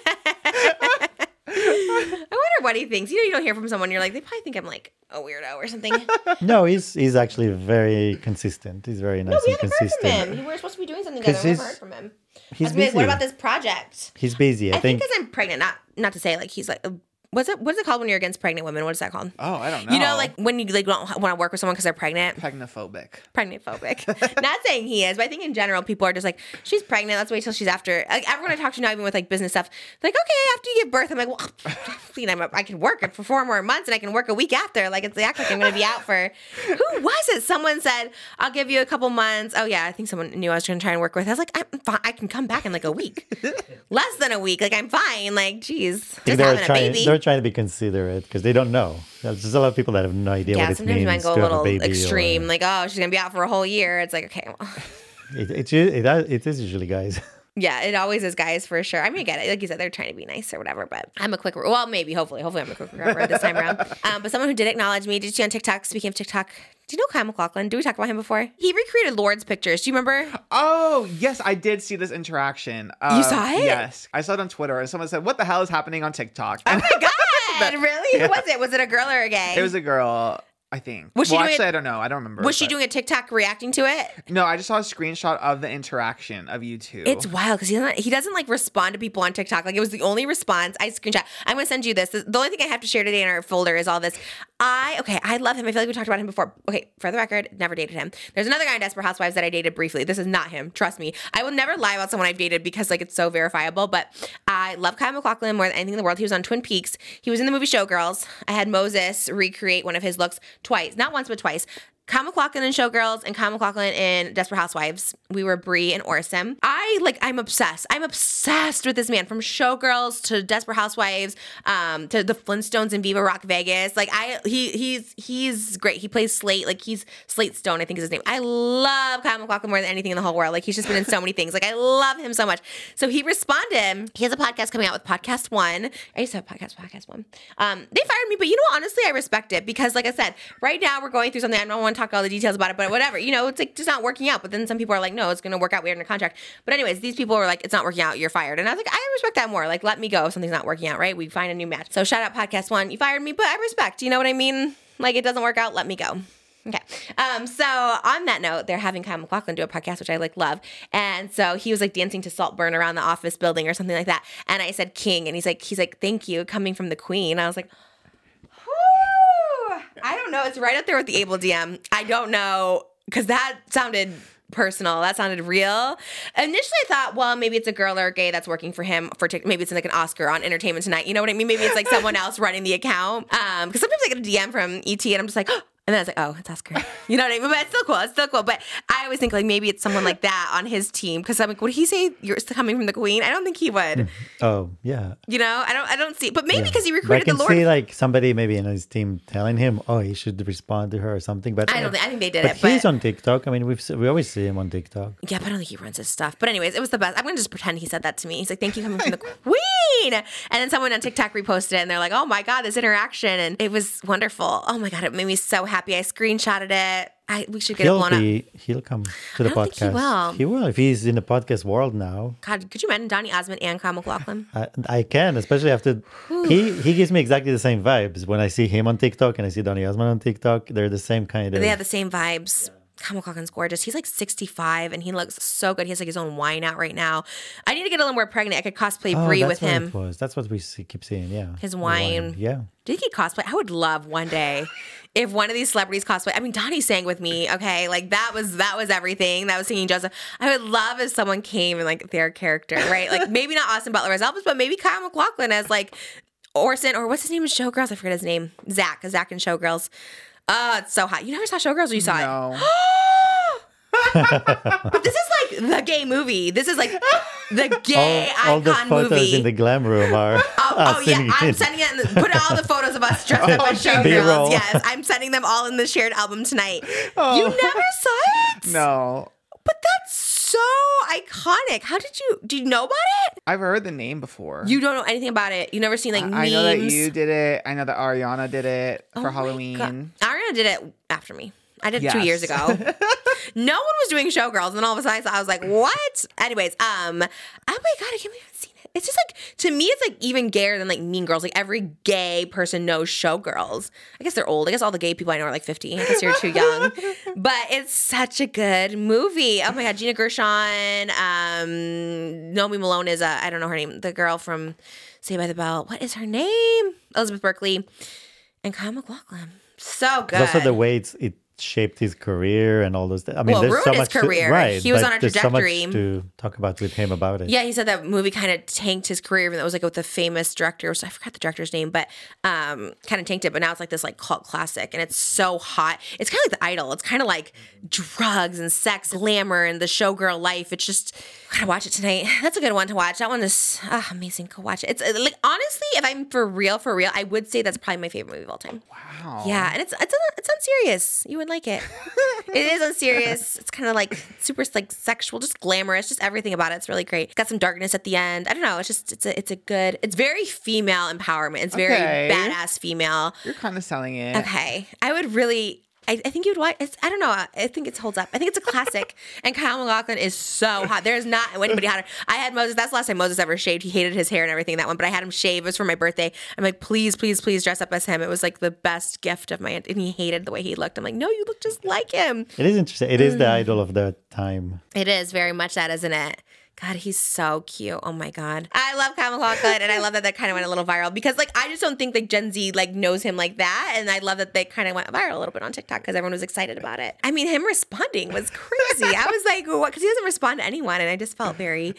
I wonder what he thinks. You know, you don't hear from someone, you're like, they probably think I'm like a weirdo or something. no, he's he's actually very consistent. He's very nice no, we and haven't heard from consistent. him. We were supposed to be doing something 'Cause together. We haven't he's- heard from him. He's I was like, what about this project? He's busy. I, I think think. because I'm pregnant, not not to say like he's like, what's it? What's it called when you're against pregnant women? What is that called? oh, I don't know. You know, like when you like don't want to work with someone because they're pregnant. Pregnophobic. Pregnant phobic. Not saying he is, but I think in general people are just like, she's pregnant. Let's wait till she's after. Like everyone I talk to now, even with like business stuff, like, okay, after you give birth, I'm like, well, you know, I can work for four more months and I can work a week after. Like it's act like I'm going to be out for. Who was it? Someone said, I'll give you a couple months. Oh yeah, I think someone knew I was going to try and work with. I was like, I'm fine. I can come back in like a week, less than a week. Like I'm fine. Like, geez, I think just they're having a baby. They're trying to be considerate because they don't know. There's a lot of people that have no idea yeah, what it sometimes you might go a have a little baby. or- extreme, like, oh, she's gonna be out for a whole year. It's like, okay, well, It, it, it, it is usually guys. Yeah, it always is guys for sure. I mean, I get it. Like you said, they're trying to be nice or whatever, but I'm a quick, well, maybe, hopefully, hopefully I'm a quick recoverer this time around. Um, but someone who did acknowledge me, did you see on TikTok, speaking of TikTok, do you know Kyle MacLachlan? Did we talk about him before? He recreated Lord's pictures. Do you remember? Oh yes, I did see this interaction. Uh, saw it? Yes, I saw it on Twitter, and someone said, "What the hell is happening on TikTok?" Oh my God! did. Really? Who was it? Was it a girl or a gay? It was a girl, I think. Was she well, doing actually, it- I don't know. I don't remember. was she but- doing a TikTok reacting to it? No, I just saw a screenshot of the interaction of you two. It's wild because he doesn't he doesn't like respond to people on TikTok. Like it was the only response. I screenshot. I'm gonna send you this. The only thing I have to share today in our folder is all this. I okay, I love him. I feel like we talked about him before. Okay, for the record, never dated him. There's another guy in Desperate Housewives that I dated briefly. This is not him. Trust me. I will never lie about someone I've dated because like it's so verifiable. But I love Kyle MacLachlan more than anything in the world. He was on Twin Peaks. He was in the movie Showgirls. I had Moses recreate one of his looks twice, not once but twice. Kyle MacLachlan in Showgirls and Kyle MacLachlan in Desperate Housewives. We were Bree and Orson. I like I'm obsessed. I'm obsessed with this man from Showgirls to Desperate Housewives, um, to the Flintstones and Viva Rock Vegas. Like I he he's he's great. He plays Slate, like he's Slate Stone, I think is his name. I love Kyle MacLachlan more than anything in the whole world. Like he's just been in so many things. Like I love him so much. So he responded. He has a podcast coming out with Podcast One. I used to have podcast, Podcast One. Um, they fired me, but you know what? Honestly, I respect it because, like I said, right now we're going through something. I don't want talk all the details about it, but whatever. You know, it's like just not working out. But then some people are like, no, it's going to work out. We're in a contract. But anyways, these people were like, it's not working out. You're fired. And I was like, I respect that more. Like, let me go if something's not working out. Right? We find a new match. So shout out Podcast One. You fired me, but I respect. You know what I mean? Like it doesn't work out. Let me go. Okay. Um, so on that note, they're having Kyle MacLachlan do a podcast, which I like love. And so he was like dancing to Saltburn around the office building or something like that. And I said King, and he's like, he's like, thank you, coming from the Queen. I was like. I don't know. It's right up there with the Abel DM. I don't know because that sounded personal. That sounded real. Initially, I thought, well, maybe it's a girl or a gay that's working for him for Tik- maybe it's like an Oscar on Entertainment Tonight. You know what I mean? Maybe it's like someone else running the account. Um, because sometimes I get a DM from ET and I'm just like. And then I was like, oh, it's Oscar. You know what I mean? But it's still cool. It's still cool. But I always think like maybe it's someone like that on his team. Because I'm like, would he say you're coming from the Queen? I don't think he would. Mm-hmm. Oh yeah. You know, I don't. I don't see. But maybe yeah. because he But I recruited the can Lord. see like somebody maybe in his team telling him, "Oh, he should respond to her or something." But I don't think. I think they did But it. But he's on TikTok. I mean, we've we always see him on TikTok. Yeah, but I don't think he runs his stuff. But anyways, it was the best. I'm gonna just pretend he said that to me. He's like, "Thank you coming from the Queen," and then someone on TikTok reposted it, and they're like, "Oh my god, this interaction!" And it was wonderful. Oh my god, it made me so happy. I screenshotted it. I we should get it He'll blown up. he'll come to the think he will. He will if he's in the podcast world now. God, could you imagine Donny Osmond and Kyle MacLachlan? I, I can, especially after he he gives me exactly the same vibes when I see him on TikTok and I see Donny Osmond on TikTok. They're the same kind of. They have the same vibes. Kyle MacLachlan's gorgeous. He's like 65 and he looks so good. He has like his own wine out right now. I need to get a little more pregnant. I could cosplay oh, Bree with him. That's what we see, keep seeing. Yeah, His The wine. Yeah. Did he cosplay? I would love one day if one of these celebrities cosplay. I mean, Donnie sang with me. Okay, like that was that was everything. That was singing Joseph. I would love if someone came and like their character, right? Like maybe not Austin Butler as Elvis, but maybe Kyle MacLachlan as like Orson or what's his name in Showgirls? I forget his name. Zach. Zach and Showgirls. Oh, it's so hot. You never saw Showgirls or you saw it? No. But this is like the gay movie. This is like the gay All, all the photos movie. in the glam room are. Oh, oh yeah, I'm it. sending it. In the, put all the photos of us dressed up as showgirls. Yes, I'm sending them all in the shared album tonight. You oh. never saw it? No. But that's so iconic. How did you? Do you know about it? I've heard the name before. You don't know anything about it. You never seen like I, memes. I know that you did it. I know that Ariana did it Oh for Halloween. God. Did it after me. I did it two years ago. no one was doing showgirls, and then all of a sudden I was like, "What?" Anyways, um, oh my god, I can't believe I haven't seen it. It's just like to me, it's like even gayer than like Mean Girls. Like every gay person knows showgirls. I guess they're old. I guess all the gay people I know are like fifty. I guess you're too young, but it's such a good movie. Oh my god, Gina Gershon, um, Naomi Malone is a I don't know her name. The girl from Saved by the Bell. What is her name? Elizabeth Berkley and Kyle MacLachlan. So good. Also the way it's, it shaped his career and all those. Th- I mean, Well, there's so ruined his much to- career. right? He was on a there's so much trajectory. to talk about with him about it. Yeah, he said that movie kind of tanked his career, even though it was like with a famous director. So I forgot the director's name, but um, kind of tanked it. But now it's like this like cult classic, and it's so hot. It's kind of like The Idol. It's kind of like drugs and sex, glamour, and the showgirl life. It's just gotta watch it tonight. That's a good one to watch. That one is ah, amazing. Go watch it. It's uh, like honestly, if I'm for real, for real, I would say that's probably my favorite movie of all time. Wow. Yeah, and it's it's it's unserious. You would like it. it is unserious. It's kind of like super like sexual, just glamorous, just everything about it. It's really great. It's got some darkness at the end. I don't know. It's just it's a it's a good. It's very female empowerment. It's very Okay. badass female. You're kind of selling it. Okay, I would really. I, I think you'd watch. It's, I don't know. I think it holds up. I think it's a classic. and Kyle MacLachlan is so hot. There's not anybody hotter. I had Moses. That's the last time Moses ever shaved. He hated his hair and everything that one, but I had him shave. It was for my birthday. I'm like, please, please, please dress up as him. It was like the best gift of my. And he hated the way he looked. I'm like, no, you look just like him. It is interesting. It is Mm. the idol of the time. It is very much that, isn't it? God, he's so cute. Oh my God. I love Kyle MacLachlan and I love that that kind of went a little viral because like I just don't think like Gen Z like knows him like that. And I love that they kind of went viral a little bit on TikTok because everyone was excited about it. I mean, him responding was crazy. I was like, what? Because he doesn't respond to anyone. And I just felt very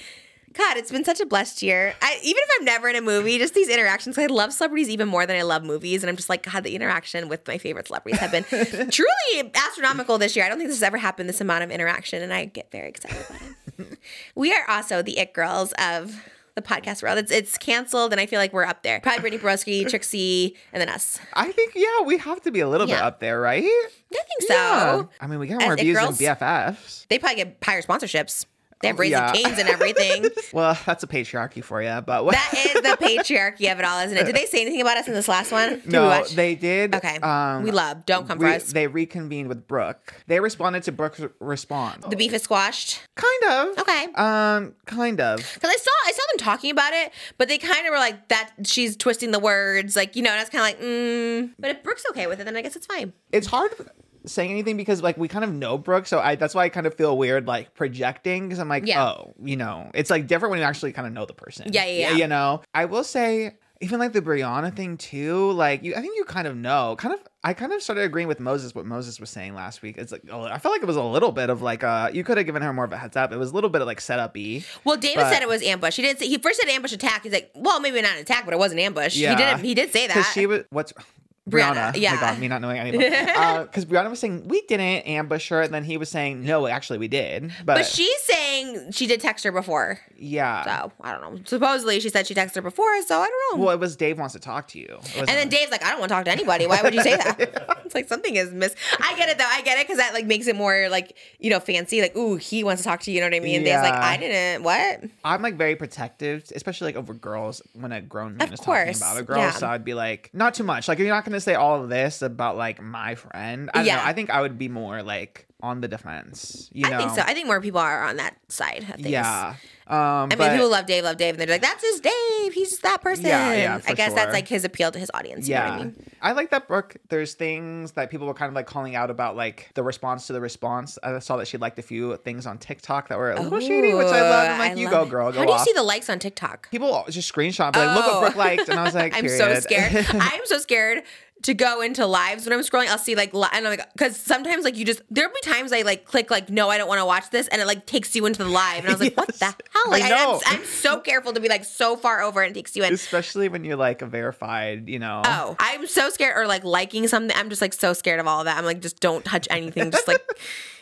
God, it's been such a blessed year. I, even if I'm never in a movie, just these interactions. I love celebrities even more than I love movies, and I'm just like, God, the interaction with my favorite celebrities have been truly astronomical this year. I don't think this has ever happened this amount of interaction, and I get very excited about it. we are also the it girls of the podcast world. It's it's canceled, and I feel like we're up there. Probably Brittany Broski, Trixie, and then us. I think yeah, we have to be a little bit up there, right? I think so. Yeah. I mean, we get As more views than? BFFs. They probably get higher sponsorships. They have Oh, raising yeah. canes and everything. Well, that's a patriarchy for you, but what? That is the patriarchy of it all, isn't it? Did they say anything about us in this last one? Did no, they did. Okay. Um, we love. Don't come for us. They reconvened with Brooke. They responded to Brooke's response. the beef is squashed. kind of. Okay. Um, kind of. Because I saw I saw them talking about it, but they kind of were like that. She's twisting the words, like you know. And I was kind of like, mm. But if Brooke's okay with it, then I guess it's fine. It's hard saying anything because like we kind of know Brooke, so I that's why I kind of feel weird like projecting because I'm like, Yeah. oh, you know, it's like different when you actually kind of know the person. Yeah, yeah, yeah. You know, I will say. Even like the Brianna thing too, like you, I think you kind of know. Kind of, I kind of started agreeing with Moses what Moses was saying last week. It's like oh, I felt like it was a little bit of like uh, you could have given her more of a heads up. It was a little bit of like setup y. Well, David But- said it was ambush. He didn't. Say, he first said ambush attack. He's like, well, maybe not an attack, but it was an ambush. Yeah. He didn't. He did say that. She was what's Brianna, Brianna, oh, yeah. My God, me not knowing anything. Because uh, Brianna was saying we didn't ambush her, and then he was saying no, actually we did. But, but she's saying she did text her before. yeah. So I don't know. Supposedly she said she texted her before. So I don't know. Well, it was Dave wants to talk to you. And then Dave's like, I don't want to talk to anybody. Why would you say that? it's like something is miss. I get it though. I get it because that like makes it more like you know fancy. Like, ooh, he wants to talk to you. You know what I mean? Dave's like, I didn't. What? I'm like very protective, especially like over girls when a grown man Of is course, talking about a girl. yeah. So I'd be like, not too much. Like you're not gonna say all of this about like my friend. I don't Yeah. know. I think I would be more like on the defense. You I think so. I think more people are on that side of things. Yeah. Um, I mean, people love Dave, love Dave, and they're like, "That's just Dave. He's just that person." Yeah, yeah, I guess sure. that's like his appeal to his audience. You yeah. know what I mean? I like that book. There's things that people were kind of like calling out about like the response to the response. I saw that she liked a few things on TikTok that were a little shady, which I love. I'm Ooh, like, you go, it. girl, go How do you off. see the likes on TikTok? people just screenshot, be like, look Oh. what Brooke liked, and I was like, I'm so scared. I'm so scared to go into lives when I'm scrolling. I'll see like, li- and I'm like, because sometimes like you just there'll be times I like click like, no, I don't want to watch this, and it like takes you into the live, and I was like, what the hell? Like, I know. I'm, I'm so careful to be like so far over and it takes you in. Especially when you're like a verified, you know. Oh, I'm so scared, or like liking something. I'm just like so scared of all of that. I'm like, just don't touch anything. Just like,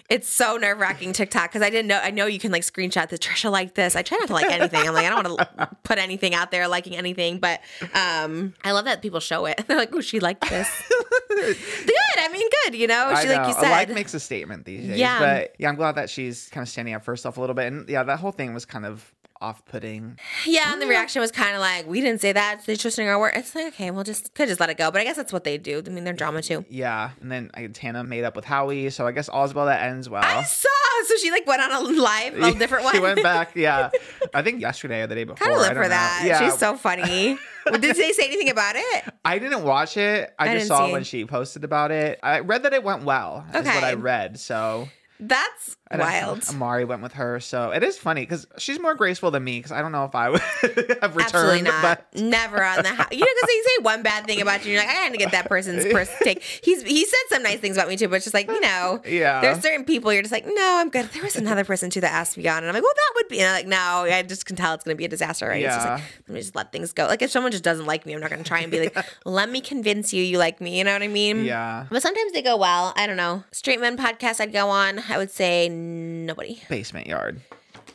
it's so nerve wracking TikTok because I didn't know. I know you can like screenshot this. Trisha like this. I try not to like anything. I'm like, I don't want to put anything out there liking anything, but um, I love that people show it. They're like, oh, she liked this. good. I mean, good. You know, she know. like you a like said. makes a statement these days. Yeah. But yeah, I'm glad that she's kind of standing up for herself a little bit. And yeah, that whole thing was kind of off putting. yeah, and the mm. reaction was kind of like, we didn't say that. They're twisting our word. It's like, okay, we'll just could just let it go. But I guess that's what they do. I mean, they're drama too. Yeah. And then I, Tana made up with Howie. So I guess all's well that ends well. I saw. So she like went on a live, a different one. she went back. Yeah. I think yesterday or the day before. kind of live for know. that. Yeah. She's so funny. Did they say anything about it? I didn't watch it. I, I just saw when she posted about it. I read that it went well. Is what I read. So That's and I- wild. Amari went with her. So it is funny because she's more graceful than me. Because I don't know if I would have returned. Absolutely not. But Never on the house. You know, because they say one bad thing about you, you're like, I had to get that person's pers- take. He's he said some nice things about me too, but it's just like you know, Yeah. There's certain people you're just like, no, I'm good. There was another person too that asked me on, and I'm like, well, that would be. And I'm like, no, I just can tell it's gonna be a disaster. Right? It's just like, Yeah. let me just let things go. Like if someone just doesn't like me, I'm not gonna try and be like, let me convince you you like me. You know what I mean? yeah. But sometimes they go well. I don't know. Straight men podcast I'd go on. I would say nobody. Basement yard.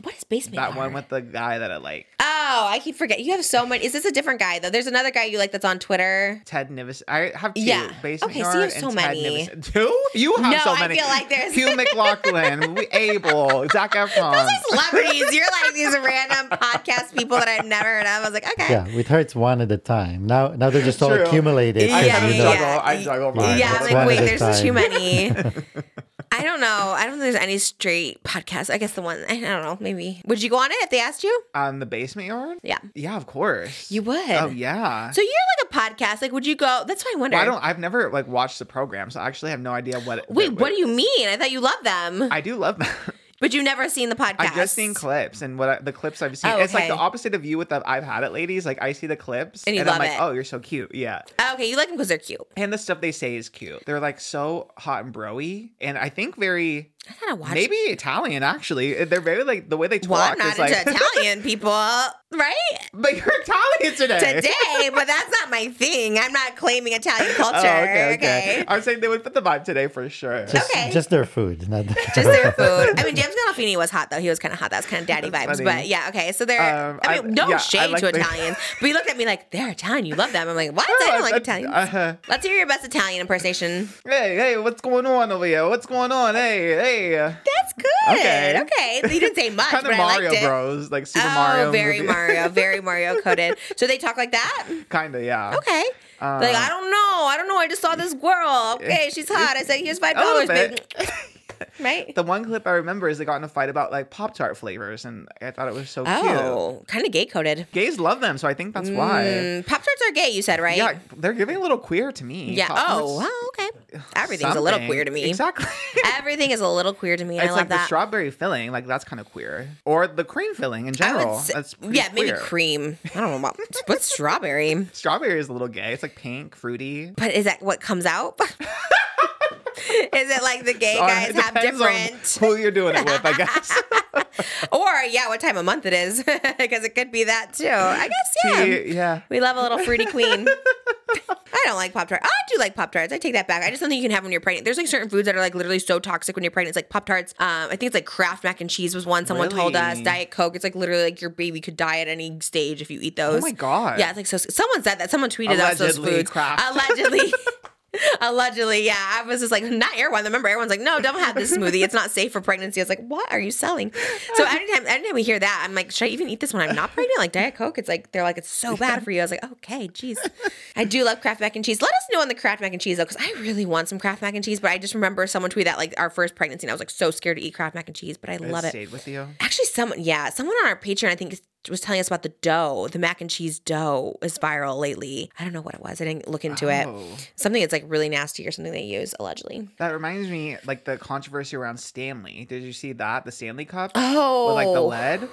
What is basement That yard? one with the guy that I like. Oh, I keep forgetting. You have so many. Is this a different guy though? There's another guy you like that's on Twitter. Ted Nivis. I have two. Yeah. Basement Okay, so you Yard have so and Ted many. Nivison. Two? You have No, so I many. feel like there's- Hugh McLaughlin, we- Abel, Zac Efron. Those are Celebrities. You're like these random podcast people that I've never heard of. I was like, okay. Yeah, with her it's one at a time. Now now they're just all True. accumulated. Yeah, so I kind of you know. juggle. I juggle mine. Yeah, I'm like, wait, there's time. too many. I don't know. I don't think there's any straight podcast. I guess the one, I don't know, maybe. Would you go on it if they asked you? On the basement yard? Yeah. Yeah, of course. You would. Oh yeah. So you're like a podcast. Like, would you go? That's why I wonder. Well, I don't. I've never like watched the program, so I actually have no idea what. It, Wait, what do you mean? I thought you loved them, I do love that. but you've never seen the podcast. I've just seen clips, and what I, the clips I've seen, Oh, it's like the opposite of you with the I've had it, ladies. Like I see the clips, And you I'm like, it. oh, you're so cute. Yeah. Okay, you like them because they're cute. And the stuff they say is cute. They're like so hot and broy, and I think very I gotta watch. maybe Italian. Actually, they're very like the way they Well, talk I'm not is like. Italian people, right? but you're Italian today. Today, but that's not my thing. I'm not claiming Italian culture. Oh, okay, okay. okay. I was saying they would fit the vibe today for sure. Just, Okay. just their food, not Just their food. I mean, James Gandolfini was hot though. He was kind of hot. That's kind of daddy That's vibes. funny. But yeah, okay. So they're. Um, I I- mean, no yeah, shade like to the- Italians, but he looked at me like they're Italian. You love them. I'm like, what? I don't like That's- Italians. uh-huh. Let's hear your best Italian impersonation. Hey, hey, what's going on over here? What's going on? Hey, hey. That's good. Okay. Okay. You didn't say much, kind but of I Mario liked it. Bros, like Super oh, Mario. very movie. Mario, very Mario coded. So they talk like that. kind of, yeah. Okay. Like I don't know, I don't know. I just saw this girl. Okay, she's hot. I said, here's five dollars, baby. right? The one clip I remember is they got in a fight about like Pop Tart flavors, and I thought it was so cute. Oh, kind of gay coded. Gays love them, so I think that's why. Mm, Pop tarts are gay. You said right? Yeah, they're giving a little queer to me. Yeah. Pop-Tarts. Oh, well, okay. Everything's a little queer to me. Exactly. Everything is a little queer to me. and I it's love like the that. strawberry filling, like that's kind of queer, or the cream filling in general. say- that's yeah, maybe cream. I don't know about what's strawberry, Strawberry is a little gay. It's like pink, fruity. but is that what comes out? is it like the gay guys have different? who you're doing it with, I guess. Or yeah, what time of month it is? Because it could be that too. I guess yeah. Yeah. We love a little fruity queen. I don't like Pop Tarts. I do like Pop Tarts. I take that back. I just don't think you can have when you're pregnant. There's like certain foods that are like literally so toxic when you're pregnant. It's like Pop Tarts. Um, I think it's like Kraft mac and cheese was one someone told us. Diet Coke. It's like literally like your baby could die at any stage if you eat those. Oh my God. Yeah, it's like so. Someone said that. Someone tweeted us those foods. Kraft. Allegedly. Allegedly, yeah. I was just like, not Erewhon. Remember, everyone's like, no, don't have this smoothie. It's not safe for pregnancy. I was like, what are you selling? So anytime, anytime we hear that, I'm like, should I even eat this when I'm not pregnant? Like Diet Coke, it's like they're like, it's so bad for you. I was like, okay, jeez. I do love Kraft mac and cheese. Let us know on the Kraft mac and cheese though, because I really want some Kraft mac and cheese. But I just remember someone tweeted that like our first pregnancy, and I was like so scared to eat Kraft mac and cheese, but I love it. Stayed with you. Actually, someone, yeah, someone on our Patreon, I think, was telling us about the dough. The mac and cheese dough is viral lately. I don't know what it was. I didn't look into it. Oh. Something that's like really nasty or something they use allegedly. That reminds me, like the controversy around Stanley. Did you see that? The Stanley Cup Oh, with like the lead.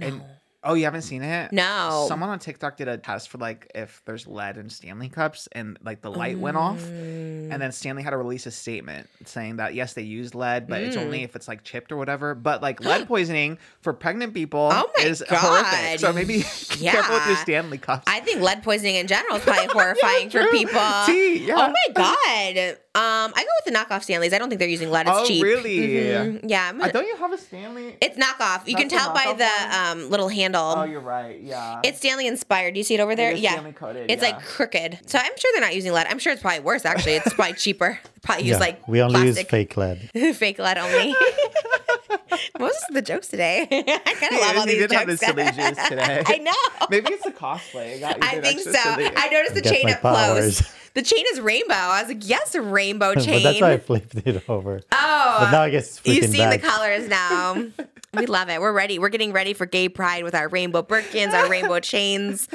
And oh, you haven't seen it? No. Someone on TikTok did a test for like if there's lead in Stanley cups, and like the light went off, Mm. and then Stanley had to release a statement saying that yes, they used lead, but it's Mm. only if it's like chipped or whatever. But like lead poisoning for pregnant people Oh is God. horrific. So maybe be careful with your Stanley cups. I think lead poisoning in general is probably horrifying for people. Tea, yeah. Oh my god. Um, I go with the knockoff Stanleys. I don't think they're using lead. It's Oh, cheap. really? Mhm. Yeah. I'm Uh, a- don't you have a Stanley? it's knockoff. You can That's the tell by knockoff the um, little handle. oh, you're right. Yeah. It's Stanley inspired. Do you see it over there? is yeah. Stanley coated, It's yeah. like crooked. So I'm sure they're not using lead. I'm sure it's probably worse actually. It's probably cheaper. Probably use Yeah, like we only use fake lead. fake lead only. Most of the jokes today. I kind of love all these did have jokes. the silly juice today. I know. Maybe it's the cosplay. It got you I think so. silly. I noticed the Get chain my up close. The chain is rainbow. I was like, yes, rainbow but chain. that's why I flipped it over. oh, But now I guess you've seen back. the colors now. we love it. We're ready. We're getting ready for gay pride with our rainbow Birkins, our rainbow chains.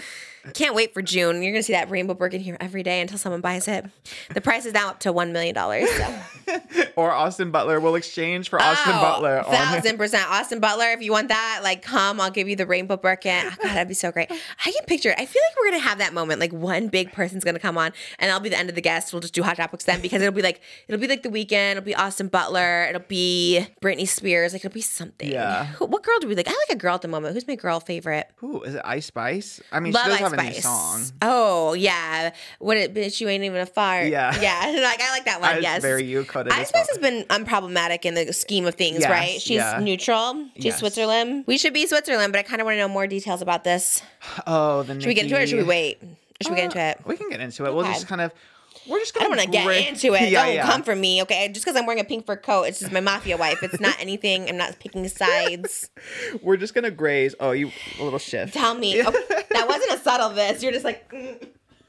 Can't wait for June. You're gonna see that rainbow here every day until someone buys it. The price is now up to one million dollars. So. or Austin Butler will exchange for Austin Oh, Butler. Thousand percent. Austin Butler, if you want that, like come, I'll give you the rainbow Birkin. Oh, God, that'd be so great. I can picture it. I feel like we're gonna have that moment. Like one big person's gonna come on and I'll be the end of the guest. We'll just do hot topics then because it'll be like it'll be like the Weeknd, it'll be Austin Butler, it'll be Britney Spears, like it'll be something. Yeah. Who, what girl do we like? I like a girl at the moment. Who's my girl favorite? Who is it Ice Spice? I mean, Love she does Ice have Spice. song. Oh yeah, what it bitch you ain't even a fart. Yeah. yeah. Like I like that one. Is yes, very you coded. Ice Spice well. has been unproblematic in the scheme of things, Yes, right? She's yeah. neutral. She's Yes. Switzerland. We should be Switzerland, but I kind of want to know more details about this. Oh, the Should we get into it or should we wait? Should we get into uh, it? We can get into it. We'll just kind of. We're just gonna. don't want to get into it. Yeah, don't yeah. come for me, okay? Just because I'm wearing a pink fur coat, it's just my mafia wife. It's not anything. I'm not picking sides. We're just gonna graze. Oh, you a little shift. Tell me. Oh, that wasn't a subtle this. You're just like, mm.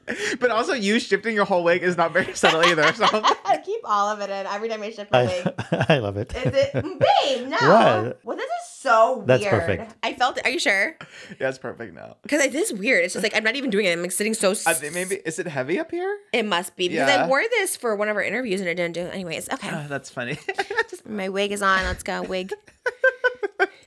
But also, you shifting your whole wig is not very subtle either. So I keep all of it in every time I shift my wig. I, I love it. Is it, babe? No. What? Well, this is so weird. That's perfect. I felt it. Are you sure? yeah, it's perfect now. Because it is weird. It's just like I'm not even doing it. I'm like sitting so. I think maybe is it heavy up here? It must be because Yeah. I wore this for one of our interviews and it didn't do. it. Anyways, okay. Uh, that's funny. my wig is on. Let's go wig.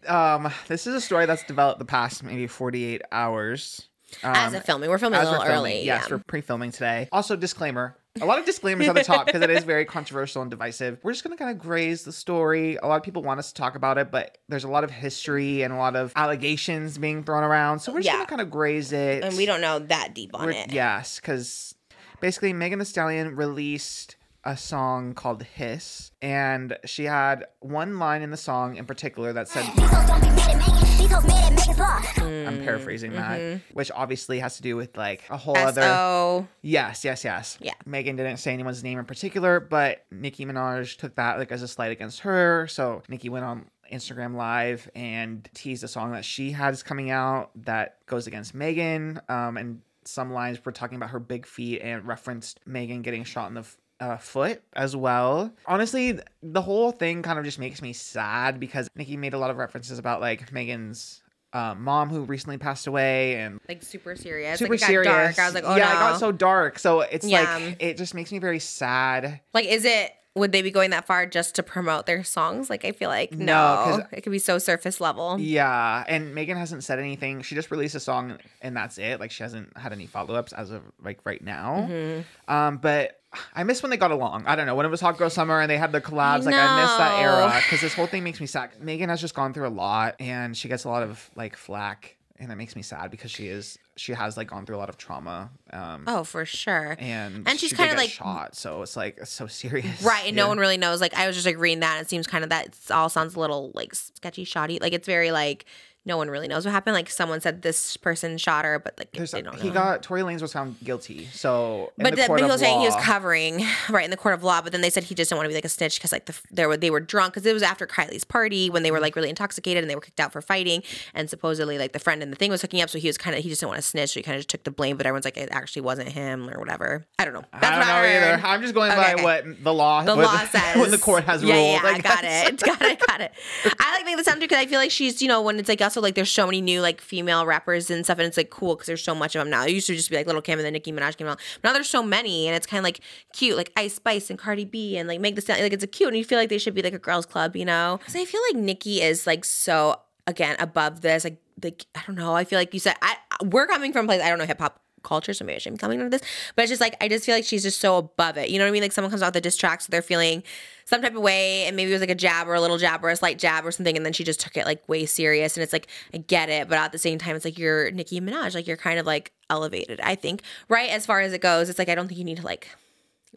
um, this is a story that's developed the past maybe 48 hours. Um, As of filming, we're filming a little filming. early. Yes, yeah. we're pre-filming today. Also, disclaimer. A lot of disclaimers on the top because it is very controversial and divisive. We're just gonna kind of graze the story. A lot of people want us to talk about it, but there's a lot of history and a lot of allegations being thrown around. So we're just Yeah. gonna kind of graze it. and we don't know that deep on We're- it. Yes, because basically Megan Thee Stallion released a song called Hiss, and she had one line in the song in particular that said, These hoes don't be mad at Megan. These hoes mad at Megan's law. I'm paraphrasing that, which obviously has to do with like a whole S other. O. Yes, yes, yes. Yeah. Megan didn't say anyone's name in particular, but Nicki Minaj took that like as a slight against her. So Nicki went on Instagram Live and teased a song that she has coming out that goes against Megan. Um, and some lines were talking about her big feet and referenced Megan getting shot in the f- uh, foot as well. Honestly, the whole thing kind of just makes me sad because Nicki made a lot of references about like Megan's uh, mom who recently passed away and Like super serious. super like, it got serious. dark. I was like, oh yeah, no. it got so dark. So it's Yeah. like it just makes me very sad. like, is it? Would they be going that far just to promote their songs? Like, I feel like No, no. it could be so surface level. Yeah, and Megan hasn't said anything. She just released a song and that's it. Like she hasn't had any follow ups as of like right now. Mm-hmm. Um, but I miss when they got along. I don't know when it was Hot Girl Summer and they had the collabs. like I miss that era because this whole thing makes me sad. Megan has just gone through a lot and she gets a lot of like flack, and that makes me sad because she is she has like gone through a lot of trauma. Um, Oh, for sure. and and she's she kinda like- shot, so it's like it's so serious, Right, and Yeah. no one really knows. Like I was just like reading that, and it seems kind of that all sounds a little like sketchy, shoddy. Like it's very like no one really knows what happened. Like someone said this person shot her, but like There's they don't know. he got Tory Lanez was found guilty. So but the but he was saying he was covering right in the court of law. But then they said he just didn't want to be like a snitch because like the there were they were drunk because it was after Kylie's party when they were mm-hmm. like really intoxicated and they were kicked out for fighting and supposedly like the friend and the thing was hooking up. So he was kind of he just didn't want to snitch. So he kind of just took the blame. But everyone's like it actually wasn't him or whatever. I don't know. That's I don't know I either. I'm just going Okay, by okay. what the law the what law says what the court has yeah, ruled. Yeah, I got it. Got it. Got it. I like Megan Thee Stallion because I feel like she's you know when it's like also like there's so many new like female rappers and stuff and it's like cool because there's so much of them now. It used to just be like Lil' Kim and then Nicki Minaj came out. Now there's so many and it's kind of like cute like Ice Spice and Cardi B and like make Thee Stallion like it's a cute and you feel like they should be like a girls club you know because I feel like Nicki is like so again above this like like I don't know I feel like you said I we're coming from a place I don't know hip hop culture, so maybe I shouldn't be this. But it's just like I just feel like she's just so above it. You know what I mean? Like someone comes out with a diss track, so they're feeling some type of way, and maybe it was like a jab or a little jab or a slight jab or something, and then she just took it like way serious. And it's like I get it, but at the same time, it's like you're Nicki Minaj, like you're kind of like elevated. I think right as far as it goes, it's like I don't think you need to like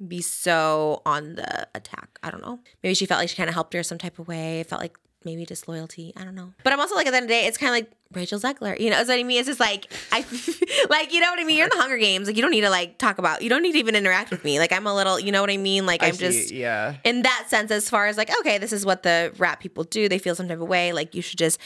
be so on the attack. I don't know. Maybe she felt like she kind of helped her some type of way. Felt like maybe disloyalty. I don't know. But I'm also like at the end of the day, it's kind of like Rachel Zegler. You know, what I mean. It's just like I like you know what I mean. You're in the Hunger Games. Like you don't need to like talk about. You don't need to even interact with me. Like I'm a little. You know what I mean. Like I I'm see, just yeah. in that sense. As far as like okay, this is what the rap people do. They feel some type of way. Like you should just.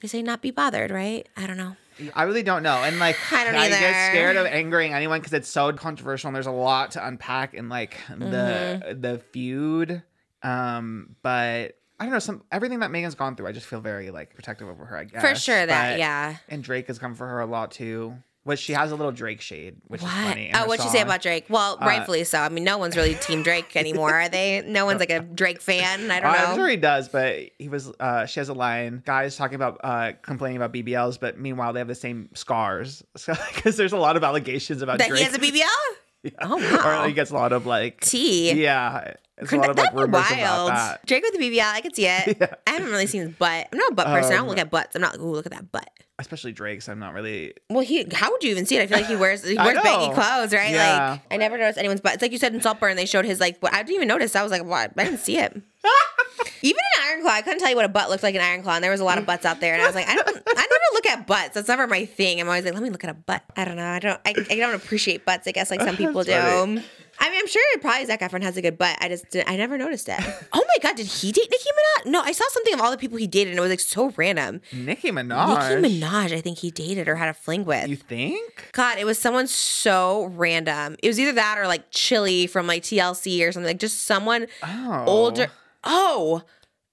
They say not be bothered, right? I don't know. I really don't know, and like I don't get scared of angering anyone because it's so controversial and there's a lot to unpack in like Mm-hmm. the the feud. Um, but I don't know some everything that Megan's gone through. I just feel very like protective over her. I guess For sure that But- yeah. And Drake has come for her a lot too. Which she has a little Drake shade, which What? is funny. Oh, what'd you say about Drake? Well, Uh, rightfully so. I mean, no one's really Team Drake anymore, are they? No one's like a Drake fan. I don't know. I'm sure he does, but he was. Uh, she has a line. Guys talking about uh, complaining about BBLs, but meanwhile they have the same scars. Because there's a lot of allegations about that Drake. he has a BBL? Oh God. Or he gets a lot of like Tea. Yeah, it's a lot of like That'd be about wild. that. Drake with the BBL, I could see it. I haven't really seen his butt. I'm not a butt person. I don't Um, look at butts. I'm not like, ooh, look at that butt. Especially Drake's. I'm not really. Well, he how would you even see it? I feel like he wears he wears baggy clothes, right? Yeah. Like I never noticed anyone's butt. It's like you said in Saltburn, they showed his like. I didn't even notice. I was like, what? I didn't see it. even in Ironclaw, I couldn't tell you what a butt looked like in Ironclaw, and there was a lot of butts out there, and I was like, I don't, I never look at butts. That's never my thing. I'm always like, let me look at a butt. I don't know. I don't. I, I don't appreciate butts. I guess like some people do. That's funny. I mean, I'm sure probably Zac Efron has a good butt. I just did, I never noticed it. Oh my god, did he date Nicki Minaj? No, I saw something of all the people he dated, and it was like so random. Nicki Minaj. Nicki Minaj, I think he dated or had a fling with. You think? God, it was someone so random. It was either that or like Chilli from like TLC or something. Like just someone Oh. older. Oh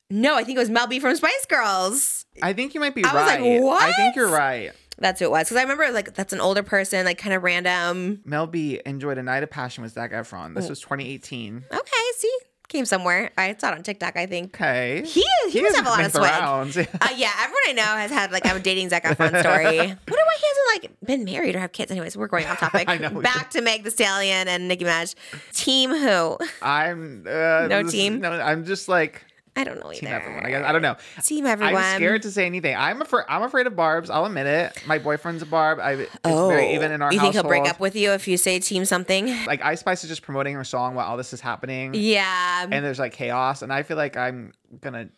no, I think it was Mel B from Spice Girls. I think you might be I was right. like, I think you're right. That's who it was. Because I remember like that's an older person, like kind of random. Mel B enjoyed a night of passion with Zac Efron. This was 2018. Okay, see, came somewhere. I saw it on TikTok. I think. Okay. He he, must have a lot of swag. Uh, yeah, everyone I know has had like a dating Zac Efron story. Wonder why he hasn't like been married or have kids. Anyways, we're going off topic. I know, Back to Meg The Stallion and Nicki Minaj. Team who? I'm uh, No this- team? No, I'm just like I don't know either. team everyone. I guess I don't know. Team everyone. I'm scared to say anything. I'm afraid. I'm afraid of Barb's. I'll admit it. My boyfriend's a Barb. I, it's Oh, very even in our you think he'll break up with you if you say team something? Like Ice Spice is just promoting her song while all this is happening, Yeah. and there's like chaos, and I feel like I'm gonna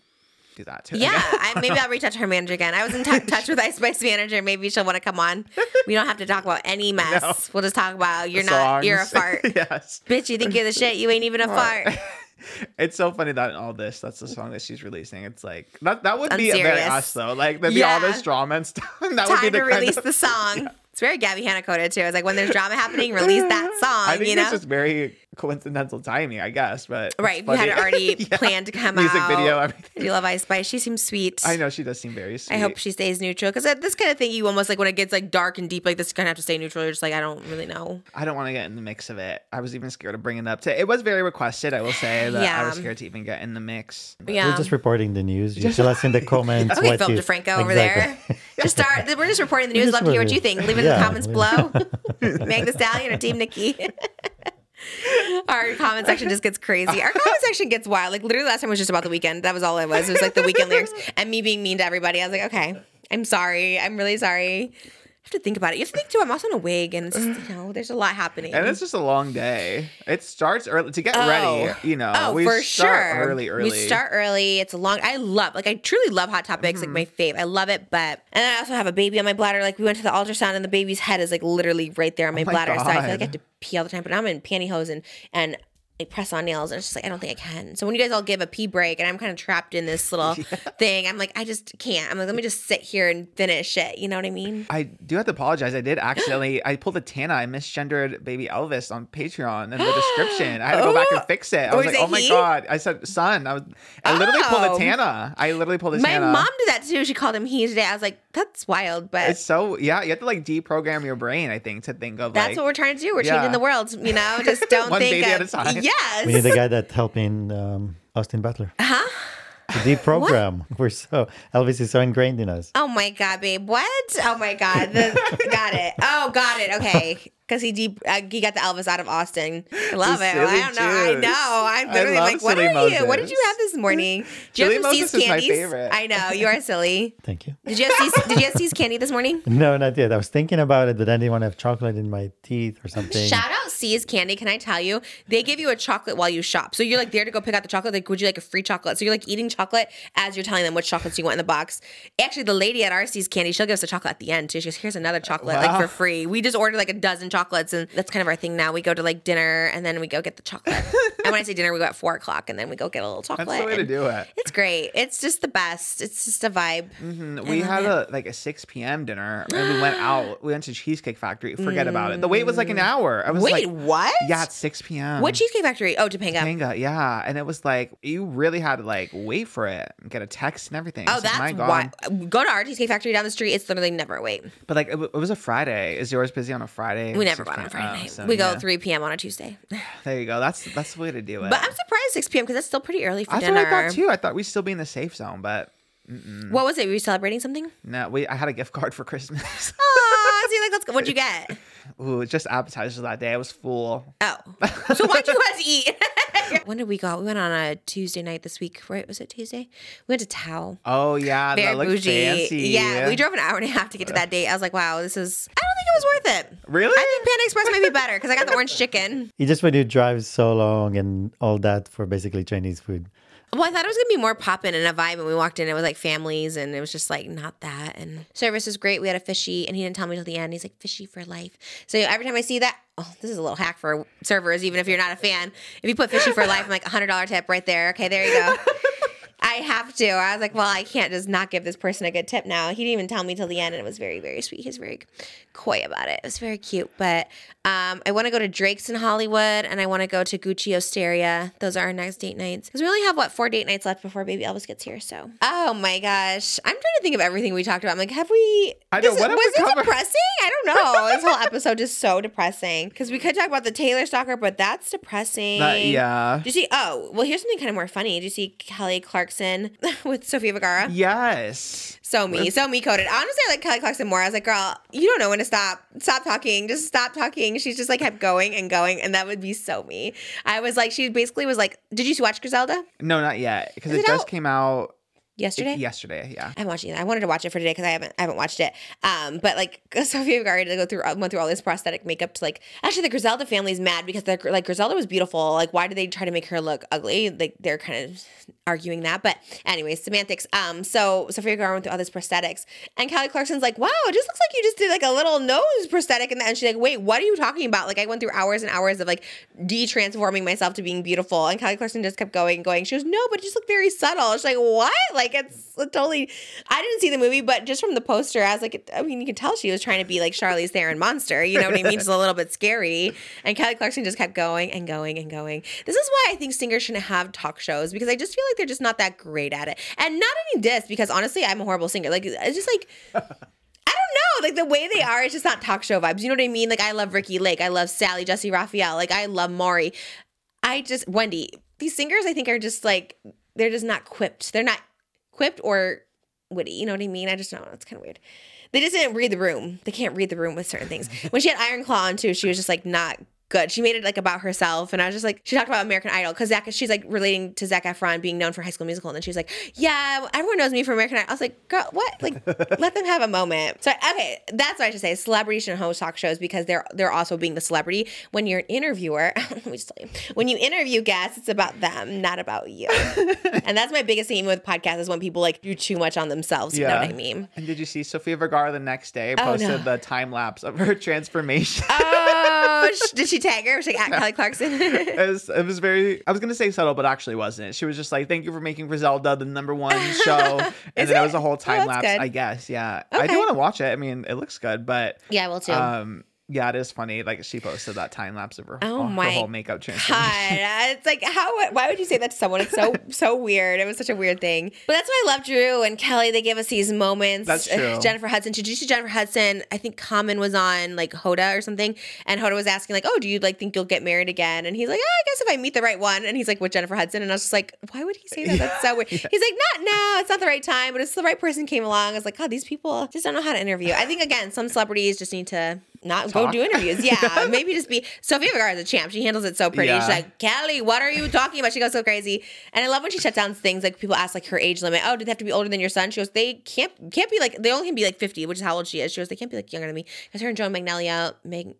do that too. I yeah, guess. I, maybe I'll reach out to her manager again. I was in t- touch with Ice Spice manager. Maybe she'll want to come on. We don't have to talk about any mess. No. We'll just talk about you're The not. You're a fart, yes. bitch. You think you're the shit? You ain't even a fart. It's so funny that in all this, that's the song that she's releasing. It's like that. That would be very Unserious. us though. Like there'd be all Yeah. this drama and stuff. and that would be Time the to release of- the song. It's very Gabby Hanna coded too. It's like when there's drama happening, release that song. I think you know, it's just very coincidental timing, I guess. But right? We had already Yeah. planned to come Music out. Music video, everything. do you love Ice Spice. She seems sweet. I know she does seem very sweet. I hope she stays neutral because this kind of thing, you almost like when it gets like dark and deep like this, you kind of have to stay neutral. You're just like, I don't really know. I don't want to get in the mix of it. I was even scared of bringing it up. To, it was very requested. I will say that I was scared to even get in the mix. Yeah. We're just reporting the news. You tell us in the comments Okay, what Philip you DeFranco over Exactly. there. Just start. We're just reporting the news. Love to hear what you think. Leave it in the comments below. Meg the Stallion or Team Nicki. Our comment section just gets crazy. Our comment section gets wild. Like literally last time was just about the Weeknd. That was all it was. It was like the Weeknd lyrics and me being mean to everybody. I was like, okay, I'm sorry. I'm really sorry. Have to think about it. You have to think too. I'm also in a wig, and it's just, you know, there's a lot happening. And it's just a long day. It starts early to get Oh. ready. You know, Oh, we for start sure. early, early. We start early. It's a long. I love, like, I truly love hot topics. Mm-hmm. Like my fave. I love it. But and I also have a baby on my bladder. Like we went to the ultrasound, and the baby's head is like literally right there on my, Oh my bladder. So I feel like I have to pee all the time. But now I'm in pantyhose and and. Like press on nails, and it's just like I don't think I can. So when you guys all give a pee break, and I'm kind of trapped in this little thing, I'm like I just can't. I'm like let me just sit here and finish it. You know what I mean? I do have to apologize. I did accidentally. I pulled a Tana. I misgendered baby Elvis on Patreon in the description. I had to go back and oh. fix it. I was Was like, oh my he? god! I said son. I was. I literally pulled Oh. a Tana. I literally pulled a My Tana. My mom did that too. She called him he today. I was like, that's wild, but It's so yeah. You have to like deprogram your brain. I think to think of like That's like what we're trying to do. We're Yeah. changing the world, you know. Just don't think of, time. Yes. We need the guy that helping um, Austin Butler. huh? The deprogram. We're so Elvis is so ingrained in us. Oh my god, babe. What? Oh my god. The, got it. Oh, got it. Okay. Because he deep, uh, he got the Elvis out of Austin. I love it. silly I don't know. I know. I'm literally love like, what silly are you? What did you have this morning? Did you Silly have some See's Moses is my candies? favorite. I know you are silly. Thank you. Did you have See's, Did you have See's candy this morning? No, not yet. I was thinking about it, but I didn't want to have chocolate in my teeth or something. Shout out See's Candy. Can I tell you? They give you a chocolate while you shop. So you're like there to go pick out the chocolate. Like, would you like a free chocolate? So you're like eating chocolate as you're telling them which chocolates you want in the box. Actually, the lady at our See's Candy, she'll give us a chocolate at the end too. She goes, here's another chocolate, like for free. We just ordered like a dozen chocolates, and that's kind of our thing now. We go to like dinner and then we go get the chocolate. and when I say dinner, we go at four o'clock and then we go get a little chocolate. That's the way to do it. It's great. It's just the best. It's just a vibe. Mm, We had a like a 6 p.m. dinner and we went out. We went to Cheesecake Factory. Forget about it. The wait was like an hour. I was Wait, like, what? yeah, it's 6 p.m. What Cheesecake Factory? Oh, Topanga. Topanga, yeah, and it was like you really had to like wait for it, and get a text and everything. Oh, like, that's my God. why. Go to our Cheesecake Factory down the street. It's literally never a wait. But like it, w- it was a Friday. Is yours busy on a Friday? We never 6 went on? Friday Oh, night. so, we go yeah. 3 p.m. on a Tuesday. There you go. That's that's the way to do it. But I'm surprised 6 p.m. because that's still pretty early for that's dinner. what I thought too. I thought we'd still be in the safe zone, but What was it? Were you celebrating something? no, we I had a gift card for Christmas. Oh, Like, let's go. What'd you get? Ooh, just appetizers that day. I was full. Oh, so why'd you guys eat? when did we go? We went on a Tuesday night this week, right? Was it Tuesday? We went to Tao. Oh yeah, Very that looked bougie. fancy. Yeah, we drove an hour and a half to get to that date. I was like, wow, this is. I don't think it was worth it. Really? I think Panda Express might be better because I got the orange chicken. You just when you drive so long and all that for basically Chinese food. Well, I thought it was gonna be more poppin' and a vibe, and we walked in. It was like families, and it was just like not that. And service was great. We had a fishy, and he didn't tell me till the end. He's like fishy for life. So every time I see that, oh, this is a little hack for servers. Even if you're not a fan, if you put fishy for life, I'm like hundred dollar tip right there. Okay, there you go. I have to. I was like, well, I can't just not give this person a good tip now. He didn't even tell me till the end, and it was very, very sweet. He's very coy about it. It was very cute. But um, I want to go to Drake's in Hollywood, and I want to go to Gucci Osteria. Those are our next date nights because we only have what four date nights left before Baby Elvis gets here. So, oh my gosh, I'm trying to think of everything we talked about. I'm like, have we? I know, this- what was it depressing? I don't know. this whole episode is so depressing because we could talk about the Taylor stalker, but that's depressing. That- yeah. Did you see? Oh, well, here's something kind of more funny. Did you see Kelly Clarkson with Sofia Vergara? Yes. So me, so me coded. Honestly, I like Kelly Clarkson more. I was like, girl, you don't know when to stop. Stop talking. Just stop talking. She's just like kept going and going, and that would be so me. I was like, she basically was like, did you watch Griselda No, not yet. Because it, it just out? came out yesterday? yesterday. Yeah. I'm watching it. I wanted to watch it for today because I haven't I haven't watched it. Um, but like Sofia Vergara to go through went through all this prosthetic makeup to like actually the Griselda family's mad because they're like Griselda was beautiful. Like why did they try to make her look ugly? Like they're kind of arguing that. But anyways, semantics. Um, so Sofia Vergara went through all this prosthetics, and Kelly Clarkson's like, wow, it just looks like you just did like a little nose prosthetic, and, that. and she's like, wait, what are you talking about? Like I went through hours and hours of like de-transforming myself to being beautiful, and Kelly Clarkson just kept going and going. She goes, no, but it just looked very subtle. She's like, what? Like it's totally. I didn't see the movie, but just from the poster, I was like, I mean, you can tell she was trying to be like Charlize Theron monster. You know what I mean? Just a little bit scary. And Kelly Clarkson just kept going and going and going. This is why I think singers shouldn't have talk shows because I just feel like they're just not that great at it. And not any diss because honestly, I'm a horrible singer. Like it's just like. I don't know, like the way they are, it's just not talk show vibes. You know what I mean? Like I love Ricki Lake, I love Sally, Jessy Raphael, like I love Maury. I just Wendy. These singers, I think, are just like they're just not quipped. They're not quipped or witty. You know what I mean? I just don't know. It's kind of weird. They just didn't read the room. They can't read the room with certain things. When she had Iron Claw on too, she was just like not good. She made it like about herself, and I was just like, she talked about American Idol because Zac, she's like relating to Zac Efron being known for High School Musical, and then she was like, yeah, everyone knows me for American Idol. I was like, girl, what? Like, let them have a moment. So okay, that's what I should say. Celebrities should host talk shows because they're they're also being the celebrity. When you're an interviewer, let me just tell you, when you interview guests, it's about them, not about you. and that's my biggest theme with podcasts is when people like do too much on themselves. Yeah. You know what I mean? And did you see Sofia Vergara the next day Oh, posted no. the time lapse of her transformation? Oh, did she tag her? Was she like, at Kelly Clarkson? it, was, it was very, I was going to say subtle, but actually wasn't. She was just like, thank you for making Griselda the number one show. and then it was a whole Oh, time that's lapse, good. I guess. Yeah. I do want to watch it. I mean, it looks good, but yeah, well, too. um, yeah, it is funny. Like she posted that time lapse of her, Oh her my whole makeup transformation. God, it's like how? Why would you say that to someone? It's so so weird. It was such a weird thing. But that's why I love Drew and Kelly. They give us these moments. That's uh, true. Jennifer Hudson. Did you see Jennifer Hudson? I think Common was on like Hoda or something, and Hoda was asking like, "Oh, do you like think you'll get married again?" And he's like, "Oh, I guess if I meet the right one." And he's like, "With Jennifer Hudson," and I was just like, "Why would he say that? That's so weird." He's like, "Not now. It's not the right time, but it's the right person came along." I was like, "God, these people just don't know how to interview." I think again, some celebrities just need to not go do interviews. Yeah, maybe just be. Sofia Vergara is a champ. She handles it so pretty. Yeah. She's like, Kelly, what are you talking about? She goes so crazy. And I love when she shuts down things like people ask like her age limit. Oh, do they have to be older than your son? She goes, they can't can't be like they only can be like 50, which is how old she is. She goes, they can't be like younger than me. Because her and Joan Magnolia, Meg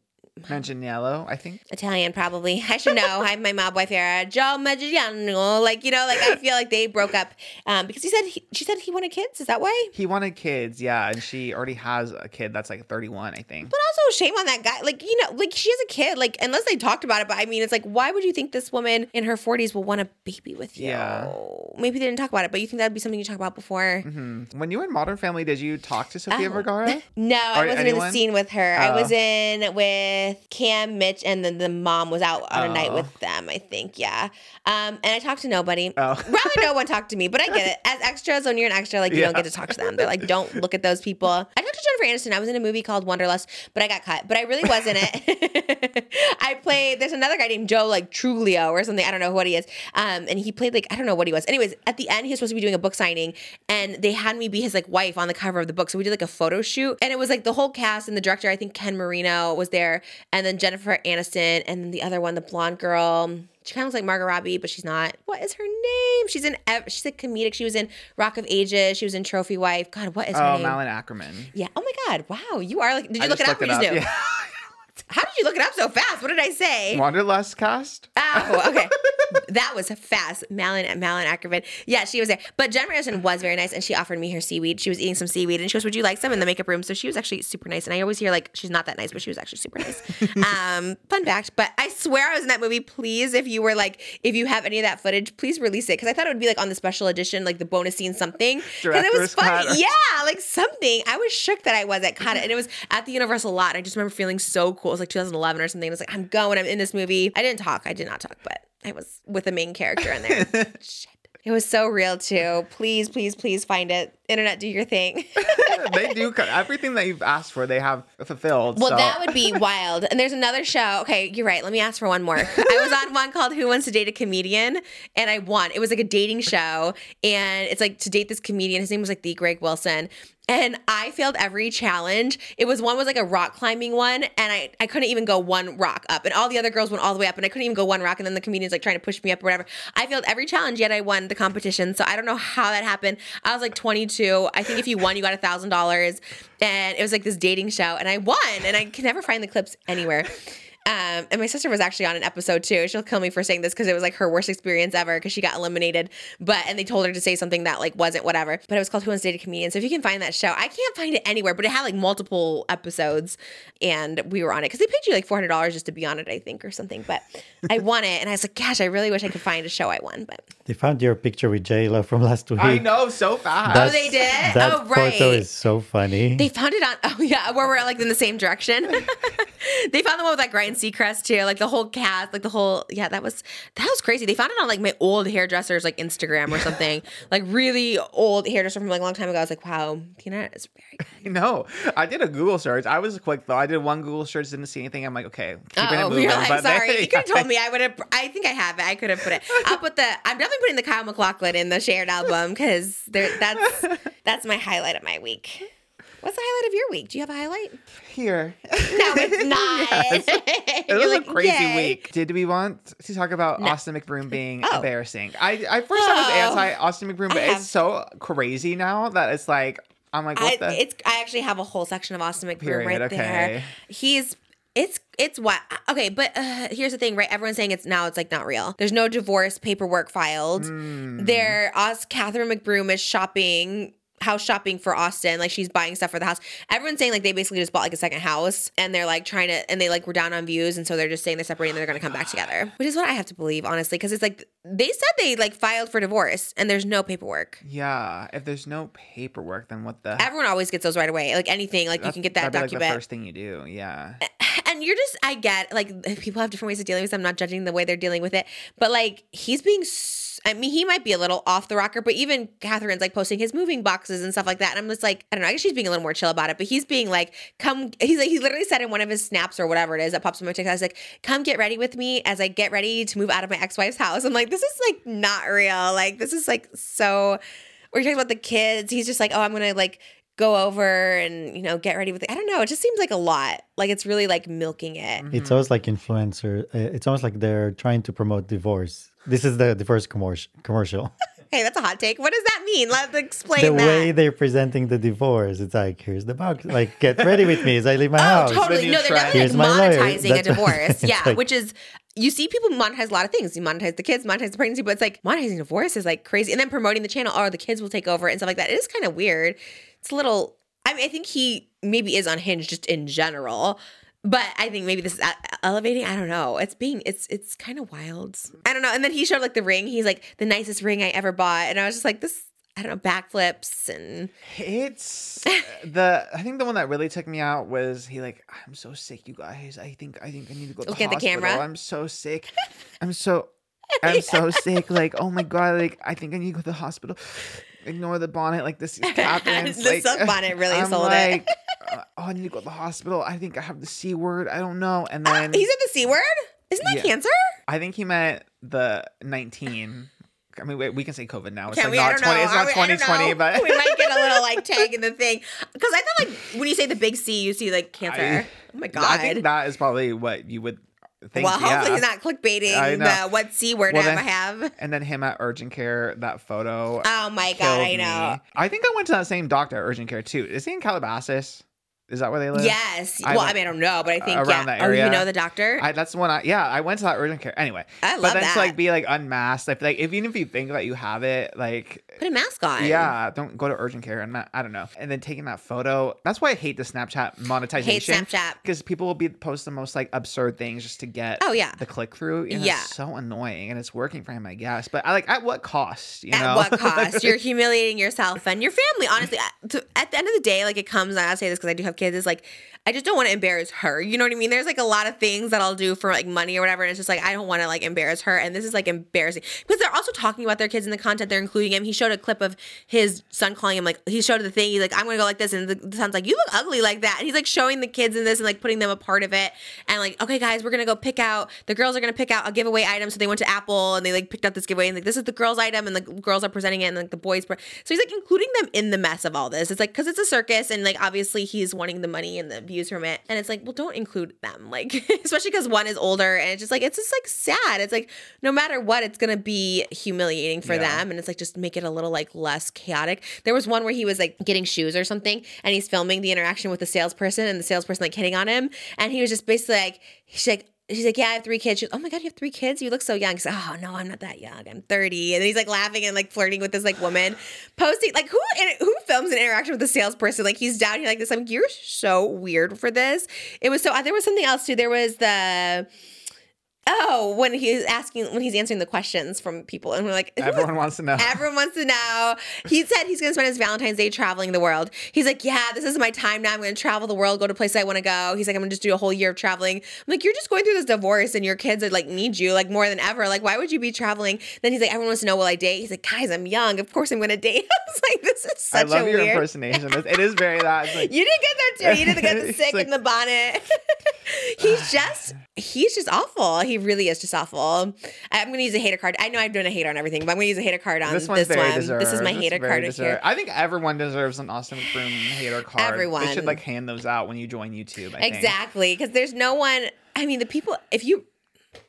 Mention I think. Italian probably. I should know. I'm my mob wife era. Joe Manganiello. Like, you know, like I feel like they broke up um, because he said he, she said he wanted kids. Is that why? He wanted kids, yeah, and she already has a kid that's like 31, I think. But also shame on that guy. Like, you know, like she has a kid. Like, unless they talked about it, but I mean, it's like, why would you think this woman in her 40s will want a baby with you? Yeah. Maybe they didn't talk about it, but you think that'd be something you talk about before? Mhm. When you were in Modern Family, did you talk to Sofia Oh. Vergara? No, I wasn't in the scene with her. I Oh. was in with Cam, Mitch, and then the mom was out on a night Oh. with them, I think. Yeah. Um, and I talked to nobody. Oh. Rather no one talked to me, but I get it. As extras, when you're an extra, like you don't get to talk to them. They're like, don't look at those people. I talked to Jennifer Aniston. I was in a movie called Wanderlust, but I got got cut, but I really was in it. I played. There's another guy named Joe, like Truglio or something. I don't know what he is. Um, and he played like I don't know what he was. Anyways, at the end, he was supposed to be doing a book signing, and they had me be his like wife on the cover of the book. So we did like a photo shoot, and it was like the whole cast and the director. I think Ken Marino was there, and then Jennifer Aniston, and then the other one, the blonde girl. She kind of looks like Margot Robbie, but she's not. What is her name? She's in. She's a comedic. She was in Rock of Ages. She was in Trophy Wife. God, what is her Oh, name? Malin Akerman. Yeah. Oh my God. Wow. You are like. Did you I look it up? Or looked you just knew? Yeah. How did you look it up so fast? What did I say? Wanderlust cast. Oh, okay. that was fast. Malin Malin Akerman. Yeah, she was there. But Jen Anderson was very nice and she offered me her seaweed. She was eating some seaweed and she goes, Would you like some in the makeup room? So she was actually super nice. And I always hear like she's not that nice, but she was actually super nice. um, fun fact. But I swear I was in that movie. Please, if you were like, if you have any of that footage, please release it. Because I thought it would be like on the special edition, like the bonus scene something. Because it was funny. cut. Yeah, like something. I was shook that I wasn't caught it. And it was at the Universal lot. And I just remember feeling so cool. It was like 2011 or something. I was like, I'm going, I'm in this movie. I didn't talk. I did not talk, but I was with the main character in there. Shit. It was so real too. Please, please, please find it. Internet, do your thing. they do everything that you've asked for. They have fulfilled. Well, so. that would be wild. And there's another show. Okay, you're right. Let me ask for one more. I was on one called Who Wants to Date a Comedian, and I won. It was like a dating show, and it's like to date this comedian. His name was like the Greg Wilson. And I failed every challenge. It was one was like a rock climbing one, and I, I couldn't even go one rock up. And all the other girls went all the way up, and I couldn't even go one rock. And then the comedian's like trying to push me up or whatever. I failed every challenge, yet I won the competition. So I don't know how that happened. I was like 22. I think if you won, you got a thousand dollars. And it was like this dating show, and I won. And I can never find the clips anywhere. Um, and my sister was actually on an episode too. She'll kill me for saying this because it was like her worst experience ever because she got eliminated. But and they told her to say something that like wasn't whatever. But it was called Who Wants to Date a Comedian. So if you can find that show, I can't find it anywhere. But it had like multiple episodes, and we were on it because they paid you like four hundred dollars just to be on it, I think, or something. But I won it, and I was like, gosh, I really wish I could find a show I won. But They found your picture with J Lo from last week. I know so fast. Oh, they did? That Oh, right. photo is so funny. They found it on oh yeah, where we're like in the same direction. they found the one with like Ryan Seacrest too, like the whole cast, like the whole yeah, that was that was crazy. They found it on like my old hairdresser's like Instagram or something, like really old hairdresser from like a long time ago. I was like, wow, internet is very good. No, I did a Google search. I was quick though. I did one Google search, didn't see anything. I'm like, okay, keeping it moving. like, but sorry. they- you could have told me. I would have. I think I have it. I could have put it. I'll put the. I'm definitely putting the Kyle MacLachlan in the shared album because that's that's my highlight of my week. What's the highlight of your week? Do you have a highlight? Here. No, it's not. It was like, a crazy "Yay." week. Did we want to talk about Austin McBroom being Oh. embarrassing? I, I first I was Oh. anti Austin McBroom, but have- it's so crazy now that it's like I'm like, what I, the? it's I actually have a whole section of Austin McBroom Period, right okay. there. He's it's it's what okay, but uh, here's the thing, right? Everyone's saying it's now it's like not real. There's no divorce paperwork filed. Hmm. There, Os Catherine McBroom is shopping house shopping for Austin. Like she's buying stuff for the house. Everyone's saying like they basically just bought like a second house and they're like trying to and they like were down on views and so they're just saying they're separating and they're gonna come back together. Which is what I have to believe, honestly, because it's like they said they like filed for divorce and there's no paperwork. yeah. If there's no paperwork, then what the? Everyone always gets those right away. Like anything, like you can get that that'd like, document. the first thing you do. Yeah. and you're just I get like people have different ways of dealing with. It. I'm not judging the way they're dealing with it, but like he's being. s- I mean, he might be a little off the rocker, but even Catherine's like posting his moving boxes and stuff like that. And I'm just like, I don't know. I guess she's being a little more chill about it, but he's being like, come. He's like, he literally said in one of his snaps or whatever it is that pops on my TikTok, like, come get ready with me as I get ready to move out of my ex wife's house. I'm like, this is like not real. Like, this is like so. We're talking about the kids. He's just like, oh, I'm gonna like go over and you know get ready with it. I don't know. It just seems like a lot. Like it's really like milking it. It's almost like influencer. uh, It's almost like they're trying to promote divorce. This is the divorce commercial. Commercial. Hey, that's a hot take. What does that mean? Let's explain the that. way they're presenting the divorce, it's like here's the box. Like get ready with me as I leave my Oh, house. totally. new No, they're trend. definitely Here's like my lawyer. monetizing a divorce. yeah, like- which is you see people monetize a lot of things. You monetize the kids, monetize the pregnancy, but it's like monetizing divorce is like crazy. And then promoting the channel, or the kids will take over and stuff like that. It is kind of weird. It's a little. I mean, I think he maybe is unhinged just in general. But I think maybe this is elevating. I don't know. It's being it's it's kind of wild. I don't know. And then he showed like the ring. He's like the nicest ring I ever bought, and I was just like this. I don't know backflips and It's uh, the I think the one that really took me out was he like I'm so sick, you guys. I think I think I need to go to Look the at the camera. I'm so sick. I'm so I'm so sick. Like oh my god. Like I think I need to go to the hospital. Ignore the bonnet. Like this is Catherine's. The like, sunbonnet really I'm sold it. like, uh, oh, I need to go to the hospital. I think I have the c word. I don't know. And then He said the c word. Isn't that Yeah. cancer? I think he meant the nineteen. I mean, we, we can say COVID now. It's Can like we? Not twenty. know. It's not twenty twenty, but we might get a little like tag in the thing because I thought like when you say the big C, you see like cancer. I- oh my god! I think that is probably what you would think. well, hopefully yeah. he's not clickbaiting the what C word Well, I have. And then him at urgent care, that photo. Oh my god! I know. me. I think I went to that same doctor at urgent care too. Is he in Calabasas? Is that where they live? Yes. I well, I mean, I don't know, but I think around yeah. that Oh, you know the doctor? I, that's the one. I yeah. I went to that urgent care anyway. I love but then that. to like be like unmasked, like, like if even if you think that you have it, like Put a mask on. yeah, don't go to urgent care. And I don't know. And then taking that photo. That's why I hate the Snapchat monetization. Hate Snapchat. because people will be post the most like absurd things just to get Oh, yeah. the click through. Yeah. it's so annoying, and it's working for him, I guess. But I like at what cost? You At know, what cost? You're humiliating yourself and your family. Honestly, at to- at the end of the day, like it comes. And I say this because I do have kids. Is like I just don't want to embarrass her. You know what I mean? There's like a lot of things that I'll do for like money or whatever, and it's just like I don't want to like embarrass her. And this is like embarrassing because they're also talking about their kids in the content. They're including him. He showed a clip of his son calling him like he showed the thing. He's like I'm gonna go like this, and the, the son's like you look ugly like that. And he's like showing the kids in this and like putting them a part of it. And like okay guys, we're gonna go pick out the girls are gonna pick out a giveaway item. So they went to Apple and they like picked out this giveaway and like this is the girls item and the girls are presenting it and like the boys. Pre- so he's like including them in the mess of all this. It's like because it's a circus and like obviously he's wanting the money and the views from it. And it's like well don't include them like especially because one is older and it's just like it's just like sad. It's like no matter what it's gonna be humiliating for Yeah. them and it's like just make it a little like less chaotic. There was one where he was like getting shoes or something and he's filming the interaction with the salesperson and the salesperson like hitting on him and he was just basically like he's like She's like, yeah, I have three kids. She's, oh my god, you have three kids? You look so young. He's like, oh no, I'm not that young. I'm 30. And he's like laughing and like flirting with this like woman, posting like who who films an interaction with the salesperson? Like he's down here like this. I'm like, you're so weird for this. It was so. Uh, there was something else too. There was the. Oh, when he's asking, when he's answering the questions from people, and we're like, everyone wants to know. Everyone wants to know. He said he's going to spend his Valentine's Day traveling the world. He's like, yeah, this is my time now. I'm going to travel the world, go to places I want to go. He's like, I'm going to just do a whole year of traveling. I'm like, you're just going through this divorce, and your kids are like need you like more than ever. Like, why would you be traveling? Then he's like, everyone wants to know, will I date? He's like, guys, I'm young. Of course I'm going to date. I was like, this is such I love a your weird. impersonation. It- is very that. Like, You didn't get that too. You didn't get the sick like- in the bonnet. he's just he's just awful. He really is just awful. I'm gonna use a hater card. I know I'm doing a hater on everything, but I'm gonna use a hater card on this this, one. deserved. This is my hater card deserved. here. I think everyone deserves an Austin McBroom hater card. They Everyone. should like hand those out when you join YouTube. I. Exactly, because there's no one. I mean, the people. If you,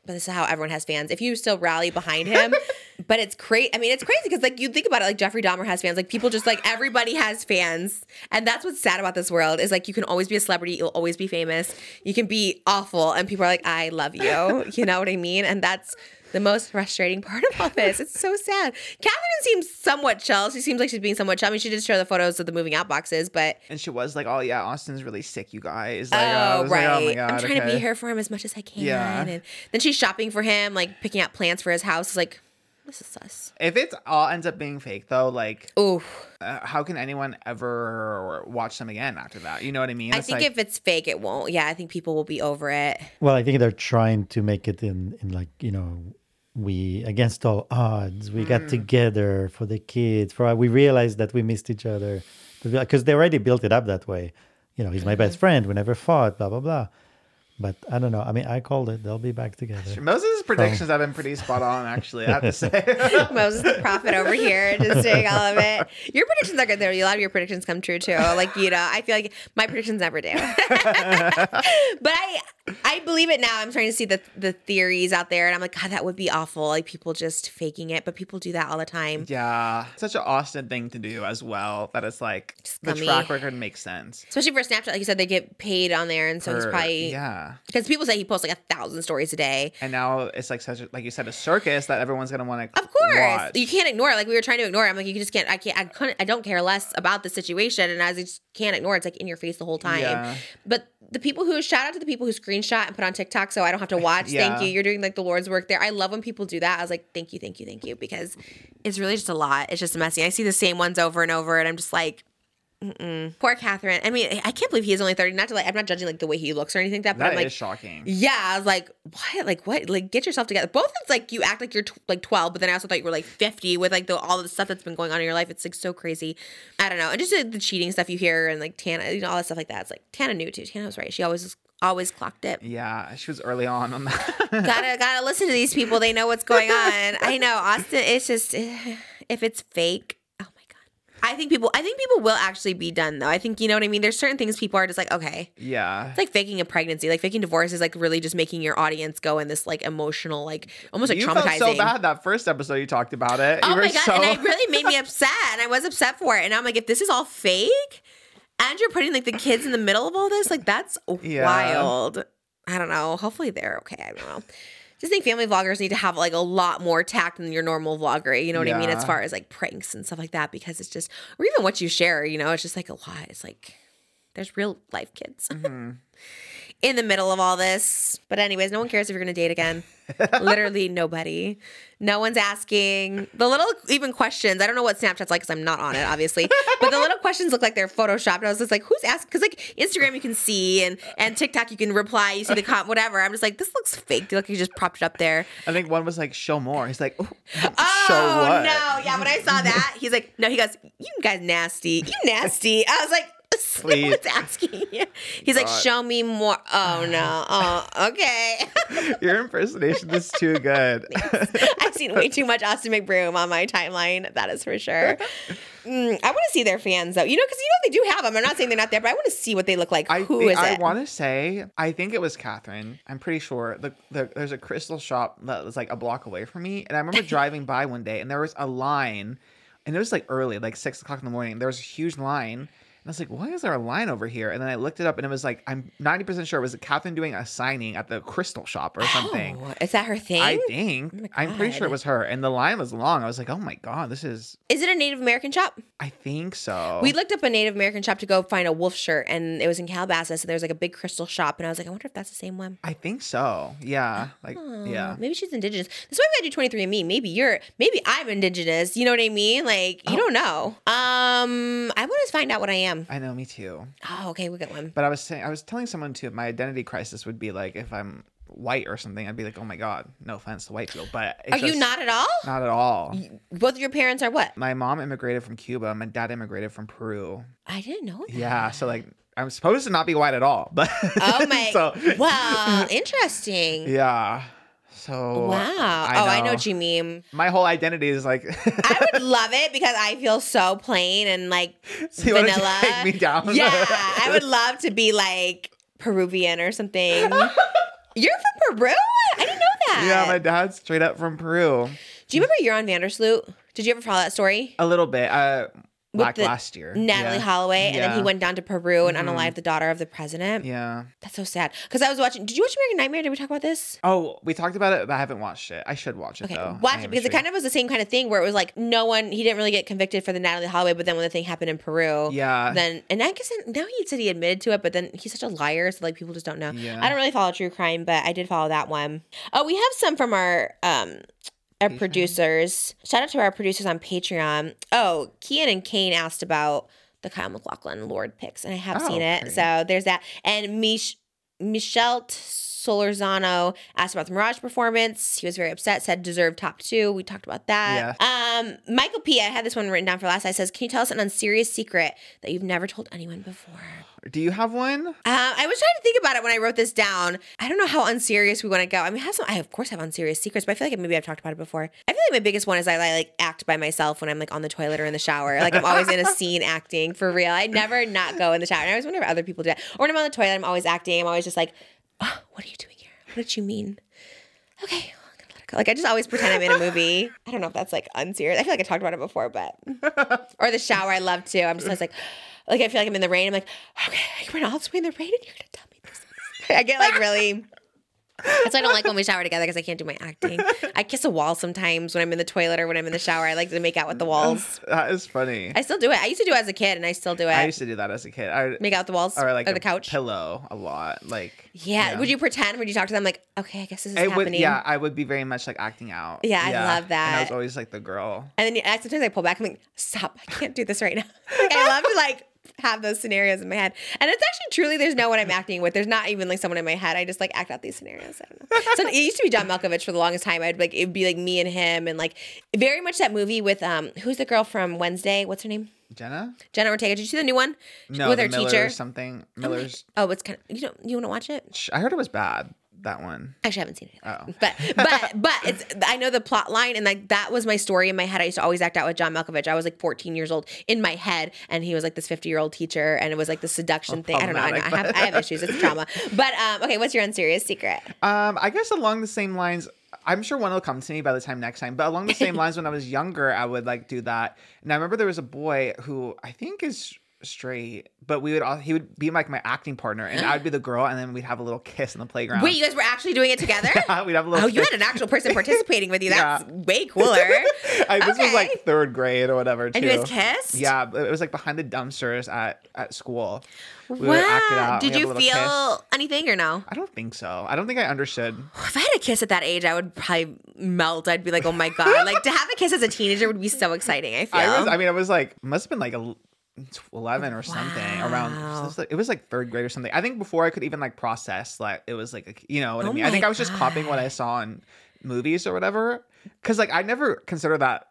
but this is how everyone has fans. If you still rally behind him, but it's crazy. I mean, it's crazy because like you think about it, like Jeffrey Dahmer has fans. Like people just like everybody has fans, and that's what's sad about this world is like you can always be a celebrity, you'll always be famous, you can be awful, and people are like, I love you. You know what I mean? And that's. The most frustrating part of all this. It's so sad. Catherine seems somewhat chill. She seems like she's being somewhat chill. I mean, she did show the photos of the moving out boxes, but And she was like, "Oh yeah, Austin's really sick, you guys." Like, I Oh, was right. like, oh my god, I'm trying to be here for him as much as I can. Yeah. And then she's shopping for him, like picking out plants for his house. It's like, this is us. If it all ends up being fake, though, like, Ooh. uh, how can anyone ever watch them again after that? You know what I mean? I think like, if it's fake, it won't. Yeah, I think people will be over it. Well, I think they're trying to make it in, in like, you know, we against all odds, we got hmm. together for the kids. For we realized that we missed each other because they already built it up that way. You know, he's my best mm-hmm. friend. We never fought. Blah blah blah. But I don't know. I mean, I called it. They'll be back together. Moses' predictions have been pretty spot on, actually. I have to say. Moses the prophet over here, just doing all of it. Your predictions are good though. A lot of your predictions come true too. Like you know, I feel like my predictions never do. but I, I believe it now. I'm trying to see the the theories out there, and I'm like, God, that would be awful. Like people just faking it, but people do that all the time. yeah, such an Austin thing to do as well. That it's like the track record makes sense. Especially for Snapchat, like you said, they get paid on there, and so he's For- probably yeah. because people say he posts like a thousand stories a day. And now it's like such a, like you said, a circus that everyone's gonna want to. Of course, watch. you can't ignore it. Like we were trying to ignore it. I'm like, you just can't. I can't. I couldn't. I don't care less about the situation, and as I just can't ignore it. It's like in your face the whole time. Yeah. But the people who shout out to the people who screenshot and put on TikTok, so I don't have to watch. Yeah. Thank you. You're doing like the Lord's work there. I love when people do that. I was like, thank you, thank you, thank you, because it's really just a lot. It's just messy. I see the same ones over and over, and I'm just like. Poor Catherine. I mean, I can't believe he is only 30. Not to like, I'm not judging like the way he looks or anything like that, but That I'm like, is shocking. yeah, I was like, what? Like, what? Like, get yourself together. Both of it's like you act like you're like 12, but then I also thought you were like 50 with like the, all the stuff that's been going on in your life. It's like so crazy. I don't know. And just uh, the cheating stuff you hear and like Tana, you know, all that stuff like that. It's like Tana knew too. Tana was right. She always, always clocked it. Yeah, she was early on on that. gotta, gotta listen to these people. They know what's going on. I know. Austin, it's just, if it's fake. I think people, I think people will actually be done though. I think, you know what I mean? There's certain things people are just like, okay. yeah. It's like faking a pregnancy. Like faking divorce is like really just making your audience go in this like emotional, like almost like you traumatizing. felt so bad that first episode you talked about it. Oh you my god! so And it really made me upset, and I was upset for it. And I'm like, if this is all fake, and you're putting like the kids in the middle of all this, like that's Yeah. wild. I don't know. Hopefully they're okay. I don't know. Just think family vloggers need to have like a lot more tact than your normal vlogger. You know what I mean? As far as like pranks and stuff like that, because it's just, or even what you share. You know, it's just like a lot. It's like there's real life kids Mm-hmm. In the middle of all this. But anyways, no one cares if you're gonna date again. Literally nobody. No one's asking. The little even questions. I don't know what Snapchat's like because I'm not on it, obviously. but the little questions look like they're photoshopped. I was just like, who's asking? Because like Instagram you can see and and TikTok you can reply. You see the com whatever. I'm just like, this looks fake. Look, you just propped it up there. I think one was like, show more. He's like, Oh show what? no! Yeah, when I saw that, he's like, no. He goes, you guys nasty. You nasty. I was like. Please. What's asking you? He's like, show me more. Oh no. Oh, okay. Your impersonation is too good. I've seen way too much Austin McBroom on my timeline. That is for sure. Mm, I want to see their fans though. You know, because you know they do have them. I'm not saying they're not there, but I want to see what they look like. I Who think, is I it? want to say I think it was Catherine. I'm pretty sure. The, the there's a crystal shop that was like a block away from me, and I remember driving by one day, and there was a line, and it was like early, like six o'clock in the morning. There was a huge line. I was like, why is there a line over here? And then I looked it up and it was like, I'm 90% sure it was Catherine doing a signing at the crystal shop or something. Oh, is that her thing? I think. my I'm pretty sure it was her. And the line was long. I was like, oh my God, this is, is it a Native American shop? I think so. We looked up a Native American shop to go find a wolf shirt, and it was in Calabasas, and there was like a big crystal shop, and I was like, I wonder if that's the same one. I think so. Yeah. Like, Oh, yeah. Maybe she's indigenous. That's why we gotta do 23andMe. Maybe you're, maybe I'm indigenous. You know what I mean? Like, Oh. you don't know. Um, I want to find out what I am. I know, me too. Oh, okay, we got one. But I was saying, I was telling someone too, my identity crisis would be like if I'm white or something, I'd be like, oh my god, no offense to white people, but it's Are you not at all? Not at all. Both of your parents are what? My mom immigrated from Cuba. My dad immigrated from Peru. I didn't know that. Yeah, so like I'm supposed to not be white at all, but Oh my. so wow. Interesting. yeah. So Wow. oh, I know what you mean. My whole identity is like I would love it because I feel so plain and like So you vanilla. take me down? Yeah, I would love to be like Peruvian or something. You're from Peru? I didn't know that. Yeah, my dad's straight up from Peru. Do you remember Joran van der Sloot? Did you ever follow that story? A little bit. Uh the last year. Natalee yeah. Holloway, and then he went down to Peru and Mhm. unalived the daughter of the president. Yeah. That's so sad. Because I was watching. Did you watch American Nightmare? Did we talk about this? Oh, we talked about it, but I haven't watched it. I should watch it Okay, though. watch it because it kind of was the same kind of thing where it was like no one. He didn't really get convicted for the Natalee Holloway, but then when the thing happened in Peru, Yeah. then and I guess now he said he admitted to it, but then he's such a liar, so like people just don't know. Yeah. I don't really follow true crime, but I did follow that one. Oh, we have some from our um our Patreon? producers. Shout out to our producers on Patreon. Oh, Kian and Kane asked about the Kyle MacLachlan Lord picks, and I have Oh, seen it. great. So there's that. And Mich- Michelle Solorzano asked about the Mirage performance. He was very upset, said deserved top two. We talked about that. Yeah. Um, Michael P. I had this one written down for last. I says, Can you tell us an unserious secret that you've never told anyone before? Do you have one? Um, I was trying to think about it when I wrote this down. I don't know how unserious we want to go. I mean, I have some. I of course have unserious secrets, but I feel like maybe I've talked about it before. I feel like my biggest one is I, I like act by myself when I'm like on the toilet or in the shower. Like I'm always in a scene acting for real. I never not go in the shower. And I always wonder if other people do that. Or when I'm on the toilet, I'm always acting. I'm always just like, oh, what are you doing here? What did you mean? Okay. I'm gonna let it go. Like I just always pretend I'm in a movie. I don't know if that's like unserious. I feel like I talked about it before, but or the shower. I love to. I'm just always like, like I feel like I'm in the rain. I'm like, okay, we're all this way in the rain, and you're gonna tell me this. I get like really. That's why I don't like when we shower together because I can't do my acting. I kiss a wall sometimes when I'm in the toilet or when I'm in the shower. I like to make out with the walls. That is funny. I still do it. I used to do it as a kid, and I still do it. I used to do that as a kid. I make out the walls or like or a the couch. pillow a lot. Like Yeah. Would you pretend? Would you talk to them like, okay, I guess this is It happening? would, yeah, I would be very much like acting out. Yeah, I love that. And I was always like the girl. And then you- sometimes I pull back. I'm like, stop! I can't do this right now. like, I love to like have those scenarios in my head. And it's actually truly there's no one I'm acting with. There's not even like someone in my head. I just like act out these scenarios. I don't know. So it used to be John Malkovich for the longest time. I'd like it'd be like me and him and like very much that movie with um who's the girl from Wednesday? What's her name? Jenna? Jenna Ortega. Did you see the new one? No, with her Miller teacher. something. Miller's. Oh, it's kind of you don't you want to watch it? I heard it was bad. That one. Actually, I haven't seen it. Oh. But but but it's I know the plot line and like that was my story in my head. I used to always act out with John Malkovich. I was like 14 years old in my head, and he was like this 50 year old teacher, and it was like the seduction thing. I don't know. I, know. I have I have issues. It's trauma. But um, okay, what's your unserious secret? Um, I guess along the same lines. I'm sure one will come to me by the time next time. But along the same lines, when I was younger, I would like do that. And I remember there was a boy who I think is straight, but we would all he would be like my acting partner, and I'd be the girl, and then we'd have a little kiss in the playground. Wait, you guys were actually doing it together? we'd have a little. Oh, you had an actual person participating with you. That's Yeah. way cooler. I, this was like third grade or whatever. Too. And you guys kissed? Yeah, it was like behind the dumpsters at at school. We would wow. Did you have a little feel kiss. anything or no? I don't think so. I don't think I understood. If I had a kiss at that age, I would probably melt. I'd be like, oh my God. like to have a kiss as a teenager would be so exciting, I feel. I was. I mean, I was like, must have been like a. 11 or something around Wow. it was, like, it was like third grade or something i think before i could even like process like it was like a, you know what i Oh mean i think i was just copying what i saw in movies or whatever because like i never considered that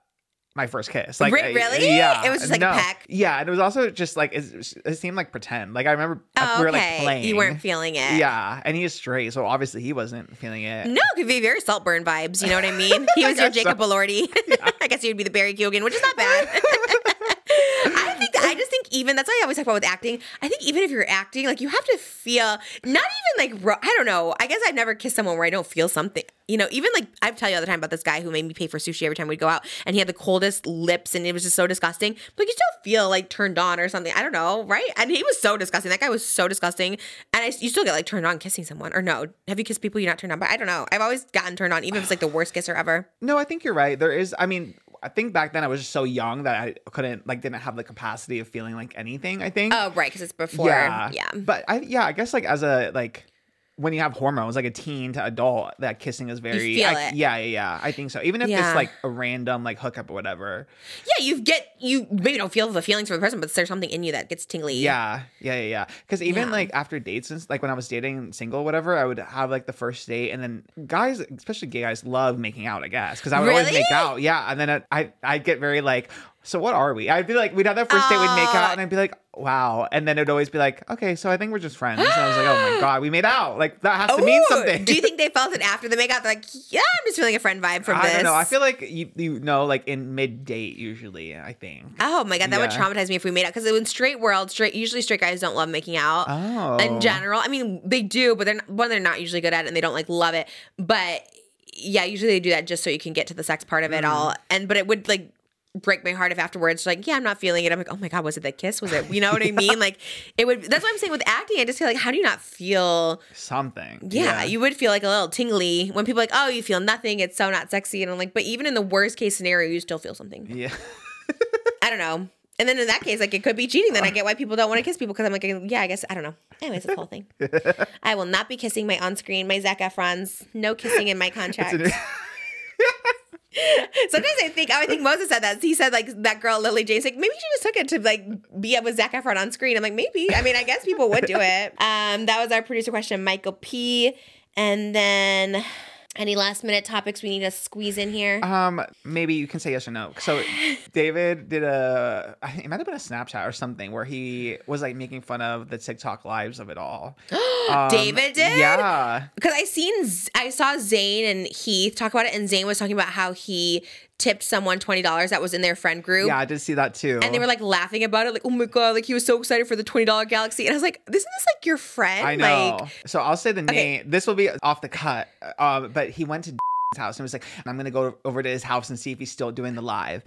my first kiss like Re- I- really? yeah It was just like a peck? yeah and it was also just like it, it seemed like pretend like i remember oh, we were oh, okay. like playing You weren't feeling it. yeah and he's straight so obviously he wasn't feeling it No, it could be very Saltburn vibes. You know what I mean? He was your guess so. Jacob Elordi. I guess he would be the Barry Keoghan, which is not bad. I think I just think even that's why I always talk about with acting. I think even if you're acting, like you have to feel not even like I don't know. I guess I've never kissed someone where I don't feel something. You know, even like I tell you all the time about this guy who made me pay for sushi every time we'd go out, and he had the coldest lips, and it was just so disgusting. But you still feel like turned on or something. I don't know, right? And he was so disgusting. That guy was so disgusting, and I, you still get like turned on kissing someone, or no? Have you kissed people you're not turned on? But I don't know. I've always gotten turned on, even if it's like the worst kisser ever. No, I think you're right. There is. I mean, I think back then I was just so young that I couldn't like didn't have the capacity of feeling like anything. I think. Oh, right, because it's before. yeah, Yeah. But I yeah, I guess like as a like when you have hormones, like a teen to adult, that kissing is very. feel I- it. Yeah, yeah, yeah. I think so. Even if Yeah. it's like a random like hookup or whatever. Yeah, you get you maybe don't feel the feelings for the person, but there's something in you that gets tingly. Yeah, yeah, yeah, yeah. Because even Yeah. like after dates, and like when I was dating single, or whatever, I would have like the first date, and then guys, especially gay guys, love making out. I guess because I would always make out. Yeah, and then I I I'd get very like, so what are we? I'd be like, we'd have that first date, we'd make out, Oh. and I'd be like, wow, and then it'd always be like, okay, so I think we're just friends. And I was like, oh my god, we made out. Like that has to mean something. Do you think they felt it after the makeout? They're like, yeah, I'm just feeling a friend vibe from I this. don't know. I feel like you you know like in mid date usually. I think. Oh my god, that would traumatize me if we made out. Because in straight world, straight usually straight guys don't love making out. Oh. In general, I mean they do, but they're not, one they're not usually good at it, and they don't like love it. But yeah, usually they do that just so you can get to the sex part of it all. Mm. And but it would like break my heart if afterwards like yeah i'm not feeling it i'm like oh my god was it the kiss was it you know what i mean like it would that's what i'm saying with acting i just feel like how do you not feel Something. yeah, you would feel like a little tingly when people are like, oh, you feel nothing. It's so not sexy. And I'm like, but even in the worst case scenario, you still feel something. Yeah. I don't know. And then in that case, like it could be cheating. Then I get why people don't want to kiss people because I'm like, yeah, I guess I don't know. Anyways, this whole thing. I will not be kissing my on screen, my Zac Efron's. No kissing in my contract. Sometimes I think, oh, I think Moses said that. He said like that girl Lily James, like maybe she just took it to like be up with Zac Efron on screen. I'm like, maybe. I mean, I guess people would do it. Um, that was our producer question, Michael P. And then any last minute topics we need to squeeze in here? Um, maybe you can say yes or no. So, David did a, I think it might have been a Snapchat or something where he was like making fun of the TikTok lives of it all. Um, David did? Yeah. because I seen I saw Zane and Heath talk about it, and Zane was talking about how he tipped someone twenty dollars that was in their friend group. Yeah, I did see that too. And they were like laughing about it, like, oh my god, like he was so excited for the twenty dollar galaxy. And I was like, isn't this like your friend? I know. Like, so I'll say the Okay. name. This will be off the cut. Um, but he went to his house and was like, I'm gonna go over to his house and see if he's still doing the live.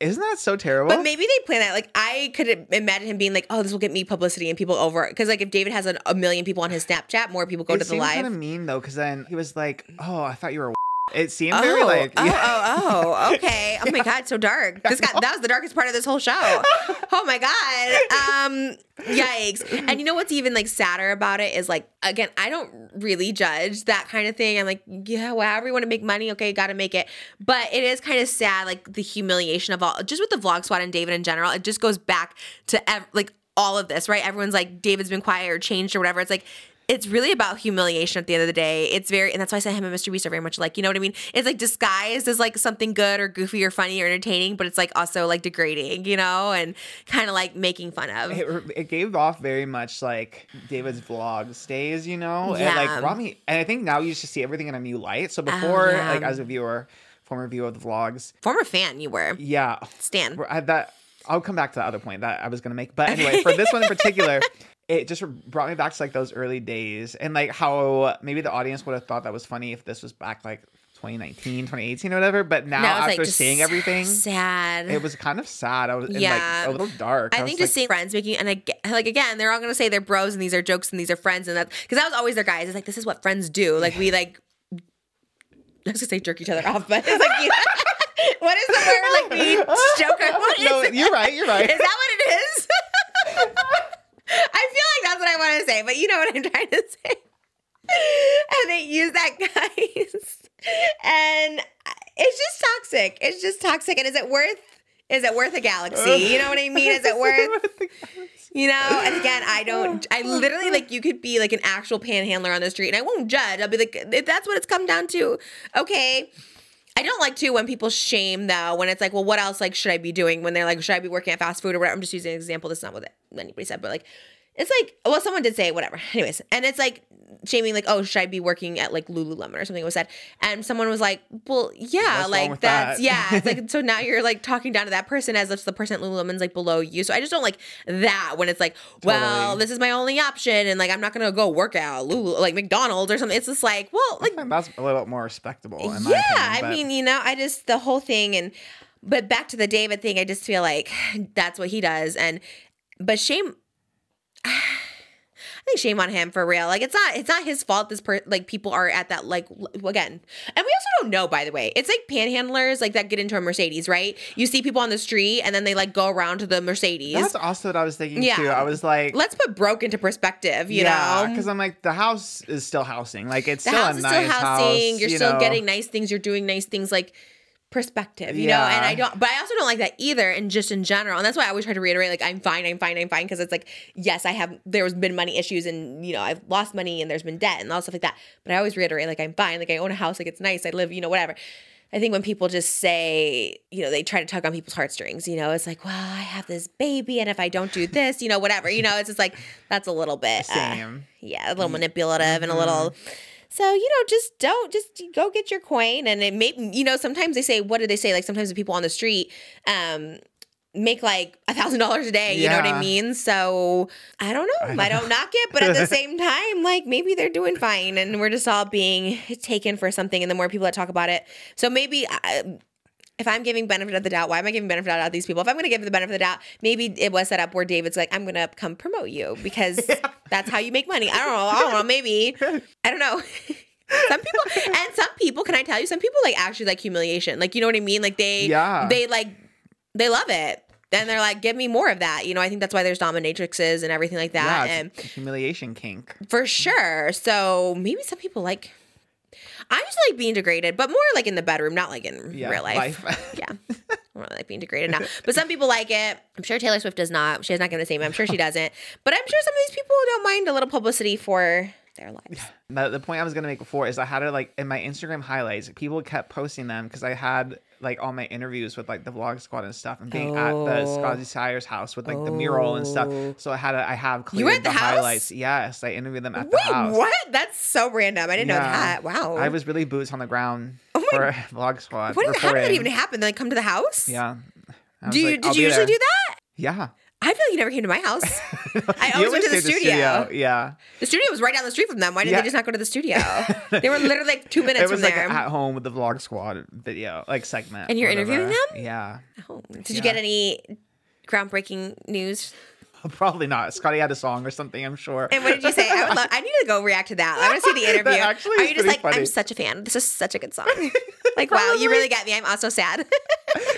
Isn't that so terrible? but maybe they plan that. Like, I could imagine him being like, oh, this will get me publicity and people over. Because like, if David has an, a million people on his Snapchat, more people go it to the live. kind of mean though, because then he was like, "Oh, I thought you were." It seemed Oh, very like, oh, oh, oh, okay. Oh my god, so dark. This got that was the darkest part of this whole show. Oh my god. Um, yikes. And you know what's even like sadder about it is like again, I don't really judge that kind of thing. I'm like, yeah, well, however you want to make money, okay, got to make it. But it is kind of sad, like the humiliation of all, just with the vlog squad and David in general. It just goes back to ev- like all of this, right? Everyone's like, David's been quiet or changed or whatever. It's like, it's really about humiliation at the end of the day. It's very, and that's why I say him and Mr. Beast are very much like, you know what I mean? It's like disguised as like something good or goofy or funny or entertaining, but it's like also like degrading, you know, and kind of like making fun of. it, it gave off very much like David's vlog stays, you know, and like Rami. And I think now you just see everything in a new light. So oh, before, Oh, yeah. like as a viewer, former viewer of the vlogs, Former fan, you were. yeah, Stan. I, that I'll come back to the other point that I was gonna make. But anyway, for this one in particular, it just brought me back to like those early days and like how maybe the audience would have thought that was funny if this was back like 2019, 2018 or whatever. But now, Now after like seeing everything, sad. it was kind of sad. I was and, Yeah. like a little dark. I was think like, just seeing friends making and I like again, they're all gonna say they're bros and these are jokes and these are friends and that because that was always their guys. It's like this is what friends do. Like we like I was gonna say jerk each other off, but it's like you, what is the word like we joke? No, it? you're right. You're right. Is that what it is? I feel like that's what I want to say, but you know what I'm trying to say. And they use that, guys. And it's just toxic. It's just toxic. And is it worth? Is it worth a galaxy? You know what I mean? Is it worth? You know, and again, I don't, I literally like, you could be like an actual panhandler on the street and I won't judge. I'll be like, if that's what it's come down to, okay. I don't like to when people shame though, when it's like, well, what else like should I be doing? When they're like, should I be working at fast food or whatever? I'm just using an example. This is not what anybody said, but like, it's like, well, someone did say whatever. Anyways, and it's like shaming, like, oh, should I be working at like Lululemon or something was said, and someone was like, well, yeah, What's like that's that? yeah, it's like so now you're like talking down to that person as if the person at Lululemon's like below you. So I just don't like that when it's like, well, Totally. this is my only option, and like I'm not gonna go work at Lulu like McDonald's or something. It's just like, well, like that's a little bit more respectable. Yeah, opinion, I mean, you know, I just the whole thing and but back to the David thing, I just feel like that's what he does and but shame Shame on him for real. Like it's not it's not his fault this per like people are at that like again. And we also don't know by the way. It's like panhandlers like that get into a Mercedes, right? You see people on the street and then they like go around to the Mercedes. that's also what I was thinking Yeah. too. I was like, Let's put broke into perspective, you yeah, know. because I'm like, the house is still housing. Like it's the still house a is nice still housing. house. You're you still know. getting nice things. You're doing nice things like perspective, you know. And I don't, but I also don't like that either. And just in general, and that's why I always try to reiterate, like I'm fine, I'm fine, I'm fine, because it's like yes, I have. There's been money issues, and you know I've lost money, and there's been debt, and all stuff like that. But I always reiterate, like I'm fine, like I own a house, like it's nice, I live, you know, whatever. I think when people just say, you know, they try to tug on people's heartstrings, you know, it's like, well, I have this baby, and if I don't do this, you know, whatever, you know, it's just like that's a little bit, uh, Same. yeah, a little manipulative and a little. So you know, just don't just go get your coin, and it may you know sometimes they say what do they say like sometimes the people on the street um make like a thousand dollars a day. You know what I mean? So I don't know. I don't knock it, but at the same time, like maybe they're doing fine, and we're just all being taken for something. And the more people that talk about it, so maybe. I, if I'm giving benefit of the doubt, why am I giving benefit of the doubt to these people? If I'm going to give the benefit of the doubt, maybe it was set up where David's like, I'm going to come promote you because that's how you make money. I don't know. I don't know. Maybe. I don't know. some people and some people, can I tell you, some people like actually like humiliation. Like, you know what I mean? Like they, Yeah. they like, they love it. And they're like, give me more of that. You know, I think that's why there's dominatrixes and everything like that. Yeah, and humiliation kink. for sure. So maybe some people like. I just like being degraded, but more like in the bedroom, not like in Yeah, real life. life. yeah, I don't like being degraded now. But some people like it. I'm sure Taylor Swift does not. She has not given the same. I'm sure she doesn't. But I'm sure some of these people don't mind a little publicity for their lives. The, the point I was gonna make before is I had it like in my Instagram highlights. People kept posting them because I had like all my interviews with like the vlog squad and stuff, and being at the Oh. Scotty Sire's house with like the mural and Oh. stuff. So I had a, I have cleared You were at the, the highlights. Yes, I interviewed them at the house. what? That's so random. I didn't know that. Wow. I was really boots on the ground Oh my- for vlog squad. What? How did that even happen? They come to the house? Yeah. Do you like, did you usually there. do that? Yeah. I feel like you never came to my house. I always went to the stayed at studio. Yeah. The studio was right down the street from them. Why didn't Yeah. they just not go to the studio? they were literally like two minutes It was from like there. at home with the vlog squad video, like segment. And you're whatever. interviewing them? Yeah. Oh, Did you get any groundbreaking news? Probably not. Scotty had a song or something, I'm sure. And what did you say? I would love. I need to go react to that. I want to see the interview. actually Are you just like, I'm such a fan. This is such a good song. like, wow, you really get me. I'm also sad.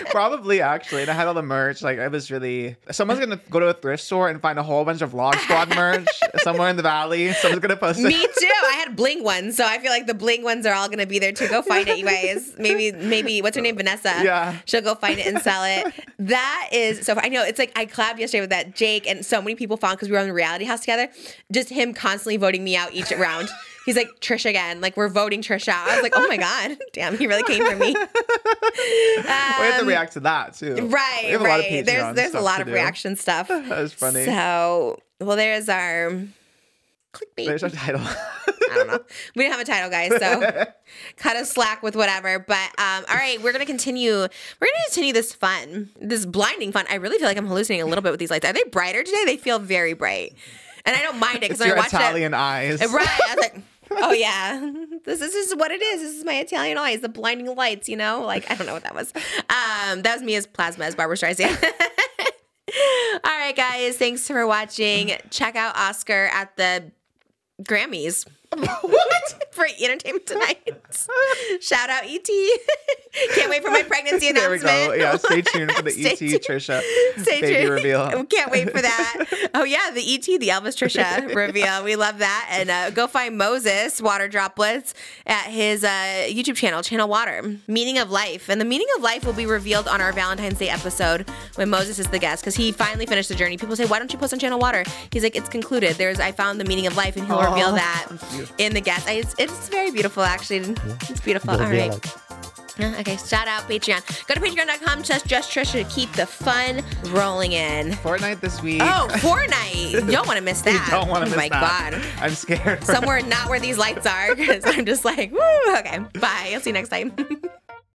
Probably actually. And I had all the merch. Like I was really someone's gonna go to a thrift store and find a whole bunch of Vlog Squad merch somewhere in the valley. Someone's gonna post it. Me too. I had bling ones, so I feel like the bling ones are all gonna be there too. Go find it, you guys. Maybe, maybe what's her name, Vanessa? Yeah. she'll go find it and sell it. That is so. I know it's like I collabed yesterday with that Jake, and so many people found because we were on the reality house together. Just him constantly voting me out each round. He's like Trish again. Like we're voting Trish out. I was like, oh my god, damn, he really came for me. we have to Um, react to that too. Right, We have a right. lot of there's there's a lot of reaction stuff. That was funny. So well, there's our clickbait. There's our title. I don't know. We didn't have a title, guys, so cut us slack with whatever. But um, all right, we're gonna continue. We're gonna continue this fun, this blinding fun. I really feel like I'm hallucinating a little bit with these lights. Are they brighter today? They feel very bright, and I don't mind it because I watch Italian eyes. right? I was like. Oh yeah, this this is what it is. This is my Italian eyes, the blinding lights. You know, like I don't know what that was. Um, that was me as plasma as Barbra Streisand. All right, guys, thanks for watching. Check out Oscar at the Grammys. what? For Entertainment Tonight. Shout out ET. Can't wait for my pregnancy there we announcement. go. Yeah, stay tuned for the ET tuned. Trisha Stay baby tuned. reveal. Can't wait for that. Oh yeah, the ET, the Elvis Trisha reveal. We love that. And uh, go find Moses Water Droplets at his uh, YouTube channel, Channel Water. Meaning of life, and the meaning of life will be revealed on our Valentine's Day episode when Moses is the guest because he finally finished the journey. People say, "Why don't you post on Channel Water?" He's like, "It's concluded. There's I found the meaning of life, and he'll Aw, reveal that that's in the guest. I, it's, it's very beautiful, actually. It's beautiful. All Gotta be right." like- Okay, shout out Patreon. Go to patreon.com, just just Trisha to keep the fun rolling in. Fortnite this week. Oh, Fortnite. You don't want to miss you that. don't want to oh miss my that. God. I'm scared. Somewhere not where these lights are because I'm just like, woo. Okay, bye. I'll see you next time.